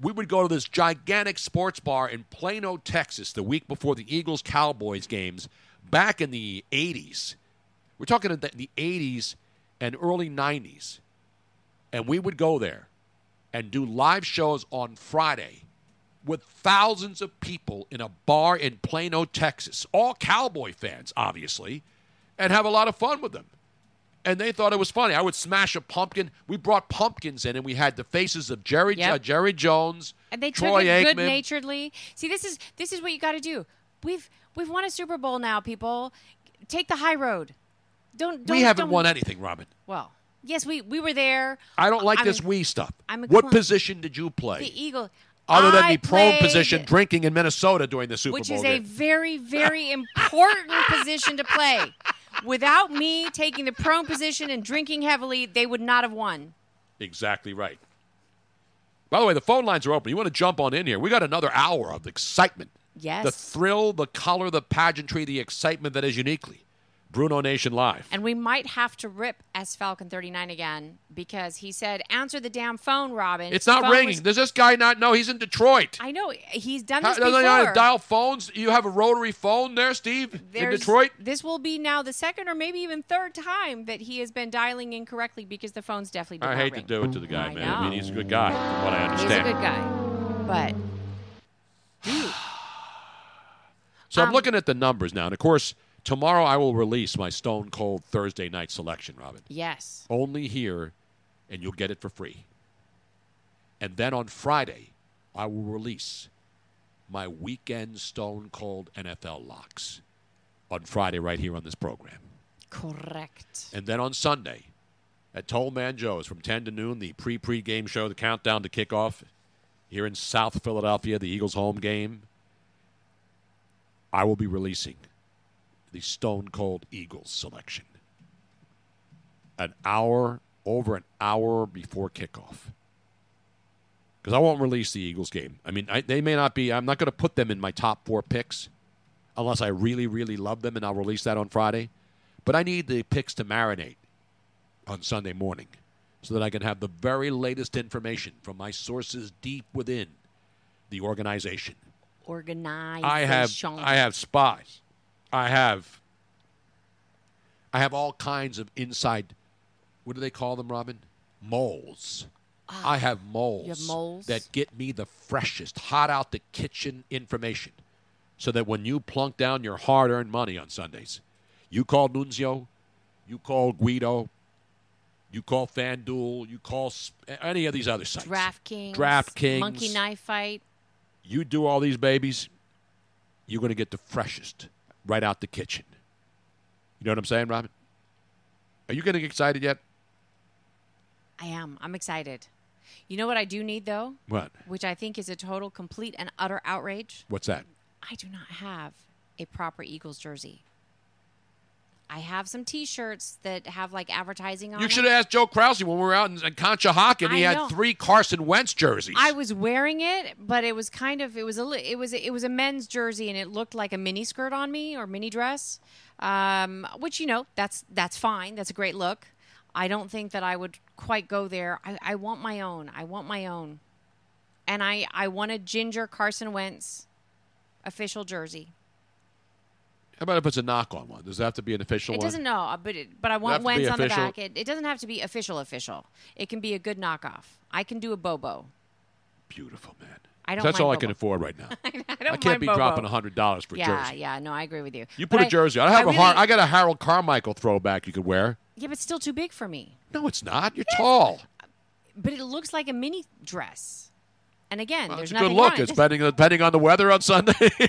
We would go to this gigantic sports bar in Plano, Texas, the week before the Eagles Cowboys games back in the 80s. We're talking in the, the 80s and early 90s. And we would go there and do live shows on Friday with thousands of people in a bar in Plano, Texas, all Cowboy fans, obviously, and have a lot of fun with them. And they thought it was funny. I would smash a pumpkin. We brought pumpkins in, and we had the faces of Jerry Yep. uh, Jerry Jones, and they Troy took it good naturedly. See, this is this is what you got to do. We've we've won a Super Bowl now, people. Take the high road. Don't, don't we haven't don't- won anything, Robin. Well, yes, we we were there. I don't like I'm this a- we stuff. I'm a what position did you play? The Eagle. Other than I the prone position, drinking in Minnesota during the Super which Bowl which is a very, very important position to play. Without me taking the prone position and drinking heavily, they would not have won. Exactly right. By the way, the phone lines are open. You want to jump on in here? We got another hour of excitement. Yes. The thrill, the color, the pageantry, the excitement that is uniquely Bruno Nation Live. And we might have to rip S Falcon 39 again because he said, answer the damn phone, Robin. It's not Phone ringing. was- Does this guy not know he's in Detroit? I know. He's done How, this doesn't he to before. dial phones? You have a rotary phone there, Steve, in Detroit? This will be now the second or maybe even third time that he has been dialing incorrectly because the phone's definitely I hate to do it to the guy, I man. I mean, he's a good guy, from what I understand. He's a good guy. But So I'm Um, looking at the numbers now, and of course, tomorrow I will release my Stone Cold Thursday night selection, Robin. yes. Only here, and you'll get it for free. And then on Friday, I will release my weekend Stone Cold NFL locks on Friday, right here on this program. Correct. And then on Sunday, at Tollman Joe's from 10 to noon, the pre pre game show, the countdown to kickoff here in South Philadelphia, the Eagles home game, I will be releasing the Stone Cold Eagles selection. An hour, over an hour before kickoff. Because I won't release the Eagles game. I mean, I, they may not be, I'm not going to put them in my top four picks unless I really, really love them, and I'll release that on Friday. But I need the picks to marinate on Sunday morning so that I can have the very latest information from my sources deep within the organization. Organized. I have I have spies. I have I have all kinds of inside what do they call them, Robin? Moles. I have moles, Ah, have moles? that get me the freshest, hot out the kitchen information. So that when you plunk down your hard earned money on Sundays, you call Nunzio, you call Guido, you call FanDuel, you call any of these other sites. DraftKings. DraftKings. Monkey Knife Fight. You do all these babies, you're going to get the freshest right out the kitchen. You know what I'm saying, Robin? Are you getting excited yet? I am. I'm excited. You know what I do need though, What? which I think is a total, complete, and utter outrage. What's that? I do not have a proper Eagles jersey. I have some T-shirts that have like advertising on. Them. You should have asked Joe Krause when we were out in, in Conshohocken. He I had know. three Carson Wentz jerseys. I was wearing it, but it was kind of it was a it was it was a men's jersey and it looked like a mini skirt on me or mini dress, um, which you know that's that's fine. That's a great look. I don't think that I would quite go there. I, I want my own. I want my own, and I I want a ginger Carson Wentz official jersey. How about if it's a knock on one? Does that have to be an official one? It one? doesn't know, uh, but it, but I want Wentz on the official? back. It, it doesn't have to be official official. It can be a good knockoff. I can do a Bobo. Beautiful, man. I don't. That's all I can afford right now. I I can't be Bobo. dropping hundred dollars for a yeah, jersey. yeah, no, I agree with you. You But put a jersey. I have a really- I got a Harold Carmichael throwback you could wear. Yeah, but it's still too big for me. No, it's not. You're tall. But it looks like a mini dress. And again, Well, there's it's a nothing good look. It's depending, depending on the weather on Sunday.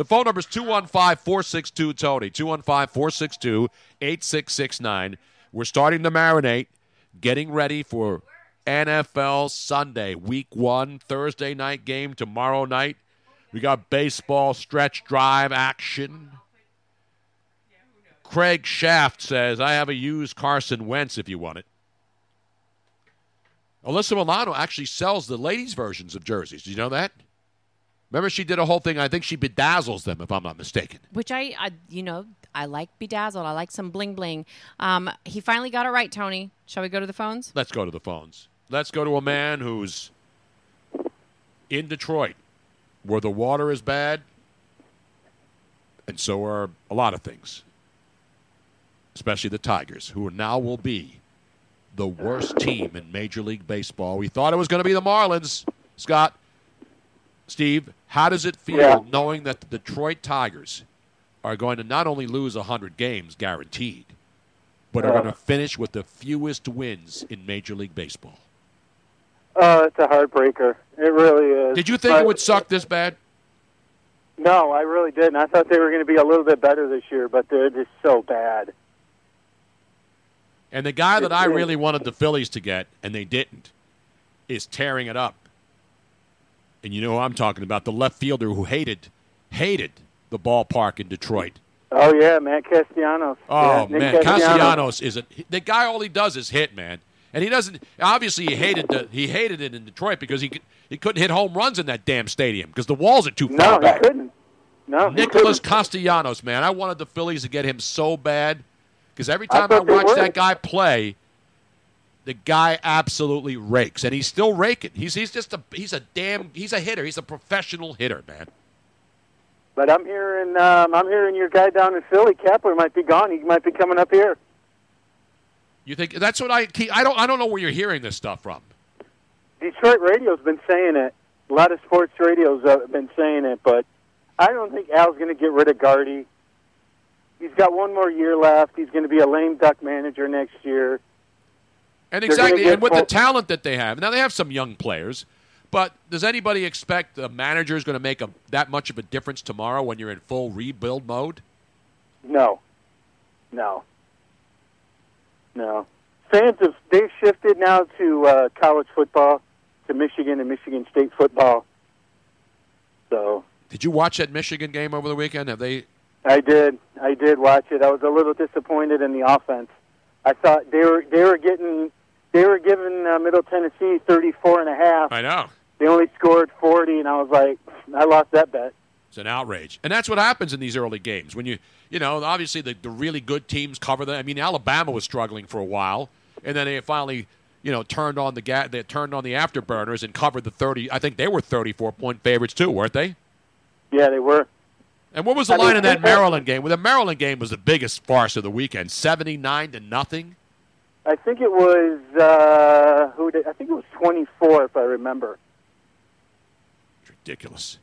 the phone number is 215 462 Tony. 215 462 8669. We're starting to marinate, getting ready for NFL Sunday, week one, Thursday night game tomorrow night. We got baseball stretch drive action. Craig Shaft says, I have a used Carson Wentz if you want it. Alyssa Milano actually sells the ladies' versions of jerseys. Do you know that? Remember, she did a whole thing. I think she bedazzles them, if I'm not mistaken. Which I, I, you know, I like bedazzled. I like some bling bling. Um, he finally got it right, Tony. Shall we go to the phones? Let's go to the phones. Let's go to a man who's in Detroit, where the water is bad, and so are a lot of things, especially the Tigers, who now will be the worst team in Major League Baseball. We thought it was going to be the Marlins. Scott, Steve, how does it feel Yeah. knowing that the Detroit Tigers are going to not only lose 100 games guaranteed, but are Yeah. going to finish with the fewest wins in Major League Baseball? Oh, it's a heartbreaker. It really is. Did you think But- it would suck this bad? No, I really didn't. I thought they were going to be a little bit better this year, but they're just so bad. And the guy that I really wanted the Phillies to get, and they didn't, is tearing it up. And you know who I'm talking about? The left fielder who hated, hated the ballpark in Detroit. Oh yeah, Matt Castellanos. Oh Yeah, man, Castellanos is a the guy. All he does is hit, man, and he doesn't. Obviously, he hated the, he hated it in Detroit because he could, he couldn't hit home runs in that damn stadium because the walls are too No, far he back. couldn't. No, Nicholas couldn't. Castellanos, man, I wanted the Phillies to get him so bad because every time I, they watch that guy play, the guy absolutely rakes, and he's still raking. He's he's just a he's a damn he's a hitter. He's a professional hitter, man. But I'm hearing, um, I'm hearing your guy down in Philly, Kapler, might be gone. He might be coming up here. You think that's what I keep? I don't I don't know where you're hearing this stuff from. Detroit radio's been saying it. A lot of sports radios have been saying it, but I don't think Al's going to get rid of Gardy. He's got one more year left. He's going to be a lame duck manager next year. And exactly, and with the talent that they have, now they have some young players, but does anybody expect the manager is going to make a, that much of a difference tomorrow when you're in full rebuild mode? No, no, no. Fans have they've shifted now to uh, college football, to Michigan and Michigan State football. So Did you watch that Michigan game over the weekend? Have they? I did, I did watch it. I was a little disappointed in the offense. I thought they were they were getting they were giving uh, Middle Tennessee thirty four and a half. I know. They only scored forty, and I was like, I lost that bet. It's an outrage, and that's what happens in these early games when you, you know, obviously the, the really good teams cover them. I mean, Alabama was struggling for a while, and then they finally, you know, turned on the ga- they turned on the afterburners and covered the thirty. I think they were thirty-four point favorites too, weren't they? Yeah, they were. And what was the I mean, line in that Maryland game? Well, the Maryland game was the biggest farce of the weekend, seventy-nine to nothing. I think it was uh, who did I think it was twenty four if I remember. Ridiculous.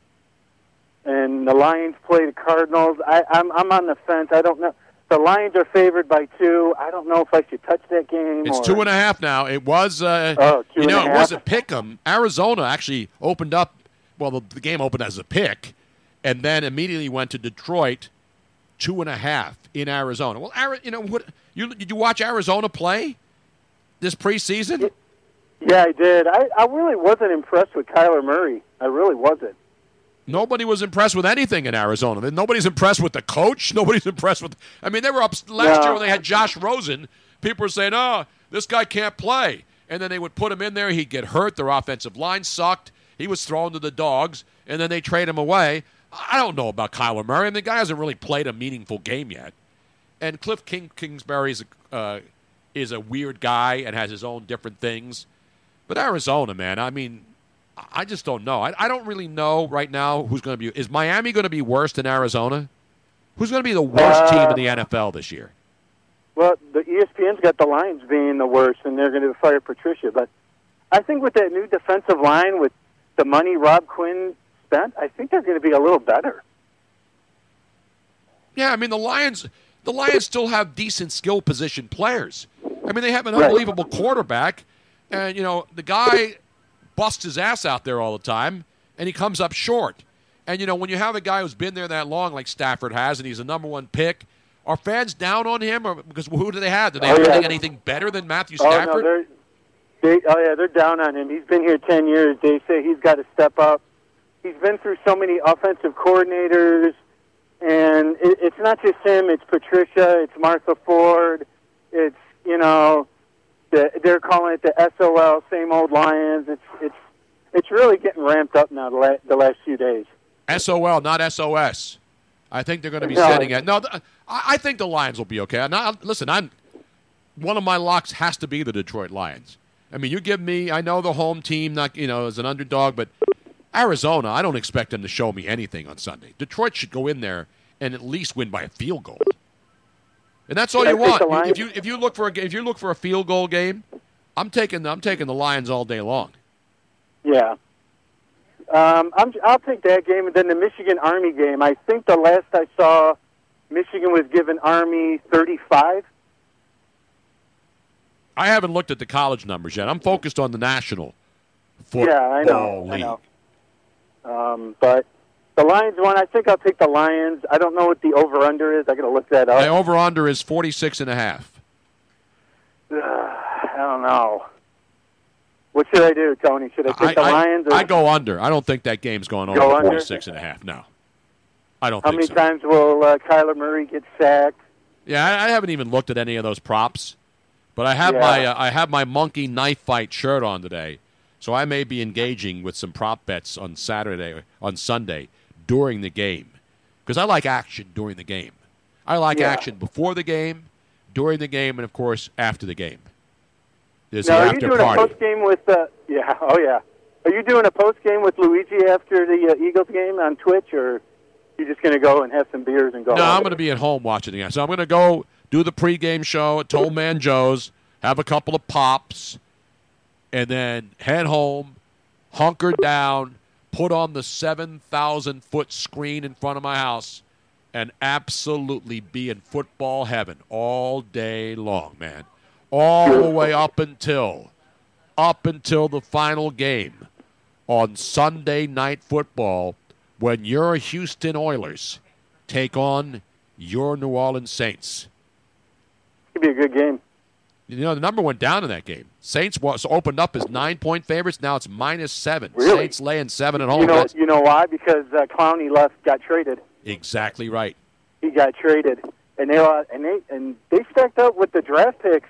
and the Lions play the Cardinals. I, I'm I'm on the fence. I don't know. The Lions are favored by two. I don't know if I should touch that game. It's or, two and a half now. It was, uh, Oh, two you know, it half. was a pick 'em. Arizona actually opened up. Well, the, the game opened as a pick, and then immediately went to Detroit, two and a half in Arizona. Well, Ari- you know what? You did you watch Arizona play this preseason? Yeah, I did. I, I really wasn't impressed with Kyler Murray. I really wasn't. Nobody was impressed with anything in Arizona. Nobody's impressed with the coach. Nobody's impressed with. I mean, they were up last No. year when they had Josh Rosen. People were saying, "Oh, this guy can't play," and then they would put him in there. He'd get hurt. Their offensive line sucked. He was thrown to the dogs, and then they trade him away. I don't know about Kyler Murray. I mean, the guy hasn't really played a meaningful game yet. And Kliff King Kingsbury is a, uh, is a weird guy and has his own different things. But Arizona, man, I mean, I just don't know. I, I don't really know right now who's going to be. Is Miami going to be worse than Arizona? Who's going to be the worst Uh, team in the NFL this year? Well, the ESPN's got the Lions being the worst, and they're going to fire Patricia. But I think with that new defensive line, with the money Rob Quinn spent, I think they're going to be a little better. Yeah, I mean the Lions. The Lions still have decent skill position players. I mean they have an Right. unbelievable quarterback, and you know the guy busts his ass out there all the time, and he comes up short. And you know when you have a guy who's been there that long, like Stafford has, and he's a number one pick, are fans down on him, or because who do they have? Do they Oh, have yeah. anything, better than Matthew Oh no, Stafford? they. Oh yeah, they're down on him. He's been here ten years. They say he's got to step up. He's been through so many offensive coordinators, and it, it's not just him. It's Patricia. It's Martha Ford. It's you know, the, they're calling it the SOL, same old Lions. It's it's it's really getting ramped up now the, la- the last few days. SOL, not SOS. I think they're going to be No. setting it. No, th- I I think the Lions will be okay. Now, listen, I'm one of my locks has to be the Detroit Lions. I mean, you give me. I know the home team, not you know, as an underdog, but Arizona, I don't expect them to show me anything on Sunday. Detroit should go in there and at least win by a field goal, and that's all you I want. the if you if you look for a, if you look for a field goal game, I'm taking I'm taking the Lions all day long. Yeah. Um, I'm, I'll take that game, and then the Michigan Army game. I think the last I saw, Michigan was given Army 35. I haven't looked at the college numbers yet. I'm focused on the national football yeah, I know. I know. Um, but the Lions one, I think I'll take the Lions. I don't know what the over under is. I got to look that up. My over under is 46 and a half. I don't know. What should I do, Tony? Should I take I, the I- Lions? Or I go under. I don't think that game's going over Go the under? 46 and a half. No. I don't How think many so. times will uh, Kyler Murray get sacked? Yeah, I, I haven't even looked at any of those props. But I have Yeah. my uh, I have my monkey knife fight shirt on today. So I may be engaging with some prop bets on Saturday on Sunday during the game. Because I like action during the game. I like Yeah. action before the game, during the game, and of course after the game. There's now, the are you doing party. a post game with? Uh, yeah, oh yeah. Are you doing a post game with Luigi after the uh, Eagles game on Twitch, or you just going to go and have some beers and go? No. I'm going to be at home watching the game. So I'm going to go do the pregame show at Tollman Joe's, have a couple of pops, and then head home, hunker down, put on the 7,000 foot screen in front of my house, and absolutely be in football heaven all day long, man. All the way up until, up until the final game on Sunday night football when your Houston Oilers take on your New Orleans Saints. Could be a good game. You know, the number went down in that game. Saints was opened up as nine point favorites. Now it's minus seven. Really? Saints laying seven at home. You know, That's you know why? Because uh, Clowney left, got traded. exactly right. He got traded, and they uh, and they and they stacked up with the draft picks.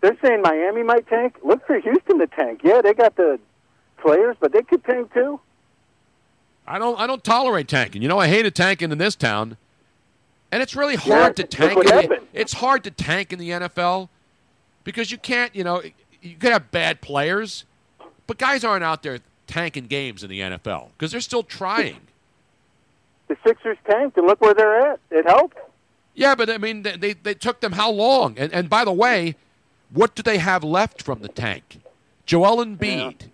They're saying Miami might tank. Look for Houston to tank. Yeah, they got the players, but they could tank too. I don't. I don't tolerate tanking. You know, I hated tanking in this town, and it's really Yeah, hard to tank. in the, it's hard to tank in the NFL because you can't. You know, you could have bad players, but guys aren't out there tanking games in the NFL because they're still trying. The Sixers tanked, and look where they're at. It helped. Yeah, but I mean, they, they, they took them how long? And, and by the way, what do they have left from the tank? Joel Embiid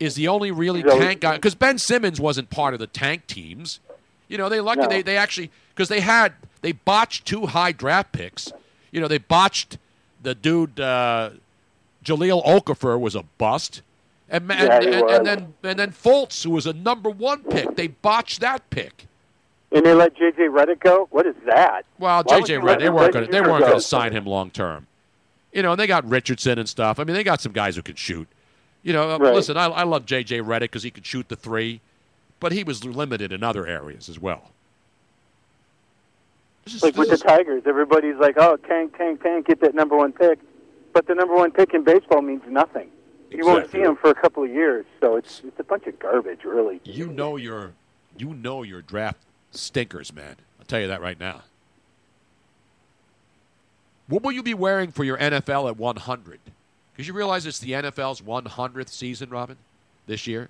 is the only really tank guy because Ben Simmons wasn't part of the tank teams. You know, they lucky No. they, they actually because they had they botched two high draft picks. You know, they botched the dude uh, Jahlil Okafor was a bust. And, Yeah, and, and, then and then Fultz, who was a number one pick, they botched that pick. And they let JJ Redick go. What is that? Well, Why JJ you Redick, they weren't going to they weren't going to sign him long term. You know, and they got Richardson and stuff. I mean, they got some guys who could shoot. You know, uh, Right. listen, I, I love J.J. Redick because he could shoot the three, but he was limited in other areas as well. Like with the Tigers, everybody's like, "Oh, tank, tank, tank, get that number one pick," but the number one pick in baseball means nothing. You won't see him for a couple of years, so it's it's a bunch of garbage, really. You know your, you know your draft stinkers, man. I'll tell you that right now. What will you be wearing for your NFL at 100? Because you realize it's the NFL's 100th season, Robin, this year.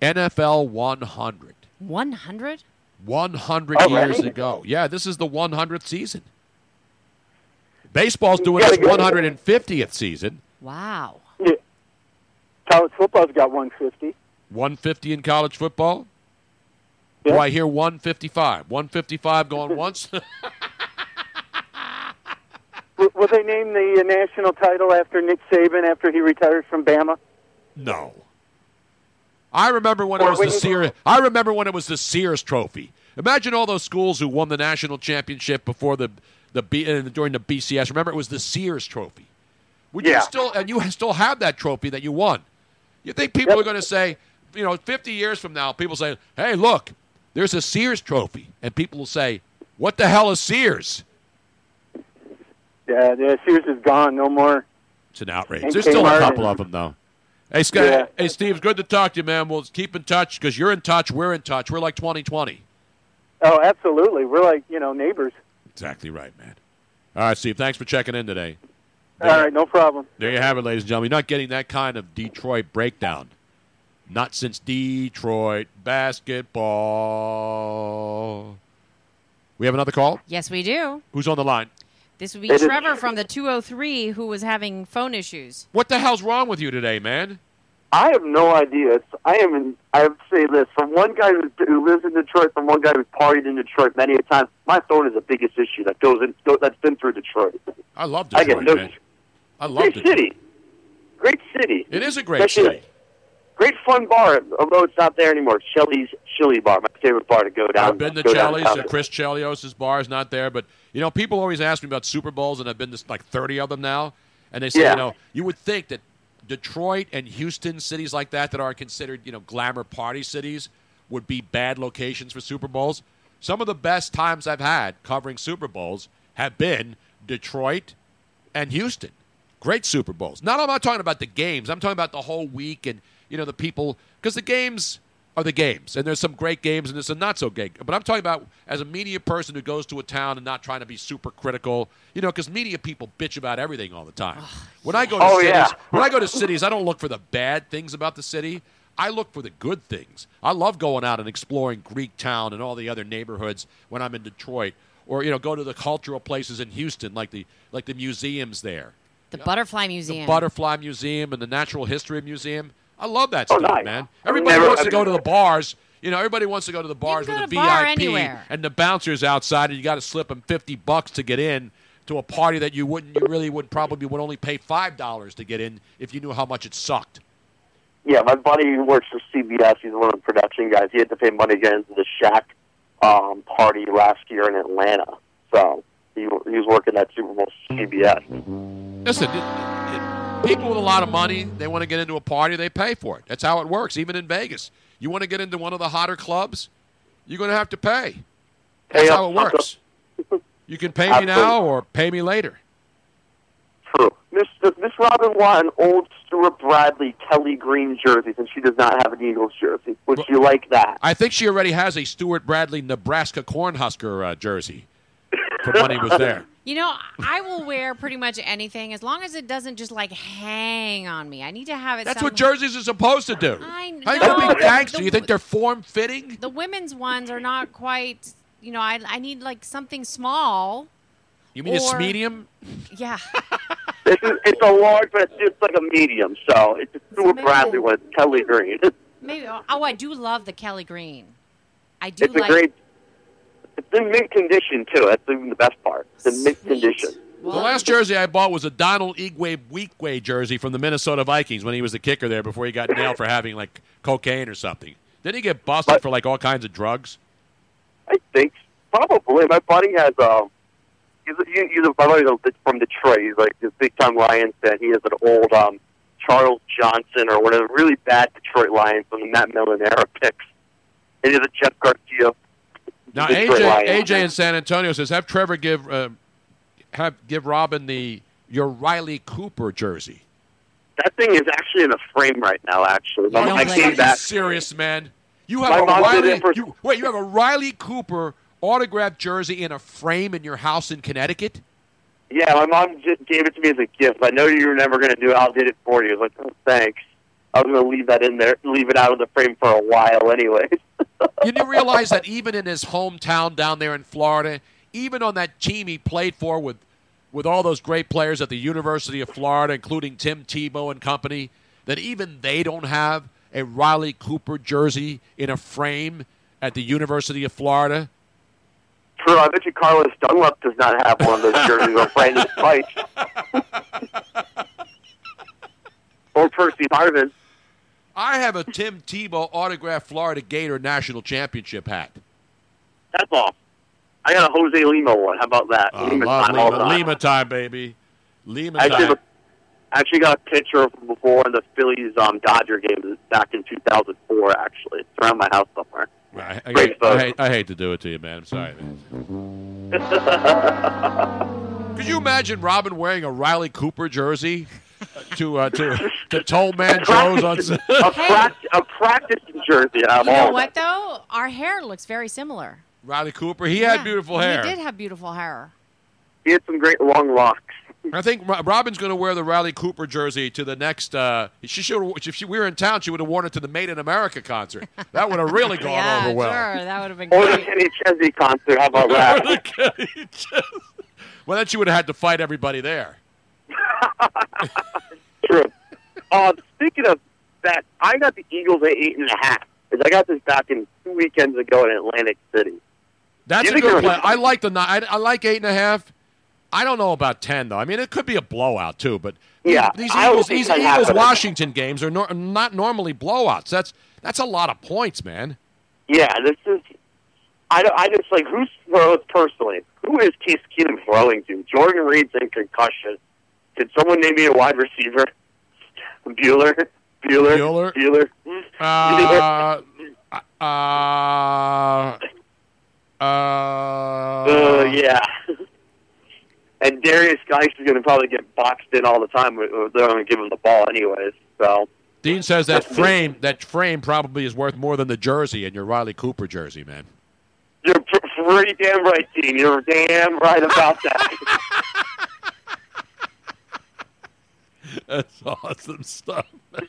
NFL 100. 100? 100 Oh, years ago. Yeah, this is the 100th season. Baseball's doing its 150th season. Wow. Yeah. College football's got 150. 150 in college football. Do I hear 155? 155 going once? Will, will they name the uh, national title after Nick Saban after he retires from Bama? No. I remember when it was the Sears. I remember when it was the Sears Trophy. Imagine all those schools who won the national championship before the the B, uh, during the BCS. Remember, it was the Sears Trophy. Would you still and you still have that trophy that you won? You think people are going to say, you know, 50 years from now, people say, "Hey, look, there's a Sears Trophy," and people will say, "What the hell is Sears?" Yeah, yeah. Sears is gone. No more. It's an outrage. And There's still a couple and- of them though. Hey, Scott. Yeah. Hey, Steve. It's good to talk to you, man. We'll keep in touch because you're in touch. We're in touch. We're like 2020. Oh, absolutely. We're like you know neighbors. Exactly right, man. All right, Steve. Thanks for checking in today. All right, no problem. There you have it, ladies and gentlemen. You're not getting that kind of Detroit breakdown. Not since Detroit basketball. We have another call. Yes, we do. Who's on the line? This would be It is- Trevor from the 203 who was having phone issues. What the hell's wrong with you today, man? I have no idea. It's, I am. In, I have to say this from one guy who, who lives in Detroit, from one guy who's partied in Detroit many a time. My phone is the biggest issue that goes in. Go, that's been through Detroit. I love I Detroit, get no. man. I love Great Detroit. city. Great city. It is a great Especially- city. Great fun bar, although it's not there anymore. Cheli's Chili Bar, my favorite bar to go down. To. I've been to go Cheli's. downtown. Uh, Chris Chelios' bar is not there, but you know, people always ask me about Super Bowls, and I've been to like 30 of them now. And they say, Yeah. you know, you would think that Detroit and Houston, cities like that, that are considered, you know, glamour party cities, would be bad locations for Super Bowls. Some of the best times I've had covering Super Bowls have been Detroit and Houston. Great Super Bowls. Not I'm not talking about the games. I'm talking about the whole week and you know the people because the games are the games and there's some great games and there's some not so great. But I'm talking about as a media person who goes to a town and not trying to be super critical. You know, because media people bitch about everything all the time. when I go to Oh, cities, yeah. when I go to cities, I don't look for the bad things about the city. I look for the good things. I love going out and exploring Greek Town and all the other neighborhoods when I'm in Detroit, or you know, go to the cultural places in Houston, like the like the museums there. The Butterfly Museum. The Butterfly Museum and the Natural History Museum. I love that Oh, stuff, nice. man. Everybody never- wants to I've- go to the bars. You know, everybody wants to go to the bars with go a to a bar VIP anywhere. and the bouncers outside, and you got to slip them fifty bucks to get in to a party that you wouldn't, you really would probably would only pay five dollars to get in if you knew how much it sucked. Yeah, my buddy works for CBS, he's one of the production guys. He had to pay money to get into the Shaq um, party last year in Atlanta. So he, he was working that Super Bowl CBS. Listen, it, it, people with a lot of money, they want to get into a party, they pay for it. That's how it works, even in Vegas. You want to get into one of the hotter clubs, you're going to have to pay. That's how it works. You can pay me now or pay me later. True. Miss Miss Robin want an old Stewart Bradley Kelly Green jersey since she does not have an Eagles jersey? Would you like that? I think she already has a Stewart Bradley Nebraska Cornhusker uh, jersey from when he was there. You know, I will wear pretty much anything as long as it doesn't just like hang on me. I need to have it. That's sound what jerseys are supposed to do. I How you know. gonna be The- gangster? the- You think they're form fitting? The women's ones are not quite. You know, I I need like something small. You mean it's medium? Yeah. It's, it's a large, but it's just like a medium. So it's a Stewart medium. Bradley with Kelly Green. Maybe. Oh, oh, I do love the Kelly Green. I do It's a like. great. It's in mint condition too. That's even the best part. It's in mint condition. the last jersey I bought was a Donald Igwe Weekway jersey from the Minnesota Vikings when he was the kicker there before he got nailed for having like cocaine or something. Didn't he get busted for like all kinds of drugs? I think probably my buddy has um he's, he- he's a, my buddy's a- from Detroit. He's like this big time Lions fan. He has an old um, Charles Johnson or one of the really bad Detroit Lions from the Matt Millen era picks. And he has a Jeff Garcia. Now AJ AJ in San Antonio says have Trevor give uh, have give Robin the your Riley Cooper jersey. That thing is actually in a frame right now. Actually, my Are mom you came fucking back. serious, man? You My have a Riley. for- you, wait, you have a Riley Cooper autographed jersey in a frame in your house in Connecticut? Yeah, my mom just gave it to me as a gift. I know you were never going to do it. I'll did it for you. I was like, oh, thanks. I was going to leave that in there, leave it out of the frame for a while, anyway. You do realize that even in his hometown down there in Florida, even on that team he played for with with all those great players at the University of Florida, including Tim Tebow and company, that even they don't have a Riley Cooper jersey in a frame at the University of Florida. True, I bet you Carlos Dunlap does not have one of those jerseys on Brandon Spikes. or Percy Harvin. I have a Tim Tebow autographed Florida Gator national championship hat. That's all. I got a Jose Lima one. How about that? I Lima time Lima, time. Lima time, baby. Lima I time. I actually got a picture of him before in the Phillies um, Dodger game back in 2004, actually. It's around my house somewhere. I, I, Great. I, hate, I hate to do it to you, man. I'm sorry, man. Could you imagine Robin wearing a Riley Cooper jersey to uh, to to Tollman Joe's on? Sun- a, prac- a practice jersey. I'm You know what though? Our hair looks very similar. Riley Cooper, he had beautiful hair. He did have beautiful hair. He had some great long locks. I think Robin's going to wear the Riley Cooper jersey to the next. Uh, she should. If she, we were in town, she would have worn it to the Made in America concert. That would have really gone yeah, over well. sure. That would have been Or the great. Kenny Chesney concert. How about that? well, then she would have had to fight everybody there. True. Uh, speaking of that, I got the Eagles at eight and a half. 'Cause I got this back in two weekends ago in Atlantic City. That's a good play. I like the I, I like eight and a half. I don't know about ten though. I mean, it could be a blowout too. But Yeah, these Eagles, these Eagles. Washington games are nor- not normally blowouts. That's that's a lot of points, man. Yeah, this is. I, don't- I just like who's throws personally. Who is Case Keenum throwing to? Jordan Reed's in concussion. Can someone name me a wide receiver? Bueller. Bueller. Bueller. Bueller. Uh, uh, uh, Uh, yeah. and Derrius Guice is going to probably get boxed in all the time. They're going to give him the ball anyways. So Dean says that frame that frame probably is worth more than the jersey in your Riley Cooper jersey, man. you're pretty damn right, Dean. You're damn right about that. That's awesome stuff.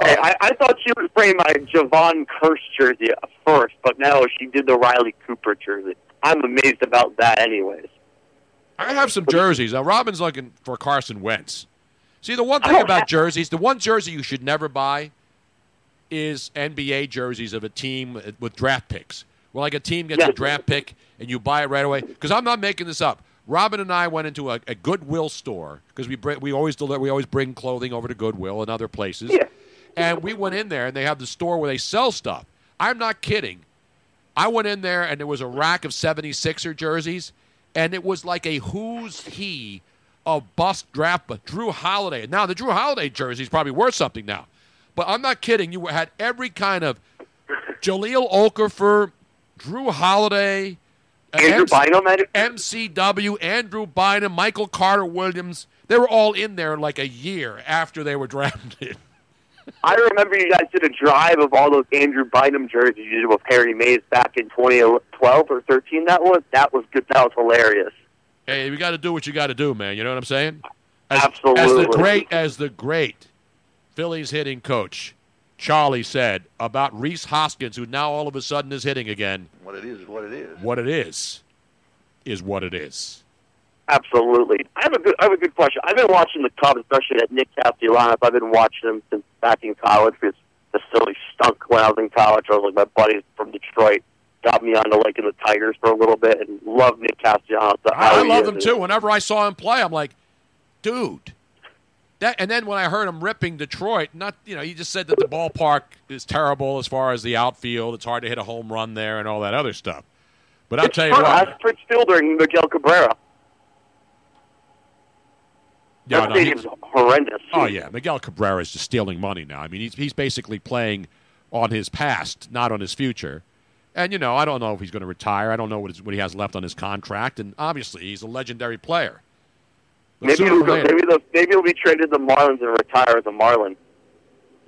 Hey, I, I thought she would frame my Jevon Kearse jersey at first, but no, she did the Riley Cooper jersey. I'm amazed about that, anyways. I have some jerseys. Now, Robin's looking for Carson Wentz. See, the one thing about jerseys, the one jersey you should never buy is NBA jerseys of a team with draft picks. Well, like a team gets a draft pick and you buy it right away. Because I'm not making this up. Robin and I went into a, a Goodwill store because we bring, we always deliver, we always bring clothing over to Goodwill and other places. Yeah. And we went in there and they have the store where they sell stuff. I'm not kidding. I went in there and there was a rack of 76er jerseys, and it was like a who's he of bust draft. But Jrue Holiday. Now the Jrue Holiday jersey is probably worth something now, but I'm not kidding. You had every kind of Jahlil Okafor, Jrue Holiday, Andrew MC Bynum? MCW, Andrew Bynum, Michael Carter Williams. They were all in there like a year after they were drafted. I remember you guys did a drive of all those Andrew Bynum jerseys you did with Harry Mayes back in 2012 or 13. That was that was good. That was hilarious. Hey, you got to do what you got to do, man. You know what I'm saying? As, As the great, as the great Phillies hitting coach Charlie said about Rhys Hoskins, who now all of a sudden is hitting again. What it is is what it is. What it is, is what it is. Absolutely. I have a good I have a good question. I've been watching the Cubs, especially that Nick Castellanos. I've been watching him since back in college because the silly stunk when I was in college. I was like my buddies from Detroit got me onto liking the Tigers for a little bit and loved Nick Castellanos. I, How I love is. him too. Whenever I saw him play, I'm like, dude. That, and then when I heard him ripping Detroit, not you know, he just said that the ballpark is terrible as far as the outfield. It's hard to hit a home run there and all that other stuff. But I'll It's tell you what, Fritz Fielder and Miguel Cabrera. Yeah, that no, stadium's horrendous. Oh yeah, Miguel Cabrera is just stealing money now. I mean, he's he's basically playing on his past, not on his future. And you know, I don't know if he's going to retire. I don't know what, what he has left on his contract. And obviously, he's a legendary player. Maybe he'll go, maybe they'll, maybe he'll be traded to the Marlins and retire as a Marlin.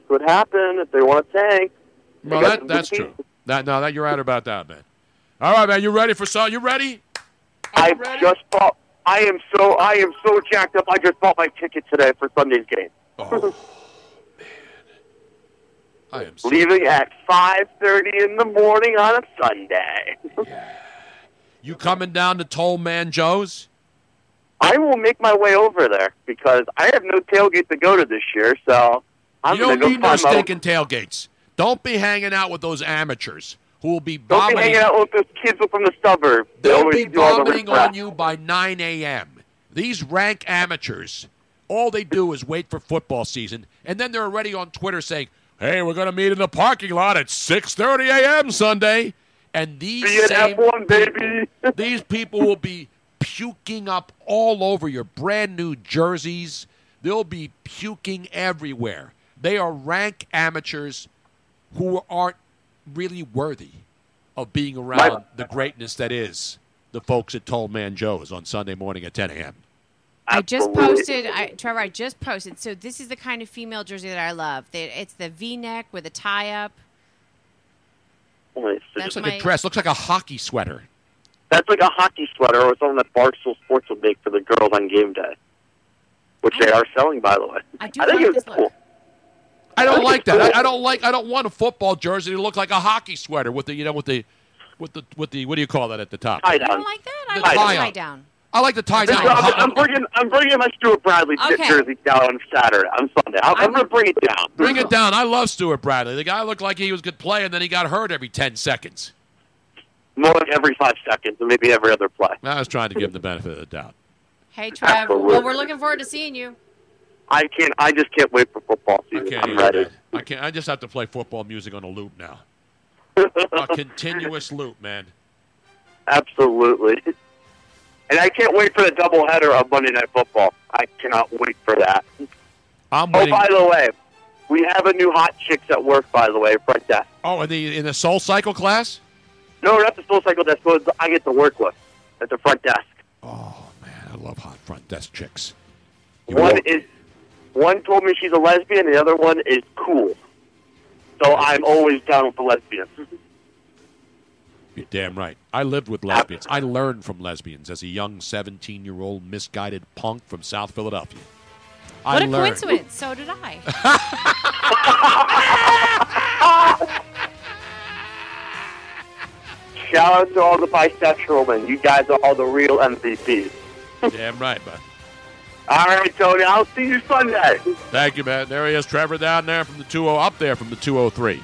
Could happen if they want to tank. Well, that, that's true. That no, that you're right about that, man. All right, man. You ready for some? You ready? I just bought. I am so I am so jacked up. I just bought my ticket today for Sunday's game. Oh, I am leaving at five thirty in the morning on a Sunday. You coming down to Tollman Joe's? I will make my way over there because I have no tailgate to go to this year. So I'm you don't need no stinking tailgates. Don't be hanging out with those amateurs who will be Don't be hanging out with those kids from the suburbs. They They'll always be all the on you by 9 a.m. These rank amateurs, all they do is wait for football season, and then they're already on Twitter saying, "Hey, we're going to meet in the parking lot at 6:30 a.m. Sunday." And these Be an same F1, baby. these people will be puking up all over your brand new jerseys. They'll be puking everywhere. They are rank amateurs who aren't really worthy of being around the greatness that is the folks at Tollman Joe's on Sunday morning at 10 a.m. I just posted, I, Trevor. I just posted. So this is the kind of female jersey that I love. It's the V-neck with a tie-up. It's Looks That's like my- a dress. Looks like a hockey sweater. That's like a hockey sweater or something that Barstool Sports will make for the girls on game day, which they are selling, by the way. I do think like it's this cool. I don't like that. I, I don't like. I don't want a football jersey to look like a hockey sweater with the you know with the with the with the what do you call that at the top? Tie You down. don't like that? I The like the tie-up. tie down. I like the tie down. I'm, I'm bringing I'm bringing my Stewart Bradley Okay. jersey down on Saturday on Sunday. I'm, I'm going to bring it down. Bring it down. I love Stewart Bradley. The guy looked like he was good play, and then he got hurt every ten seconds. More like every five seconds, and maybe every other play. I was trying to give him the benefit of the doubt. Hey, Trev. Absolutely. Well, we're looking forward to seeing you. I can't. I just can't wait for football season. Can't I'm ready. that. I can't. I just have to play football music on a loop now. a continuous loop, man. Absolutely. And I can't wait for the doubleheader of Monday Night Football. I cannot wait for that. I'm Oh, by the way, we have a new hot chicks at work. By the way, front desk. Oh, in the in the Soul Cycle class. No, not the Soul Cycle desk. but I get to work with at the front desk. Oh man, I love hot front desk chicks. One is one told me she's a lesbian, the other one is cool. So I'm always down with the lesbians. You're damn right. I lived with lesbians. I learned from lesbians as a young 17 year old misguided punk from South Philadelphia. I What a learned. coincidence. So did I. Shout out to all the bisexual men. You guys are all the real MVPs. damn right, man. All right, Tony. I'll see you Sunday. Thank you, man. There he is, Trevor, down there from the 20, up there from the 203,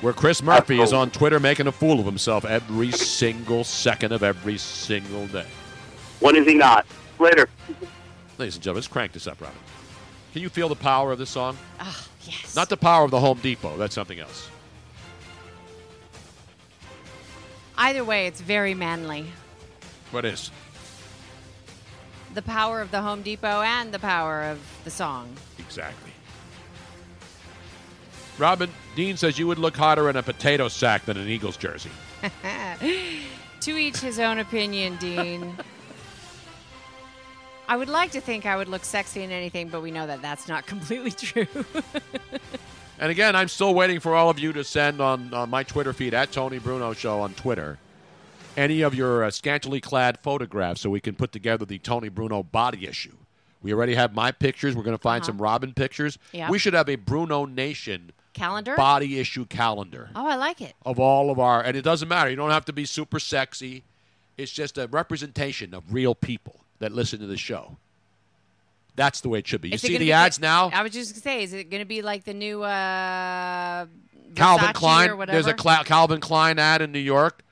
where Chris Murphy is on Twitter making a fool of himself every single second of every single day. When is he not? Later. Ladies and gentlemen, let's crank this up, Robin. Can you feel the power of this song? Ah, yes. Not the power of the Home Depot. That's something else. Either way, it's very manly. What is? The power of the Home Depot and the power of the song. Exactly. Robin, Dean says you would look hotter in a potato sack than an Eagles jersey. to each his own opinion, Dean. I would like to think I would look sexy in anything, but we know that that's not completely true. And again, I'm still waiting for all of you to send on, on my Twitter feed at Tony Bruno Show on Twitter any of your uh, scantily clad photographs so we can put together the Tony Bruno body issue. We already have my pictures. We're going to find Uh-huh. some Robin pictures. Yep. We should have a Bruno Nation Calendar? body issue calendar Oh, I like it. of all of our, and it doesn't matter. You don't have to be super sexy. It's just a representation of real people that listen to the show. That's the way it should be. You Is see the ads now? I was just gonna say, is it going to be like the new uh, Calvin Klein. There's a? Cla- Calvin Klein ad in New York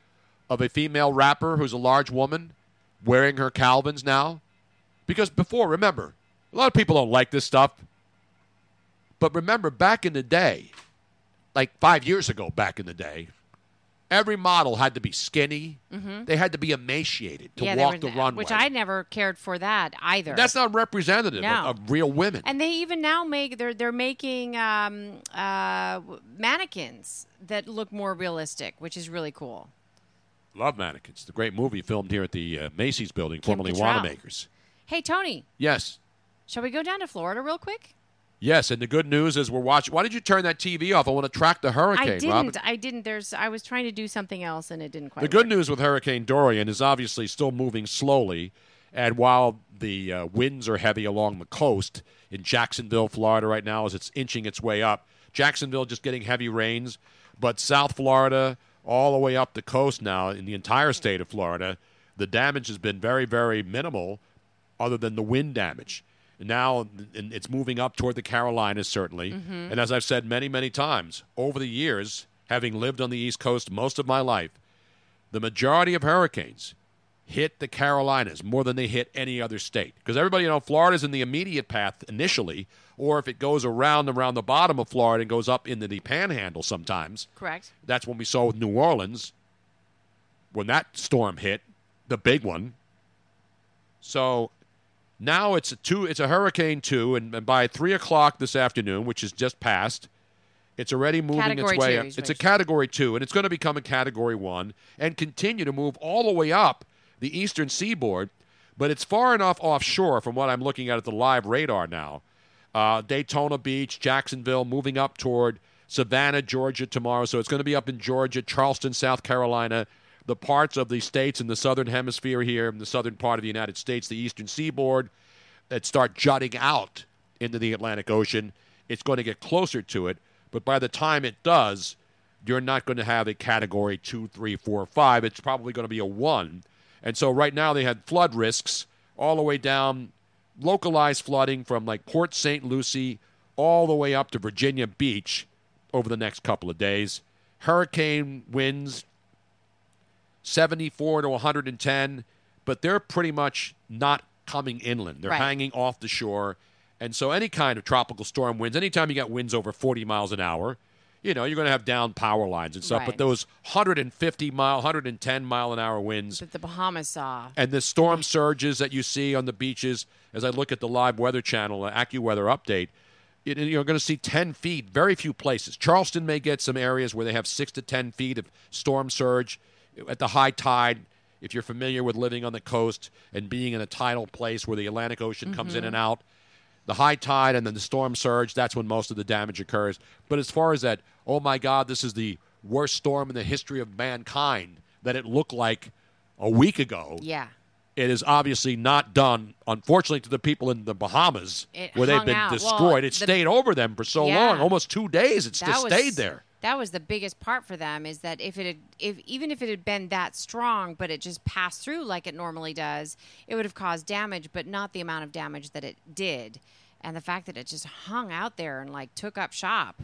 of a female rapper who's a large woman wearing her Calvins now. Because before, remember, a lot of people don't like this stuff. But remember, back in the day, like five years ago, back in the day, Every model had to be skinny. Mhm. They had to be emaciated to yeah, walk the runway. which I never cared for that either. That's not representative No. of, of real women. And they even now make they're they're making um, uh, mannequins that look more realistic, which is really cool. Love Mannequins, the great movie filmed here at the uh, Macy's building, Kim formerly Cattrall. Wanamaker's. Hey Tony, Yes. shall we go down to Florida real quick? Yes, and the good news is we're watching. Why did you turn that TV off? I want to track the hurricane, I didn't. Robin. I didn't. There's. I was trying to do something else and it didn't quite. The good news with Hurricane Dorian is obviously still moving slowly, and while the uh, winds are heavy along the coast in Jacksonville, Florida, right now, as it's inching its way up, Jacksonville just getting heavy rains, but South Florida, all the way up the coast now, in the entire state of Florida, the damage has been very, very minimal, other than the wind damage. Now it's moving up toward the Carolinas, certainly. Mhm. And as I've said many, many times over the years, having lived on the East Coast most of my life, the majority of hurricanes hit the Carolinas more than they hit any other state. Because everybody, you know, Florida's in the immediate path initially, or if it goes around around the bottom of Florida and goes up into the panhandle sometimes. Correct. That's when we saw with New Orleans when that storm hit, the big one. So now it's a two. It's a hurricane two, and, and by three o'clock this afternoon, which is just passed, it's already moving Category its way up. It's a category two, and it's going to become a category one and continue to move all the way up the eastern seaboard. But it's far enough offshore from what I'm looking at at the live radar now. Uh, Daytona Beach, Jacksonville, moving up toward Savannah, Georgia tomorrow. So it's going to be up in Georgia, Charleston, South Carolina, the parts of the states in the southern hemisphere here, in the southern part of the United States, the eastern seaboard, that start jutting out into the Atlantic Ocean. It's going to get closer to it, but by the time it does, you're not going to have a category two, three, four, five. It's probably going to be a one. And so right now they had flood risks all the way down, localized flooding from like Port St. Lucie all the way up to Virginia Beach over the next couple of days. Hurricane winds 74 to 110, but they're pretty much not coming inland. They're Right. hanging off the shore. And so any kind of tropical storm winds, anytime you got winds over 40 miles an hour, you know, you're going to have down power lines and stuff. But those 150 mile, 110 mile an hour winds That the Bahamas saw. and the storm surges that you see on the beaches as I look at the live weather channel, uh, AccuWeather update, you're going to see 10 feet, very few places. Charleston may get some areas where they have 6 to 10 feet of storm surge at the high tide. If you're familiar with living on the coast and being in a tidal place where the Atlantic Ocean comes in and mm-hmm. out, the high tide and then the storm surge, that's when most of the damage occurs. But as far as that, oh my God, this is the worst storm in the history of mankind that it looked like a week ago. Yeah. It is obviously not done, unfortunately, to the people in the Bahamas It where they've been out. Well, destroyed. it the- stayed over them for so Yeah. long, almost two days. It's just was- stayed there. That was the biggest part for them is that if it had, if even if it had been that strong, but it just passed through like it normally does, it would have caused damage, but not the amount of damage that it did. And the fact that it just hung out there and like took up shop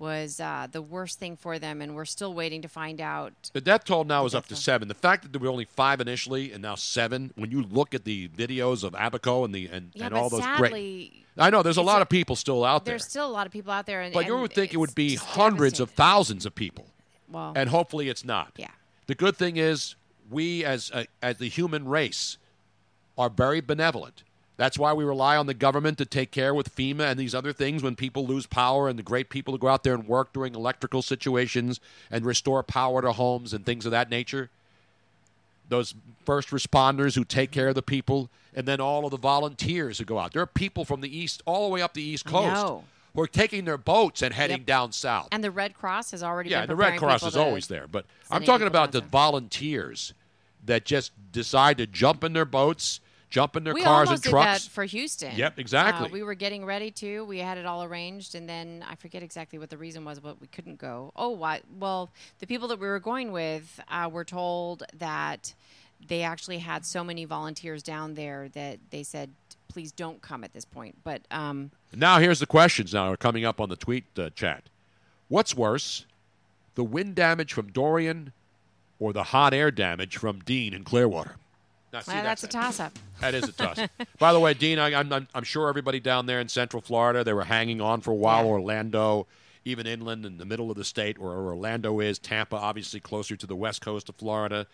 was uh, the worst thing for them. And we're still waiting to find out. The death toll now is up to seven. The fact that there were only five initially and now seven, when you look at the videos of Abaco and the and, Yeah, and all those sadly, great, I know there's a lot a- of people still out there, There's still a lot of people out there, and, but you and would think it would be hundreds of thousands of people, Well, and hopefully it's not. Yeah. The good thing is we as a, as the human race are very benevolent. That's why we rely on the government to take care with FEMA and these other things when people lose power and the great people to go out there and work during electrical situations and restore power to homes and things of that nature. Those first responders who take care of the people, and then all of the volunteers who go out. There are people from the east, all the way up the east coast, who are taking their boats and heading Yep. down south. and the Red Cross has already there. Yeah, the Red Cross is always there, but I'm talking about the volunteers that just decide to jump in their boats, jump in their we cars and trucks. for Houston. Yep, exactly. Uh, we were getting ready to. We had it all arranged, and then I forget exactly what the reason was, but we couldn't go. Oh, why? Well, the people that we were going with uh, were told that they actually had so many volunteers down there that they said, "Please don't come at this point." But um, Now here's the questions. Now are coming up on the tweet uh, chat. What's worse, the wind damage from Dorian, or the hot air damage from Dean in Clearwater? Now, see, well, that's a toss-up. That is a toss. By the way, Dean, I, I'm, I'm, I'm sure everybody down there in Central Florida, they were hanging on for a while. Orlando, even inland in the middle of the state where Orlando is. Tampa, obviously, closer to the west coast of Florida.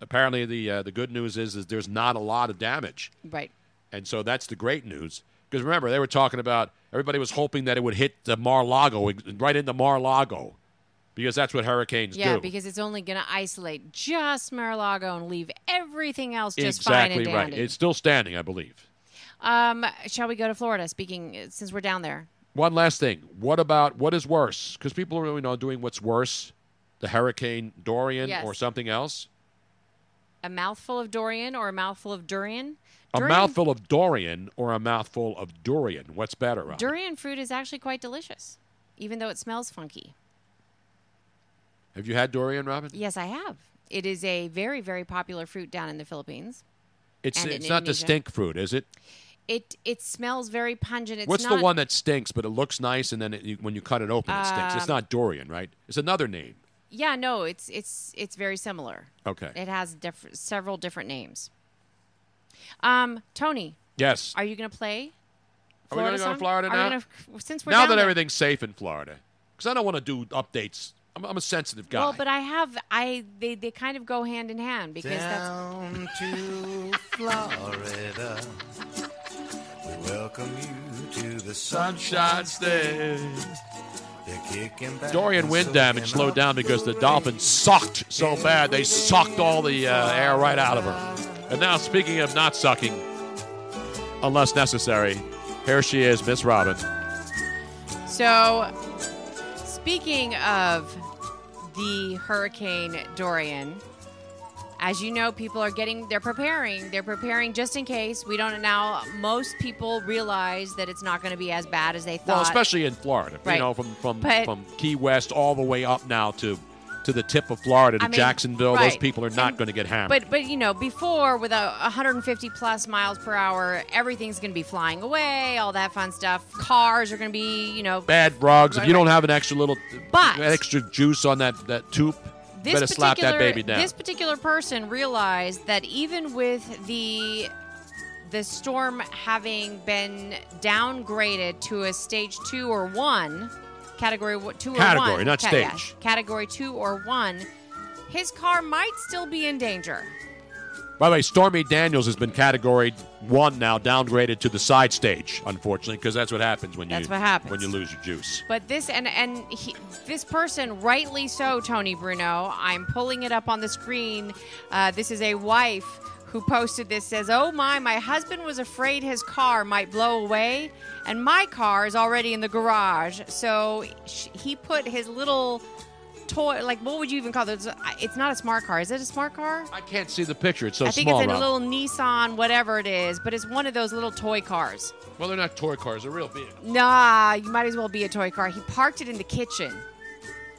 Apparently, the uh, the good news is is there's not a lot of damage. Right. And so that's the great news. Because remember, they were talking about everybody was hoping that it would hit the Mar-Lago, right into Mar-Lago, because that's what hurricanes Yeah, do. Yeah, because it's only going to isolate just Mar-a-Lago and leave everything else just exactly fine and right. dandy. It's still standing, I believe. Um, shall we go to Florida? Speaking since we're down there, One last thing. What about what is worse? Because people are you know doing what's worse, the Hurricane Dorian Yes. or something else. a mouthful of Dorian or a mouthful of durian. A Durian- mouthful of Dorian or a mouthful of durian. What's better? Rob? Durian fruit is actually quite delicious, even though it smells funky. Have you had durian, Robin? Yes, I have. It is a very, very popular fruit down in the Philippines. It's and it's not the stink fruit, is it? It it smells very pungent. It's What's not, the one that stinks, but it looks nice, and then it, you, when you cut it open, it stinks? It's Um, not durian, right? It's another name. Yeah, no, it's it's it's very similar. Okay. It has diff- several different names. Um, Tony, Yes. are you going to play? Are we going to go to Florida now? gonna- since we're now that there- everything's safe in Florida, because I don't want to do updates. I'm, I'm a sensitive guy. Well, but I have I they they kind of go hand in hand because Down to Florida. We welcome you to the Sunshine State. Back Dorian wind damage slowed down because the Dolphins sucked so bad they sucked all the uh, air right out of her. And now, speaking of not sucking, unless necessary, here she is, Miss Robin. so. Speaking of the Hurricane Dorian, as you know, people are getting they're preparing. They're preparing just in case. We don't now. Most people realize that it's not going to be as bad as they thought. Well, especially in Florida, Right. you know, from from But- from Key West all the way up now to to the tip of Florida to I mean, Jacksonville. Those people are not And- going to get hammered. But but you know, before with a 150 plus miles per hour, everything's going to be flying away, all that fun stuff. Cars are going to be, you know, Bad rugs. If Right, you don't have an extra little But- extra juice on that that tube, this better slap that baby down. This particular person realized that even with the the storm having been downgraded to a stage two or one, category two or Category, one, not yeah, stage. category two or one, his car might still be in danger. By the way, Stormy Daniels has been category one now, downgraded to the side stage, unfortunately, because that's what happens when That's you what happens. when you lose your juice. But this and and he, this person, rightly so, Tony Bruno. I'm pulling it up on the screen. Uh, this is a wife who posted this. Says, "Oh my, my husband was afraid his car might blow away, and my car is already in the garage. So he put his little toy, like what would you even call this? It's not a smart car. Is it a smart car? I can't see the picture; it's so small. I think small. it's a little Nissan, whatever it is, but it's one of those little toy cars. Well, they're not toy cars; they're real big. Nah, you might as well be a toy car. He parked it in the kitchen.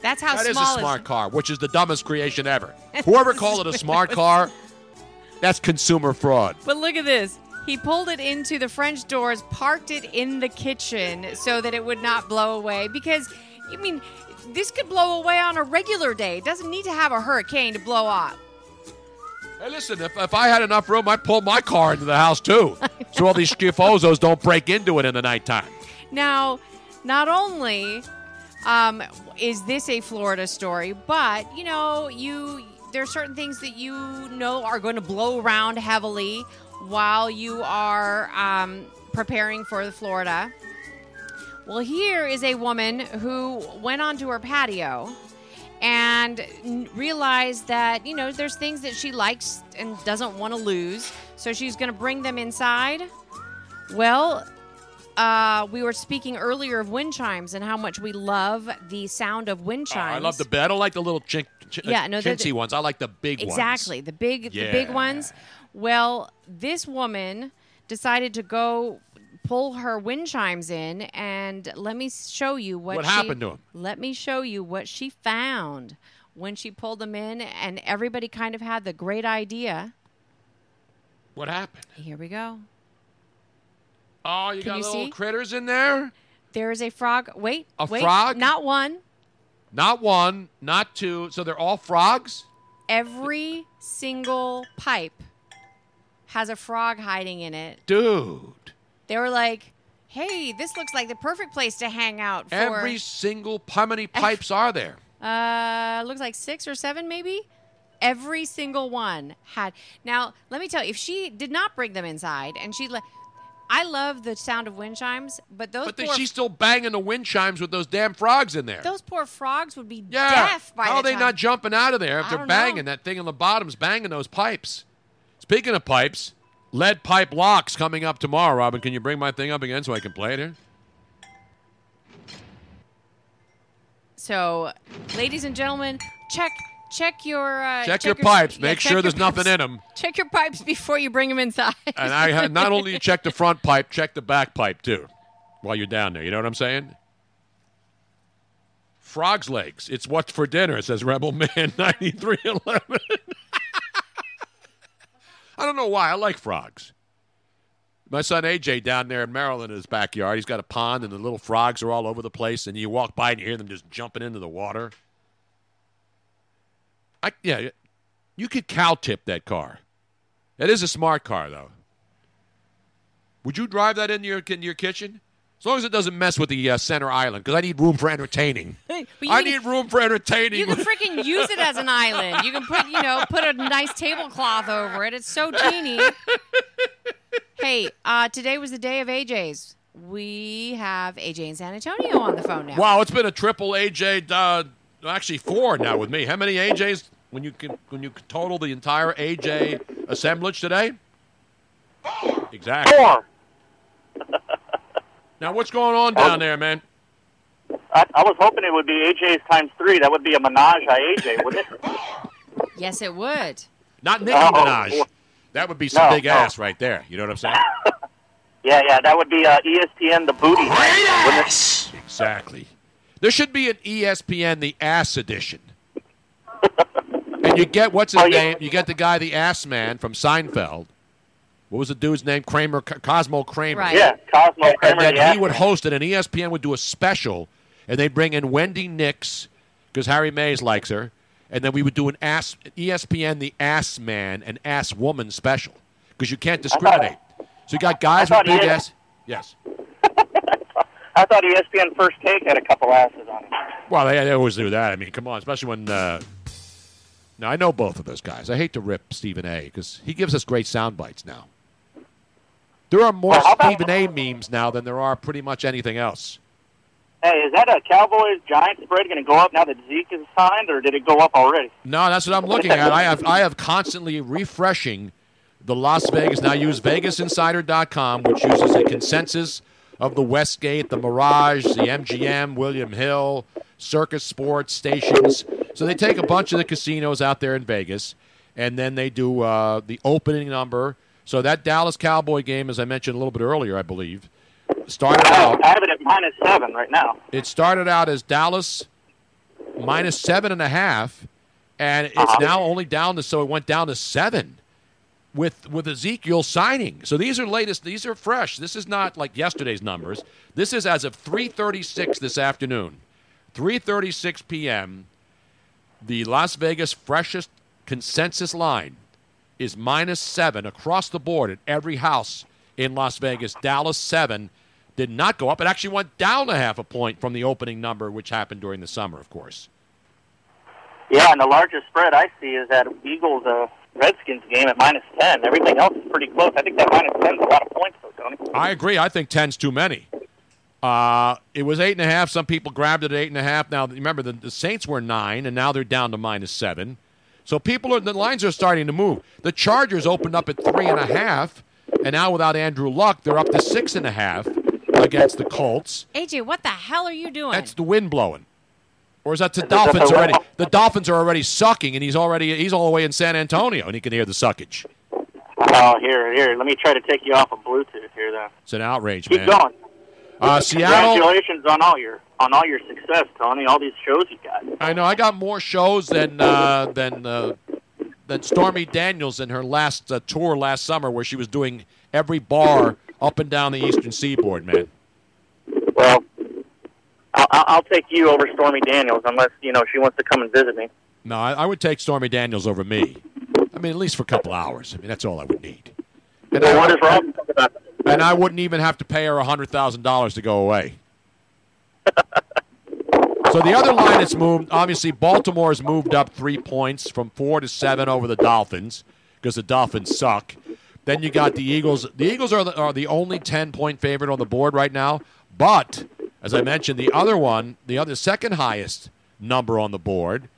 That's how That is small a it smart car, which is the dumbest creation ever. Whoever called it a smart car, that's consumer fraud. But look at this. He pulled it into the French doors, parked it in the kitchen so that it would not blow away. Because, I mean, this could blow away on a regular day. It doesn't need to have a hurricane to blow up. Hey, listen, if, if I had enough room, I'd pull my car into the house too, so all these schifozos don't break into it in the nighttime. Now, not only um, is this a Florida story, but you know, you there are certain things that you know are going to blow around heavily while you are um, preparing for the Florida. Well, here is a woman who went onto her patio and realized that you know there's things that she likes and doesn't want to lose, so she's going to bring them inside. Well, uh, we were speaking earlier of wind chimes and how much we love the sound of wind Oh, chimes. I love the bed. I don't like the little chink, ch- Yeah, no, chintzy the- ones. I like the big ones. exactly the big the big ones. Well, this woman decided to go pull her wind chimes in, and let me show you what What she- happened to 'em? Let me show you what she found when she pulled them in, and everybody kind of had the great idea. What happened? Here we go. Oh, you Can got you little see? critters in there? There is a frog. Wait, A wait, frog? Not one. Not one, not two. So they're all frogs? Every single pipe has a frog hiding in it. Dude. They were like, Hey, this looks like the perfect place to hang out for. Every single. How many pipes are there? Uh, looks like six or seven, maybe. Every single one had. Now, let me tell you, if she did not bring them inside, and she, le- I love the sound of wind chimes, but those But poor, she's still banging the wind chimes with those damn frogs in there. those poor frogs would be yeah. deaf by How the are they time. not jumping out of there if I they're don't know. banging that thing on the bottom's banging those pipes? Speaking of pipes, lead pipe locks coming up tomorrow. Robin, can you bring my thing up again so I can play it here? So, ladies and gentlemen, check check your uh, Check your pipes. yeah, Make check sure your there's nothing in them. Check your pipes before you bring them inside. And I had not only check the front pipe, check the back pipe too, while you're down there. You know what I'm saying? Frog's legs. It's what's for dinner. It says Rebel Man 9311. I don't know why. I like frogs. My son AJ down there in Maryland in his backyard, he's got a pond and the little frogs are all over the place, and you walk by and you hear them just jumping into the water. I, yeah, you could cow tip that car. That is a smart car, though. Would you drive that into your in your kitchen? As long as it doesn't mess with the uh, center island, because I need room for entertaining. I can- need room for entertaining. You can freaking use it as an island. You can put, you know, put a nice tablecloth over it. It's so teeny. hey, uh, today was the day of AJ's. We have AJ in San Antonio on the phone now. wow, it's been a triple AJ. Uh, actually, four now with me. How many AJs when you can when you total the entire AJ assemblage today? Exactly. Four. Now, what's going on down there, man? I, I was hoping it would be AJ's times three. That would be a menage a AJ, wouldn't it? Yes, it would. Not Nicki Oh, Minaj. That would be some No, big no. ass right there. You know what I'm saying? Yeah, yeah, that would be uh, ESPN the booty. thing, wouldn't? Exactly. There should be an ESPN the ass edition. And you get what's his Oh, yeah. name? You get the guy, the ass man from Seinfeld. What was the dude's name? Kramer, Cosmo Kramer. Right. Yeah, Cosmo Kramer, And then the he would host it, and ESPN would do a special, and they'd bring in Wendy Nix because Harry Mayes likes her, and then we would do an ass ESPN the ass man and ass woman special because you can't discriminate. So you got guys with thought big ass. Yes. I thought ESPN First Take had a couple asses on it. Well, they, they always do that. I mean, come on, especially when. Uh, now I know both of those guys. I hate to rip Stephen A. because he gives us great sound bites now. There are more Stephen A. memes now than there are pretty much anything else. Hey, is that a Cowboys Giants spread going to go up now that Zeke is signed, or did it go up already? No, that's what I'm looking at. I have I have constantly refreshing the Las Vegas. Now I use VegasInsider.com, which uses a consensus of the Westgate, the Mirage, the MGM, William Hill, Circus Sports stations. So they take a bunch of the casinos out there in Vegas, and then they do uh, the opening number. So that Dallas Cowboy game, as I mentioned a little bit earlier, I believe, started out. I have it at minus seven right now. It started out as Dallas minus seven and a half, and it's Uh-huh. now only down to so it went down to seven with with Ezekiel signing. So these are latest. These are fresh. This is not like yesterday's numbers. This is as of 3:36 this afternoon, 3:36 p.m. The Las Vegas freshest consensus line is minus seven across the board at every house in Las Vegas. Dallas seven did not go up. It actually went down a half a point from the opening number, which happened during the summer, of course. Yeah, and the largest spread I see is that Eagles uh, Redskins game at minus ten. Everything else is pretty close. I think that minus ten is a lot of points, though, Tony. I agree. I think 10's too many. Uh, it was eight and a half. Some people grabbed it at eight and a half. Now, remember, the, the Saints were nine, and now they're down to minus seven. So people are the lines are starting to move. The Chargers opened up at three and a half, and now without Andrew Luck, they're up to six and a half against the Colts. AJ, what the hell are you doing? That's the wind blowing. Or is that the Dolphins already? The Dolphins are already sucking, and he's already he's all the way in San Antonio, and he can hear the suckage. Oh, here, here. Let me try to take you off of Bluetooth here, then. It's an outrage, Keep man. going. Uh, Seattle. Congratulations on all your on all your success, Tony. All these shows you got. I know. I got more shows than uh, than uh, than Stormy Daniels in her last uh, tour last summer, where she was doing every bar up and down the Eastern Seaboard. Man, Well, I'll, I'll take you over Stormy Daniels unless you know she wants to come and visit me. no, I, I would take Stormy Daniels over me. I mean, at least for a couple hours. I mean, that's all I would need. And Well, I- what does Rob about and I wouldn't even have to pay her hundred thousand dollars to go away. so the other line that's moved. Obviously, Baltimore has moved up three points from four to seven over the Dolphins because the Dolphins suck. Then you got the Eagles. The Eagles are the, are the only ten point favorite on the board right now. But as I mentioned, the other one, the other second highest number on the board,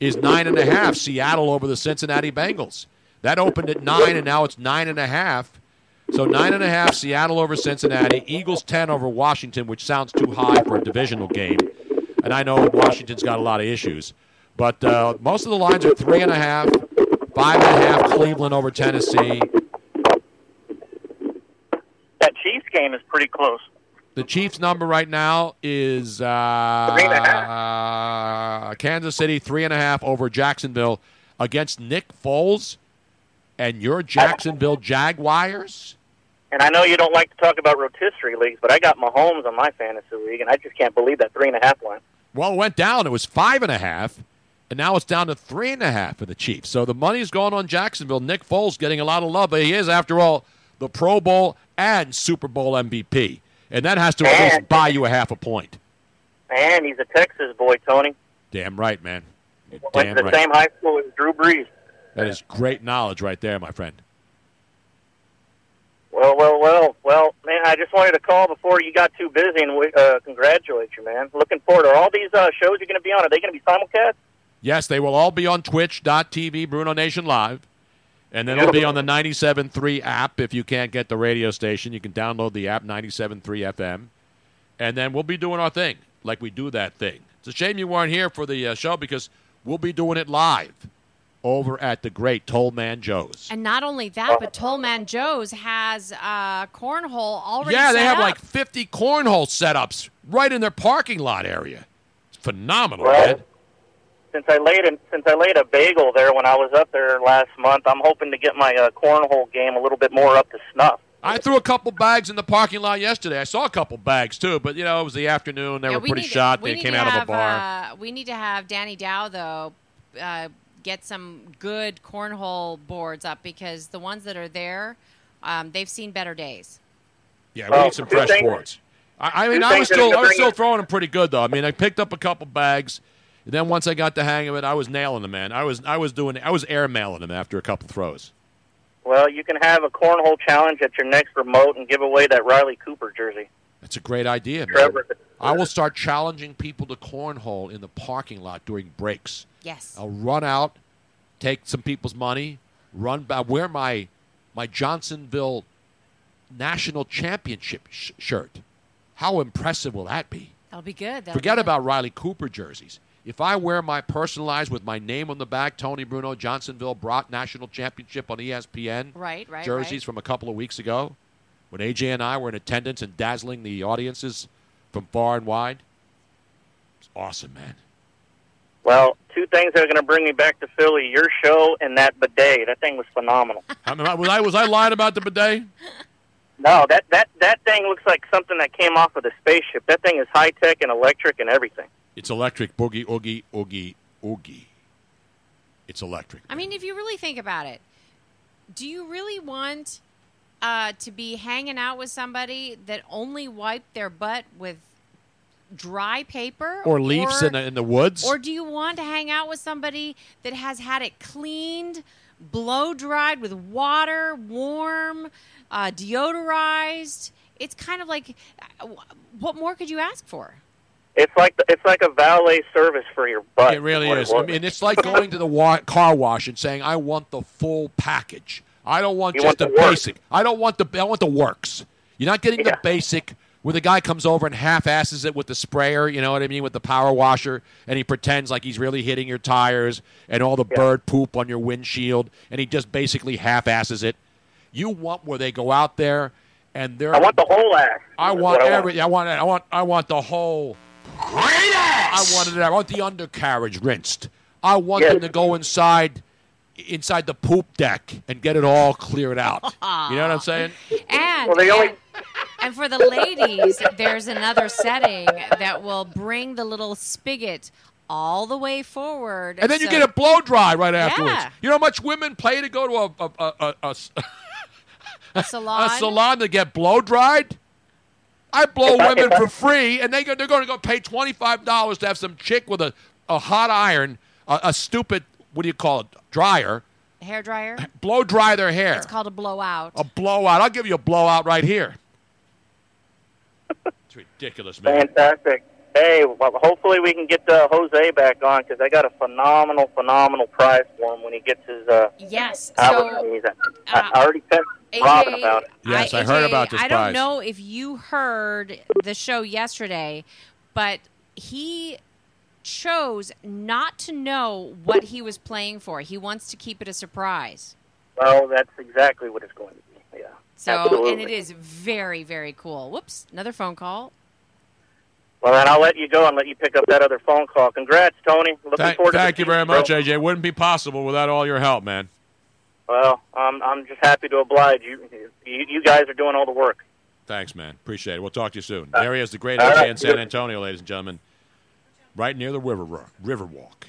is nine and a half. Seattle over the Cincinnati Bengals. That opened at nine, and now it's nine and a half. So nine and a half, Seattle over Cincinnati. Eagles ten over Washington, which sounds too high for a divisional game. And I know Washington's got a lot of issues, but uh, most of the lines are three and a half, five and a half. Cleveland over Tennessee. That Chiefs game is pretty close. The Chiefs number right now is uh, Three and a uh, Kansas City three and a half over Jacksonville against Nick Foles and your Jacksonville Jaguars. And I know you don't like to talk about rotisserie leagues, but I got Mahomes on my fantasy league, and I just can't believe that three and a half line. Well, it went down. It was five and a half, and now it's down to three and a half for the Chiefs. So the money's going on Jacksonville. Nick Foles getting a lot of love, but he is, after all, the Pro Bowl and Super Bowl MVP, and that has to at least buy you a half a point. And he's a Texas boy, Tony. Damn right, man. You're Went Damn to the right. same high school as Drew Brees. That is great knowledge right there, my friend. Well, well, well, well, man, I just wanted to call before you got too busy and uh, congratulate you, man. Looking forward to all these uh, shows you're going to be on. Are they going to be simulcast? Yes, they will all be on twitch.tv, Bruno Nation Live. And then it'll be on the 97.3 app. If you can't get the radio station, you can download the app, 97.3 FM. And then we'll be doing our thing, like we do that thing. It's a shame you weren't here for the uh, show because we'll be doing it live over at the great Tollman Joe's. And not only that, but Tollman Joe's has uh, cornhole already. Yeah, they have up. like 50 cornhole setups right in their parking lot area. It's phenomenal, Well, man. Since I laid a, since I laid a bagel there when I was up there last month, I'm hoping to get my uh, cornhole game a little bit more up to snuff. I threw a couple bags in the parking lot yesterday. I saw a couple bags too, but you know it was the afternoon. They Yeah, were we pretty need to- shot. we They came to out of a have, bar. Uh, we need to have Danny Dow though uh, get some good cornhole boards up because the ones that are there, um, they've seen better days. yeah, we need some fresh things- boards. I, I mean, I was still I was still throwing them pretty good though. I mean, I picked up a couple bags, and then once I got the hang of it, I was nailing them, man. I was I was doing I was air mailing them after a couple throws. Well, you can have a cornhole challenge at your next remote and give away that Riley Cooper jersey. That's a great idea, man. Trevor. I will start challenging people to cornhole in the parking lot during breaks. Yes. I'll run out, take some people's money, run back, wear my my Johnsonville national championship sh- shirt. How impressive will that be? That'll be good. That'll Forget be good. about Riley Cooper jerseys. If I wear my personalized with my name on the back, Tony Bruno Johnsonville brought national championship on ESPN Right, right, jerseys right. from a couple of weeks ago, when AJ and I were in attendance and dazzling the audiences from far and wide. It's awesome, man. Well, two things that are going to bring me back to Philly: your show and that bidet. That thing was phenomenal. I mean, was I was I lying about the bidet? No, that that that thing looks like something that came off of the spaceship. That thing is high tech and electric and everything. It's electric. Boogie, oogie, oogie, oogie. It's electric. I mean, if you really think about it, do you really want uh, to be hanging out with somebody that only wiped their butt with dry paper Or leaves in the, in the woods. Or do you want to hang out with somebody that has had it cleaned, blow dried with water, warm, uh, deodorized? It's kind of like, uh, what more could you ask for? It's like the, it's like a valet service for your butt. It really is. it I mean, it's like going to the wa- car wash and saying, "I want the full package. I don't want You just want the, the basic. I don't want the. I want the works. You're not getting the basic." Where the guy comes over and half-asses it with the sprayer, you know what I mean, with the power washer, and he pretends like he's really hitting your tires and all the bird poop on your windshield, and he just basically half-asses it. You want where they go out there and they're. I want the whole ass. I want what I want. I want. I want. I want the whole. Great ass. I wanted it. I want the undercarriage rinsed. I want them to go inside, inside the poop deck and get it all cleared out. You know what I'm saying? And, and, and for the ladies, there's another setting that will bring the little spigot all the way forward. And then you get a blow dry right afterwards. Yeah. You know how much women pay to go to a a, a, a, a s- A salon. a salon to get blow dried. I blow If women I- for free, and they go, they're going to go pay twenty five dollars to have some chick with a, a hot iron, a, a stupid what do you call it, dryer, Hair dryer. blow dry their hair. It's called a blowout. a blowout. I'll give you a blowout right here. it's ridiculous, man. Fantastic. Hey, well, hopefully we can get uh, Jose back on because I got a phenomenal, phenomenal prize for him when he gets his uh, Yes. So Knees. I, I already texted AJ Robin about it. Yes, I heard AJ, about this I don't prize. know if you heard the show yesterday, but he chose not to know what he was playing for. He wants to keep it a surprise. Well, that's exactly what it's going to be. Yeah. So, Absolutely. and it is very, very cool. Whoops, another phone call. Well, then I'll let you go and let you pick up that other phone call. Congrats, Tony. Looking Thank, forward to thank you very season, much, bro. AJ. Wouldn't be possible without all your help, man. Well, I'm I'm just happy to oblige you. You, you guys are doing all the work. Thanks, man. Appreciate it. We'll talk to you soon. There he is, the great AJ right. in San Antonio, ladies and gentlemen. Right near the river river walk.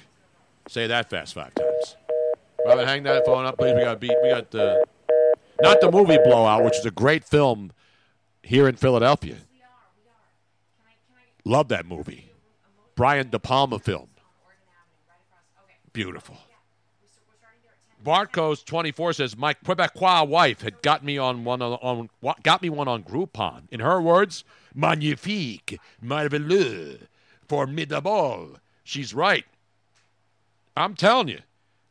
Say that fast five times. Robin, hang that phone up, please. We got beat. We got the not the movie Blowout, which is a great film here in Philadelphia. Love that movie. Brian De Palma film. Beautiful. Barco's 24 says my Quebecois wife had got me on one on, on got me one on Groupon. In her words, magnifique, merveilleux, formidable. She's right. I'm telling you,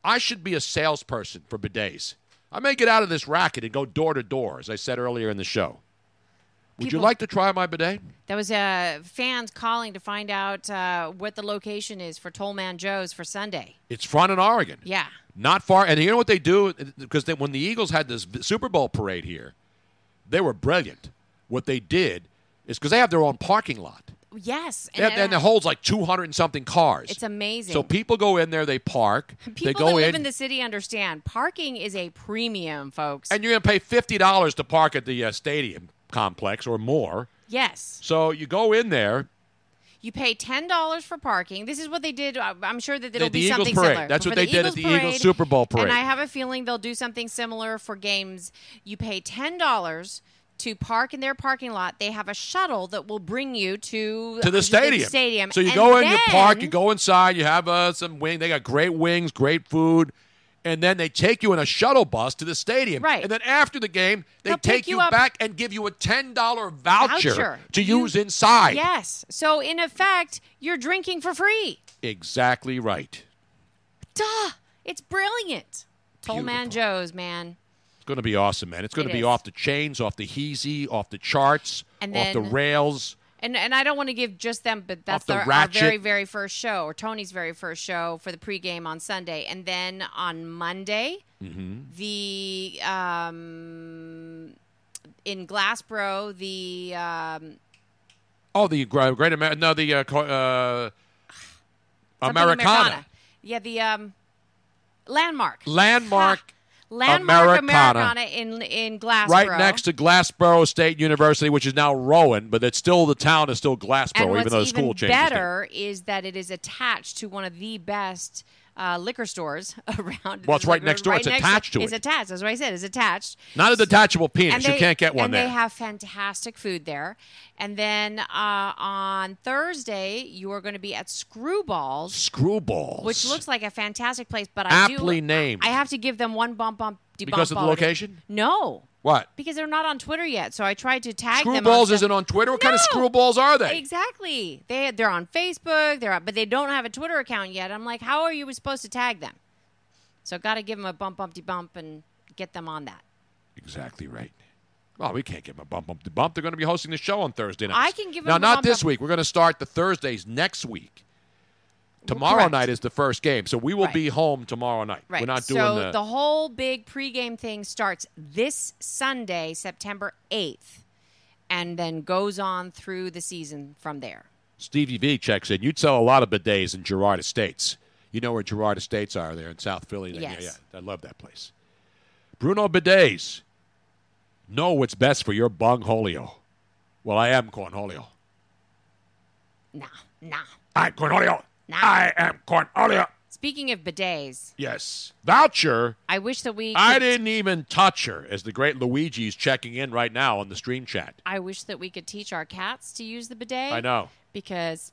I should be a salesperson for bidets. I may get out of this racket and go door to door, as I said earlier in the show. Would you like to try my bidet? That was uh, fans calling to find out uh, what the location is for Tollman Joe's for Sunday. It's front in Oregon. Yeah. Not far. And you know what they do? Because they, when the Eagles had this Super Bowl parade here, they were brilliant. What they did is because they have their own parking lot. Yes. Have, and it holds like 200 and something cars. It's amazing. So people go in there, they park. People they go that live in, in the city understand parking is a premium, folks. and you're going to pay $50 to park at the uh, stadium complex or more. yes. So you go in there. You pay ten dollars for parking. This is what they did. I- I'm sure that it'll the be Eagles something parade. similar. That's what the they did at Eagles the Eagles Super Bowl parade. And I have a feeling they'll do something similar for games. You pay ten dollars to park in their parking lot. They have a shuttle that will bring you to to the stadium. stadium. So you And go in, you park, you go inside, you have uh, some wing. They got great wings, great food, and then they take you in a shuttle bus to the stadium. Right. And then after the game, they They'll take you you, back and give you a ten dollar voucher, Voucher. to use inside. Yes. So in effect, you're drinking for free. Exactly right. Duh. It's brilliant. Tollman Joe's, man. It's going to be awesome, man. It's going It to be is. off the chains, off the heezy, off the charts, And off the rails. And and I don't want to give just them, but that's the our, our very very first show, or Tony's very first show for the pregame on Sunday, and then on Monday, Mm-hmm. the um, in Glassboro, the um, Oh, the Gr- Great America. No, the uh, uh, something Americana. Yeah, the um, landmark. Landmark. Landmark Americana. Americana in in Glassboro. right next to Glassboro State University, which is now Rowan, but it's still the town is still Glassboro, even though the school even changed. better is that it is attached to one of the best uh, liquor stores around. Well, it's right next door. It's attached to it. It's attached. That's what I said. It's attached. Not a detachable penis. And you can't get one and there. they have fantastic food there. And then uh, on Thursday, you are going to be at Screwballs, Screwballs. which looks like a fantastic place. But I aptly do, named. I have to give them one bump bump. de- Because of bump the already. location? No, what? because they're not on Twitter yet. So I tried to tag them. on Screwballs isn't on Twitter. What kind of screwballs are they? Exactly. They they're on Facebook. They're but they don't have a Twitter account yet. I'm like, how are you supposed to tag them? So got to give them a bump bumpty bump and get them on that. Exactly right. Well, we can't give them a bump, bump, bump. They're going to be hosting the show on Thursday night. I can give now, them a not bump, this bump. week. We're going to start the Thursdays next week. Tomorrow correct. night is the first game, so we will Right. be home tomorrow night. Right. We're not doing so the, the whole big pregame thing starts this Sunday, September 8th, and then goes on through the season from there. Stevie V checks in. You'd sell a lot of bidets in Girard Estates. You know where Girard Estates are there in South Philly? Yeah, Yes. yeah. I love that place. Bruno Bidets. Know what's best for your bungholio. Well, I am Cornholio. Nah, nah. I'm Cornholio. Nah. I am Cornholio. Speaking of bidets, Yes. Voucher. I wish that we. I didn't even touch her, as the great Luigi's checking in right now on the stream chat. I wish that we could teach our cats to use the bidet. I know. because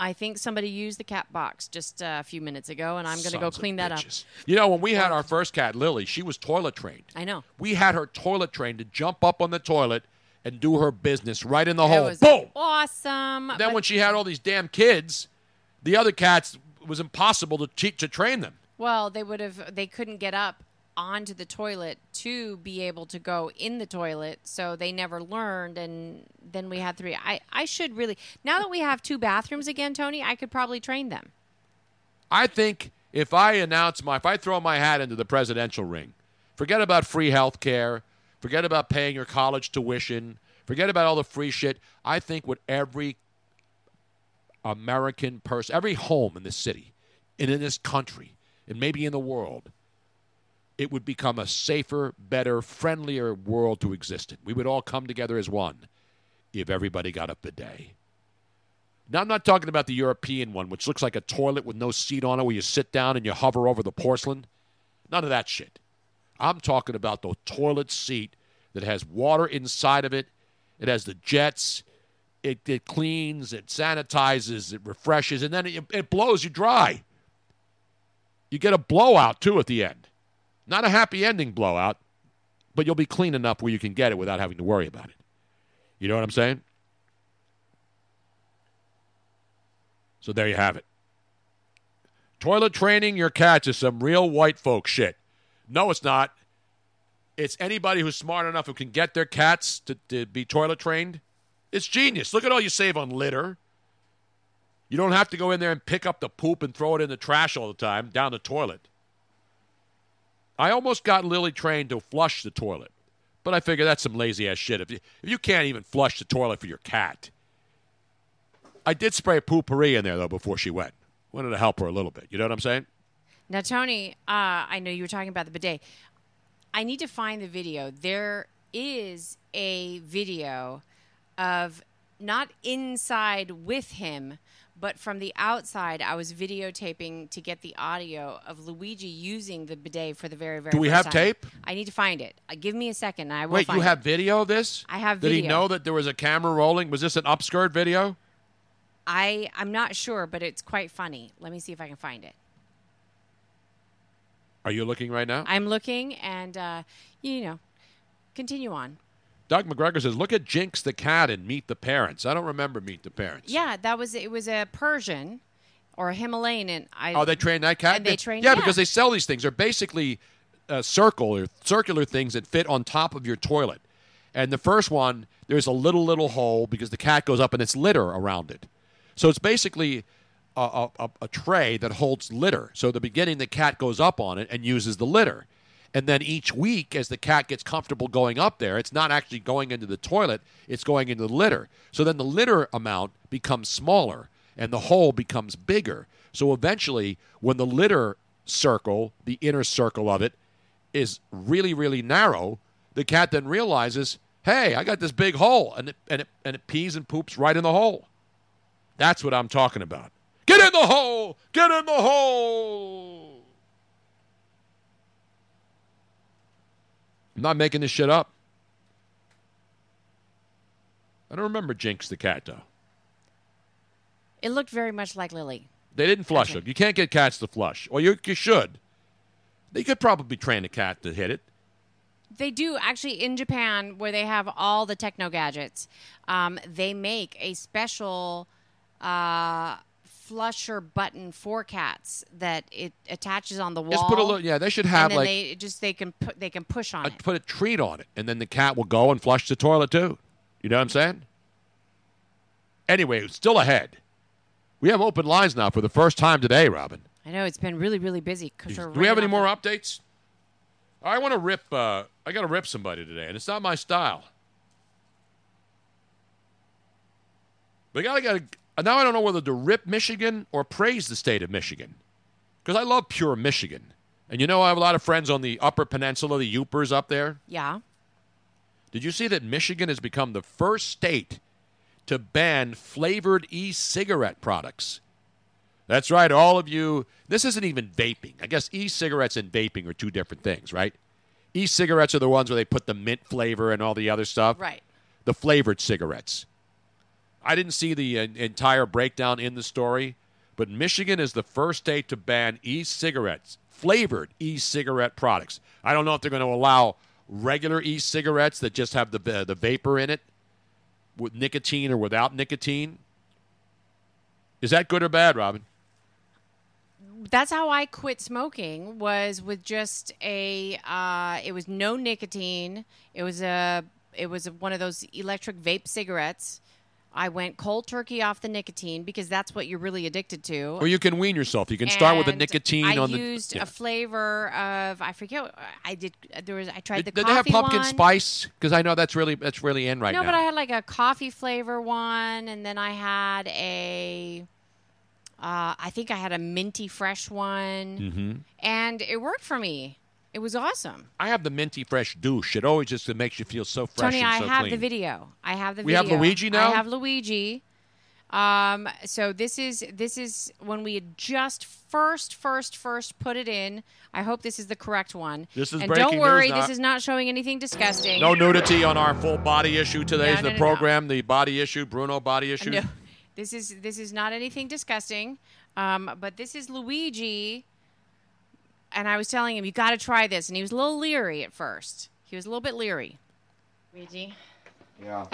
I think somebody used the cat box just uh, a few minutes ago, and I'm going to go clean that up. You know, when we had our first cat, Lily, she was toilet trained. I know. We had her toilet trained to jump up on the toilet and do her business right in the It hole. Boom! awesome. Then but- when she had all these damn kids, the other cats it was impossible to to train them. well, they would have. They couldn't get up onto the toilet to be able to go in the toilet, so they never learned. And then we had three. I I should really now that we have two bathrooms again, Tony. I could probably train them. I think if I announce my, if I throw my hat into the presidential ring, forget about free health care, forget about paying your college tuition, forget about all the free shit. I think what every American person, every home in this city, and in this country, and maybe in the world, it would become a safer, better, friendlier world to exist in. We would all come together as one if everybody got up a bidet. Now, I'm not talking about the European one, which looks like a toilet with no seat on it where you sit down and you hover over the porcelain. None of that shit. I'm talking about the toilet seat that has water inside of it. It has the jets. It, it cleans, it sanitizes, it refreshes, and then it, it blows you dry. You get a blowout, too, at the end. Not a happy ending blowout, but you'll be clean enough where you can get it without having to worry about it. You know what I'm saying? So there you have it. Toilet training your cats is some real white folk shit. No, it's not. It's anybody who's smart enough who can get their cats to, to be toilet trained. It's genius. Look at all you save on litter. You don't have to go in there and pick up the poop and throw it in the trash all the time down the toilet. I almost got Lily trained to flush the toilet, but I figure that's some lazy ass shit. If you, if you can't even flush the toilet for your cat, I did spray poopery in there though before she went. Wanted to help her a little bit. You know what I'm saying? Now, Tony, uh, I know you were talking about the bidet. I need to find the video. There is a video of not inside with him, but from the outside. I was videotaping to get the audio of Luigi using the bidet for the very, very Do we have time. tape? I need to find it. Uh, give me a second. And I will Wait, you have it. video of this? I have Did he know that there was a camera rolling? Was this an upskirt video? I I'm not sure, but it's quite funny. Let me see if I can find it. Are you looking right now? I'm looking, and uh, you know, continue on. Doug McGregor says, "Look at Jinx the cat and Meet the Parents." I don't remember Meet the Parents. Yeah, that was it. Was a Persian or a Himalayan, and I. Oh, they train that cat. And they train- Yeah, yeah. because they sell these things. They're basically uh, circle or circular things that fit on top of your toilet. And the first one, there's a little little hole because the cat goes up and it's litter around it. So it's basically a, a, a- a tray that holds litter. So at the beginning, the cat goes up on it and uses the litter. And then each week, as the cat gets comfortable going up there, it's not actually going into the toilet, it's going into the litter. So then the litter amount becomes smaller and the hole becomes bigger. So eventually, when the litter circle, the inner circle of it, is really, really narrow, the cat then realizes, hey, I got this big hole, and it, and it, and it pees and poops right in the hole. That's what I'm talking about. Get in the hole! Get in the hole! I'm not making this shit up. I don't remember Jinx the cat, though. It looked very much like Lily. They didn't flush them. You can't get cats to flush. Or you, you should. They could probably train a cat to hit it. They do actually in Japan, where they have all the techno gadgets. Um, they make a special uh, flusher button for cats that it attaches on the wall. Just put a little- yeah, they should have, and like- they just they can put they can push on I it. put a treat on it, and then the cat will go and flush the toilet too. You know what I'm saying? Anyway, still ahead. We have open lines now for the first time today, Robin. I know it's been really really busy. Do we have any more off updates? I want to rip. Uh, I got to rip somebody today, and it's not my style. We gotta get. Uh, now I don't know whether to rip Michigan or praise the state of Michigan, because I love pure Michigan, and you know I have a lot of friends on the Upper Peninsula, the Yoopers up there. Yeah. Did you see that Michigan has become the first state to ban flavored e-cigarette products? That's right, all of you. This isn't even vaping. I guess e-cigarettes and vaping are two different things, right? E-cigarettes are the ones where they put the mint flavor and all the other stuff. Right. The flavored cigarettes. I didn't see the uh, entire breakdown in the story, but Michigan is the first state to ban e-cigarettes, flavored e-cigarette products. I don't know if they're going to allow regular e-cigarettes that just have the uh, the vapor in it with nicotine or without nicotine. Is that good or bad, Robin? That's how I quit smoking. Was with just a. Uh, it was no nicotine. It was a. It was one of those electric vape cigarettes. I went cold turkey off the nicotine because that's what you're really addicted to. Or you can wean yourself. You can start with the nicotine I on the. used yeah. a flavor of I forget. I did. There was I tried the Did coffee they have pumpkin one. spice? Because I know that's really that's really in right no, now. No, but I had like a coffee flavor one, and then I had a. Uh, I think I had a minty fresh one, mm-hmm. and it worked for me. It was awesome. I have the minty fresh douche. It always just makes you feel so fresh Tony, and I so have clean. the video. I have the video. We video. have Luigi now? I have Luigi. Um, so this is this is when we had just first first first put it in. I hope this is the correct one. This is and breaking don't worry, news, this not- is not showing anything disgusting. No nudity on our full body issue today. No, is no, the no, no. program the body issue, Bruno body issue? No, this is this is not anything disgusting. Um, but this is Luigi, and I was telling him you got to try this, and he was a little leery at first. He was a little bit leery. Luigi, Yeah.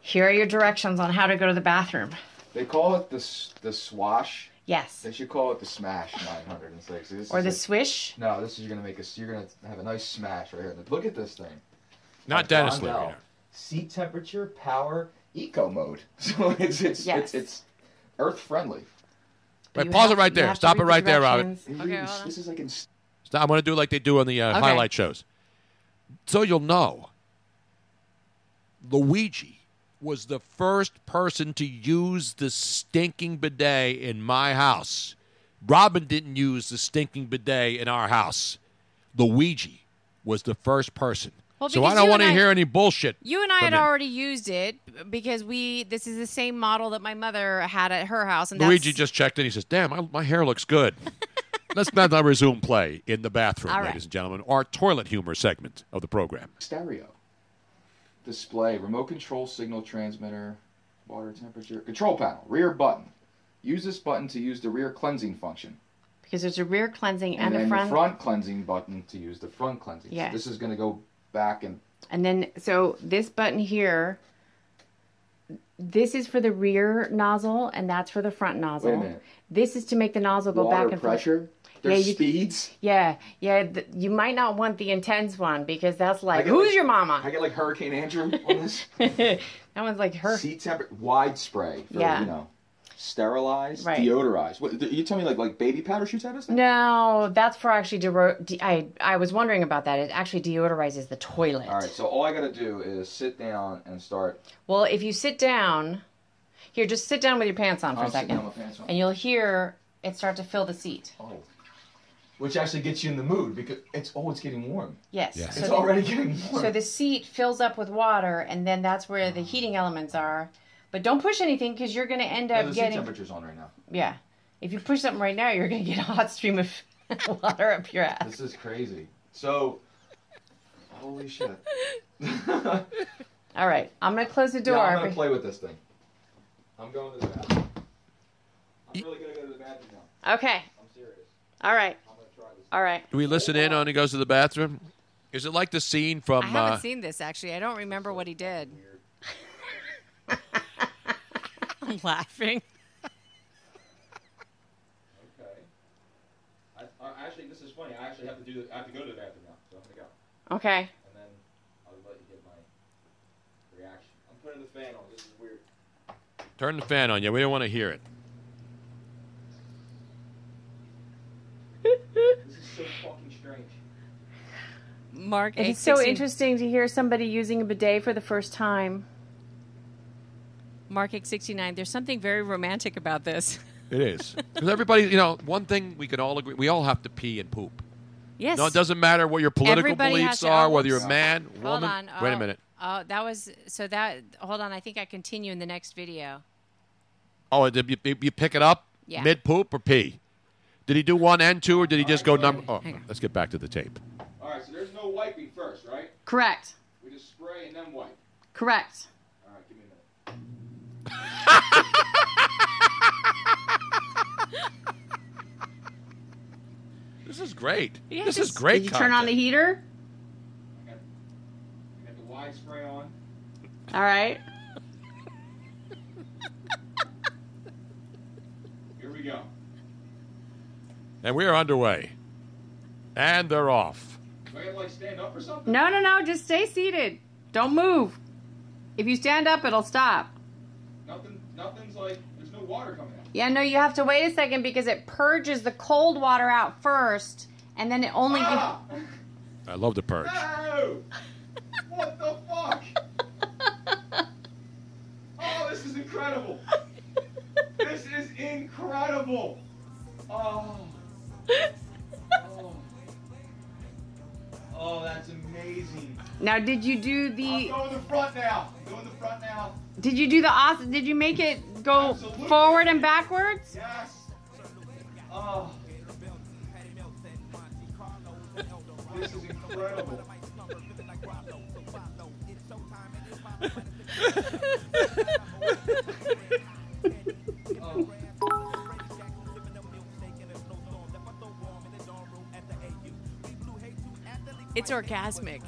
here are your directions on how to go to the bathroom. They call it the s- the swash. Yes. They should call it the smash 906. This Or the a- swish? No, this is gonna make a you're gonna have a nice smash right here. Look at this thing. Not A Denis Blondell. Leary. Seat temperature, power, eco mode. So it's it's Yes. it's, it's earth friendly. Right, pause it right there. Stop it right there, Robin. Okay, hold on. This is like in I'm going to do like they do on the uh, Okay. highlight shows. So you'll know. Luigi was the first person to use the stinking bidet in my house. Robin didn't use the stinking bidet in our house. Luigi was the first person. Well, so I don't want to hear any bullshit. You and I had him. already used it because we. This is the same model that my mother had at her house, and Luigi just checked in. He says, "Damn, my, my hair looks good." Let's not now resume play in the bathroom, All right. ladies and gentlemen. Our toilet humor segment of the program. stereo. Display, remote control signal transmitter, water temperature, control panel, rear button. Use this button to use the rear cleansing function. because there's a rear cleansing and, And, a front. the front cleansing button to use the front cleansing. So Yeah. this is going to go back and And then, so this button here, this is for the rear nozzle, and that's for the front nozzle. Wait a minute. This is to make the nozzle go water back and pressure. forth. There's you- speeds. Yeah, yeah. You might not want the intense one because that's like, who's like- your mama? I get like Hurricane Andrew on this. that one's like her. Seat temperature, wide spray. For, Yeah. You know, sterilized, Right. deodorized. What, you tell me like like baby powder shoots out of this? No, that's for actually. De- de- I I was wondering about that. It actually deodorizes the toilet. All right. So all I got to do is sit down and start. Well, if you sit down, here, just sit down with your pants on for I'm a sitting second, down with pants on. and you'll hear it start to fill the seat. Oh. Which actually gets you in the mood because it's oh, it's getting warm. Yes. It's So the- already getting warm. So the seat fills up with water, and then that's where the heating elements are. But don't push anything because you're going to end No, up the getting. temperature's on right now. Yeah. If you push something right now, you're going to get a hot stream of water up your ass. This is crazy. So, holy shit. All right. I'm going to close the door. Yeah, I'm gonna play with this thing. I'm going to the bathroom. I'm really gonna go to the bathroom now. Okay. I'm serious. All right. I'm going to try this. All right. Do we listen in on he goes to the bathroom? Is it like the scene from? I haven't uh, seen this actually. I don't remember what he did. I'm laughing. Okay. I, uh, actually, this is funny. I actually have to do. I have to go to the bathroom now, so I'm gonna go. Okay. And then I'll let you get my reaction. I'm putting the fan on. This is weird. Turn the fan on. Yeah, we don't want to hear it. This is so fucking strange. Mark, it's so interesting to hear somebody using a bidet for the first time. Mark X69, there's something very romantic about this. It is because everybody, you know, one thing we can all agree: we all have to pee and poop. Yes. No, it doesn't matter what your political Everybody beliefs are, oh, whether you're a whoops. man, Hold woman. on. Wait a Oh, minute. Oh, that was so that. Hold on. I think I continue in the next video. Oh, did you, you pick it up? Yeah. Mid poop or pee? Did he do one and two, or did he just go number? Oh, let's get back to the tape. All right, so there's no wiping first, right? Correct. We just spray and then wipe. Correct. All right, give me a minute. This is great. Yeah, this is great. Did you turn on the heater? Got the wide spray on. All right. Here we go. And we are underway. And they're off. Do I gotta like stand up or something? No, no, no. Just stay seated. Don't move. If you stand up, it'll stop. Nothing. Nothing's like. There's no water coming out. Yeah, no, you have to wait a second because it purges the cold water out first, and then it only. Ah! I love the purge. No! what the fuck? Oh, this is incredible. This is incredible. Oh. Oh. Oh, that's amazing. Now, did you do I'm the? going the front now. I'm going the front now. Did you do the? awesome? Did you make it go Absolutely. forward and backwards? Yes. Oh. This is incredible. It's orgasmic.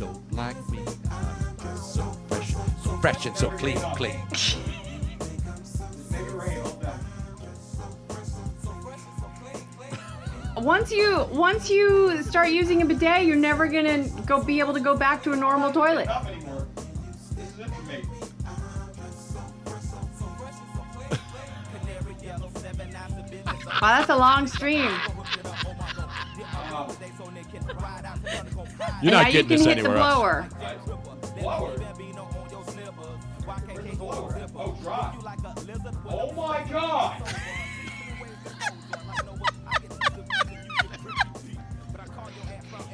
Don't like me. I'm so fresh, so fresh and so clean, clean. Once you once you start using a bidet, you're never gonna go be able to go back to a normal toilet. Wow, that's a long stream. You're not now you getting can this hit anywhere the else. blower. Blower. Where's the blower? Oh, dry. Oh my god.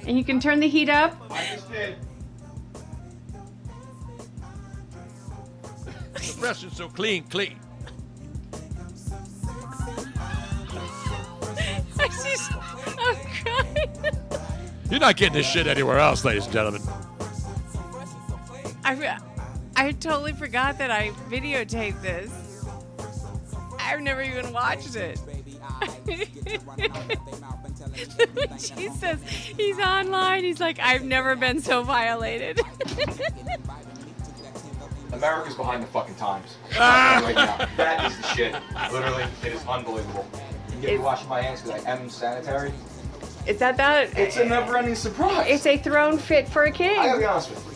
And you can turn the heat up. I just did. So fresh and so clean, clean. I just, I'm crying. You're not getting this shit anywhere else, ladies and gentlemen. I, I totally forgot that I videotaped this. I've never even watched it. she says he's online. He's like, I've never been so violated. America's behind the fucking times. Ah! right now. That is the shit. Literally, it is unbelievable. You get me washing my hands because I am sanitary. Is that that? It's a never-ending surprise. It's a throne fit for a king. I gotta be honest with you.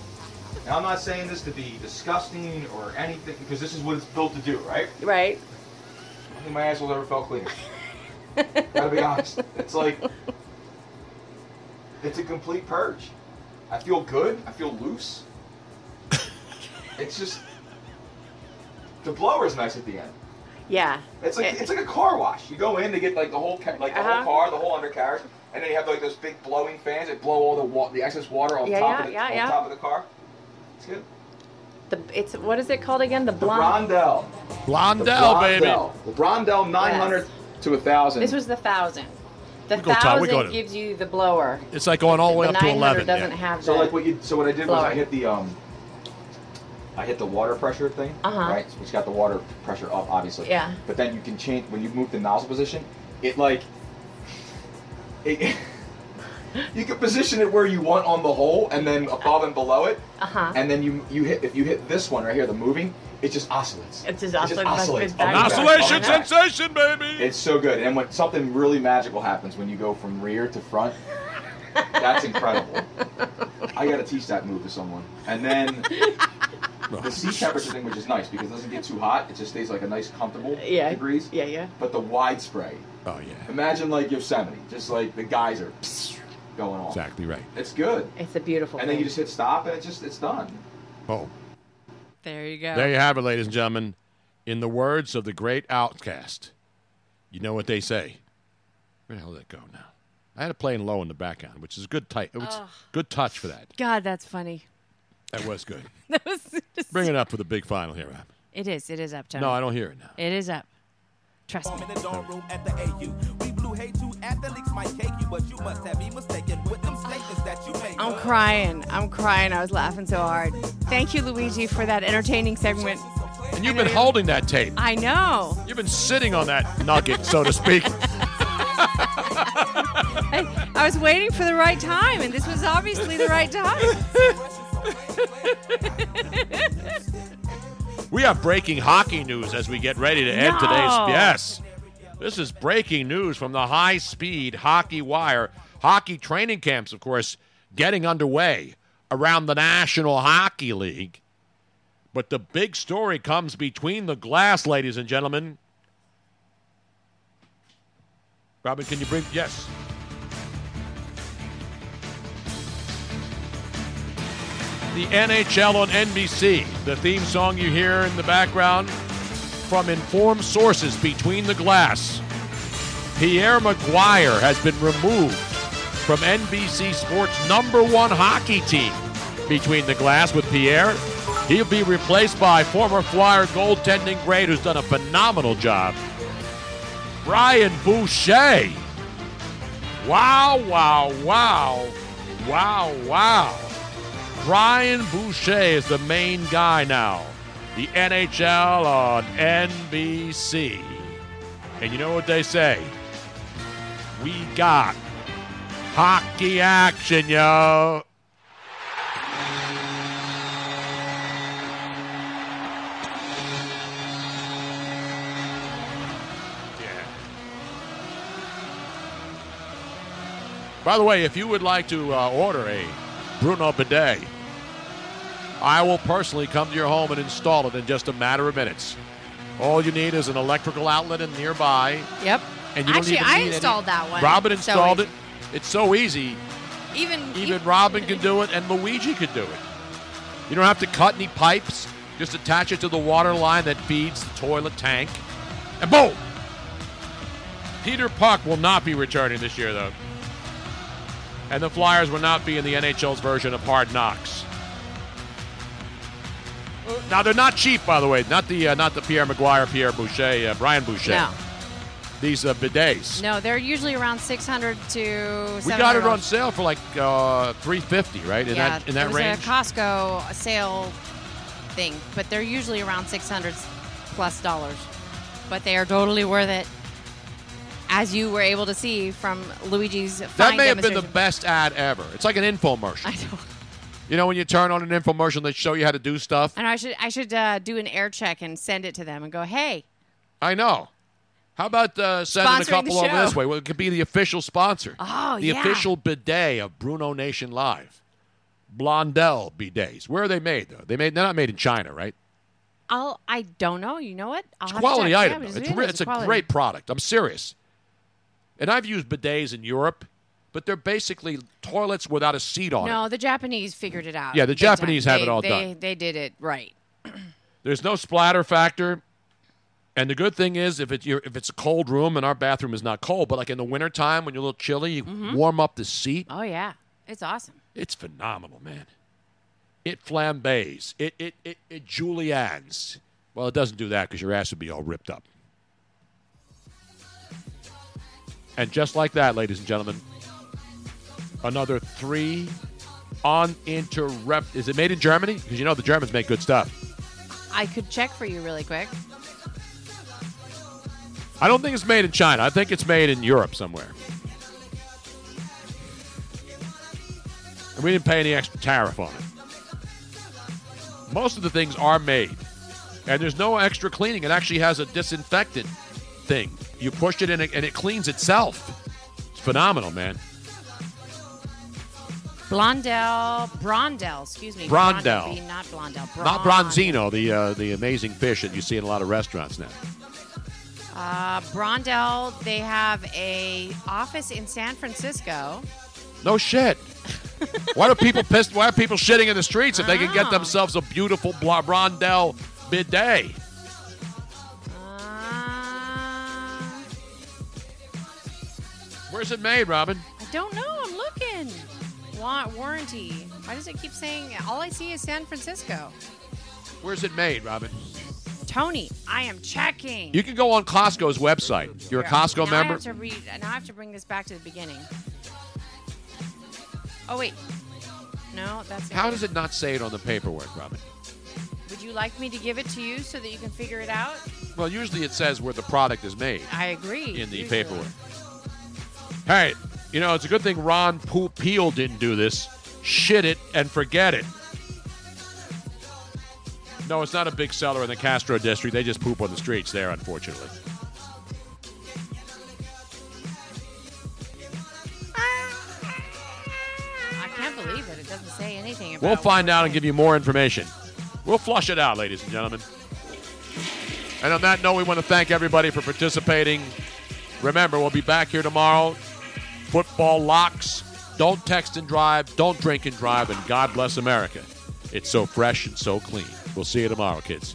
Now, I'm not saying this to be disgusting or anything, because this is what it's built to do, right? Right. I don't think my asshole's ever felt cleaner. gotta be honest. It's like, it's a complete purge. I feel good. I feel loose. It's just, the blower's nice at the end. Yeah. It's like It- it's like a car wash. You go in to get like the whole like the Uh-huh. whole car, the whole undercarriage, and then you have like those big blowing fans that blow all the wa- the excess water on Yeah, top yeah, of the yeah, on yeah. top of the car. It's good. The it's what is it called again? The The blonde. Brondell. Blondell, the baby. Brondell. The Brondell 900 to a thousand. This was the thousand. The We go top- we go thousand to- gives you the blower. It's like going all the way up to 900 11. doesn't yeah. have so the like what you so what I did was I blower. hit the um I hit the water pressure thing, Uh-huh. right? Which got the water pressure up, obviously. Yeah. But then you can change when you move the nozzle position. It like it, you can position it where you want on the hole, and then above and below it, Uh-huh. and then you you hit if you hit this one right here, the moving, it just oscillates. It just It oscillates oscillates. back- back, Oscillation back. sensation, baby. It's so good, and when something really magical happens when you go from rear to front, that's incredible. I got to teach that move to someone, and then the sea temperature thing, which is nice because it doesn't get too hot. It just stays like a nice comfortable Yeah. degrees. Yeah, yeah. But the wide spray. Oh yeah. Imagine like Yosemite, just like the geyser going on. Exactly right. It's good. It's a beautiful. And then you just hit stop, and it just it's done. Oh. There you go. There you have it, ladies and gentlemen. In the words of the great OutKast, you know what they say. Where the hell did it go now? I had it playing low in the background, which is a good tight. It was Ugh. good touch for that. God, that's funny. That was good. That was just, Bring it up for the big final here, Rob. It is. It is up, Tony. No, I don't hear it now. It is up. Trust me. in the dorm room at the AU. We blew hate you athletes might cake you, but you must have me mistaken with them statements that you made. I'm crying. I'm crying. I was laughing so hard. Thank you, Luigi, for that entertaining segment. And you've been holding that tape. I know. You've been sitting on that nugget, so to speak. I, I was waiting for the right time, and this was obviously the right time. We have breaking hockey news as we get ready to end No. today's. Yes. This is breaking news from the high speed hockey wire. Hockey training camps, of course, getting underway around the National Hockey League. But the big story comes between the glass, ladies and gentlemen. Robin, can you bring. Yes. The NHL on NBC. The theme song you hear in the background from informed sources between the glass. Pierre McGuire has been removed from NBC Sports' number one hockey team. Between the glass with Pierre, he'll be replaced by former Flyer goaltending great who's done a phenomenal job, Brian Boucher. Wow, wow, wow, wow, wow. Brian Boucher is the main guy now. The NHL on NBC. And you know what they say? We got hockey action, yo. Yeah. By the way, if you would like to uh, order a Bruno bidet, I will personally come to your home and install it in just a matter of minutes. All you need is an electrical outlet in nearby. Yep. And you don't need to Actually, even I need any- installed that one. Robin So installed easy. it. It's so easy. Even Even Robin can do it, and Luigi could do it. You don't have to cut any pipes. Just attach it to the water line that feeds the toilet tank, and boom. Peter Puck will not be returning this year, though, and the Flyers will not be in the NHL's version of Hard Knocks. Now they're not cheap, by the way. Not the uh, not the Pierre McGuire, Pierre Boucher, uh, Brian Boucher. No. These uh, bidets. No, they're usually around 600 to. We got it on sale for like uh, three fifty, right? In yeah, that in that it was range. a Costco sale thing, but they're usually around 600 plus dollars. But they are totally worth it, as you were able to see from Luigi's. that may have been the best ad ever. It's like an infomercial. I know. You know when you turn on an infomercial, they show you how to do stuff. And I should I should uh, do an air check and send it to them and go, hey, I know. How about uh, sending a couple over this way? Well, it could be the official sponsor. Oh, the yeah. official bidet of Bruno Nation Live. Blondell bidets. Where are they made though? They made. They're not made in China, right? I'll I don't know. You know what? I'll It's quality item. Yeah, It's, it re- is it's a quality. great product. I'm serious. And I've used bidets in Europe, but they're basically toilets without a seat on it. No, the Japanese figured it out. Yeah, the big time. Japanese have They- it all they, done. They did it right. There's no splatter factor. And the good thing is, if it's you're, if it's a cold room and our bathroom is not cold, but like in the wintertime when you're a little chilly, you Mhm. warm up the seat. Oh yeah, it's awesome. It's phenomenal, man. It flambés. It it it, it juliennes. Well, it doesn't do that because your ass would be all ripped up. And just like that, ladies and gentlemen, another three uninterrupted. Is it made in Germany? Because you know the Germans make good stuff. I could check for you really quick. I don't think it's made in China. I think it's made in Europe somewhere. And we didn't pay any extra tariff on it. Most of the things are made. And there's no extra cleaning. It actually has a disinfectant thing. You push it in and it cleans itself. It's phenomenal, man. Blondell, Brondell, excuse me. Brondell. B, not Blondell. Not bronzino, the uh, the amazing fish that you see in a lot of restaurants now. Uh, Brondell, they have a office in San Francisco. No shit. why do people piss? Why are people shitting in the streets if they can get Oh. themselves a beautiful Bla- Brondell Where's it made, Robin? I don't know. I'm looking. Want warranty. Why does it keep saying? All I see is San Francisco. Where's it made, Robin? Tony, I am checking. You can go on Costco's website. You're a Costco now I member. have to read. Now I have to bring this back to the beginning. Oh wait, no, that's. How does it not say it on the paperwork, Robin? Would you like me to give it to you so that you can figure it out? Well, usually it says where the product is made I agree. in the usually. paperwork. Hey, you know, it's a good thing Ron Po- Peel didn't do this. Shit it and forget it. No, it's not a big seller in the Castro district. They just poop on the streets there, unfortunately. I can't believe it. It doesn't say anything about. We'll find out and give you more information. We'll flush it out, ladies and gentlemen. And on that note, we want to thank everybody for participating. Remember, we'll be back here tomorrow. Football locks. Don't text and drive. Don't drink and drive. And God bless America. It's so fresh and so clean. We'll see you tomorrow, kids.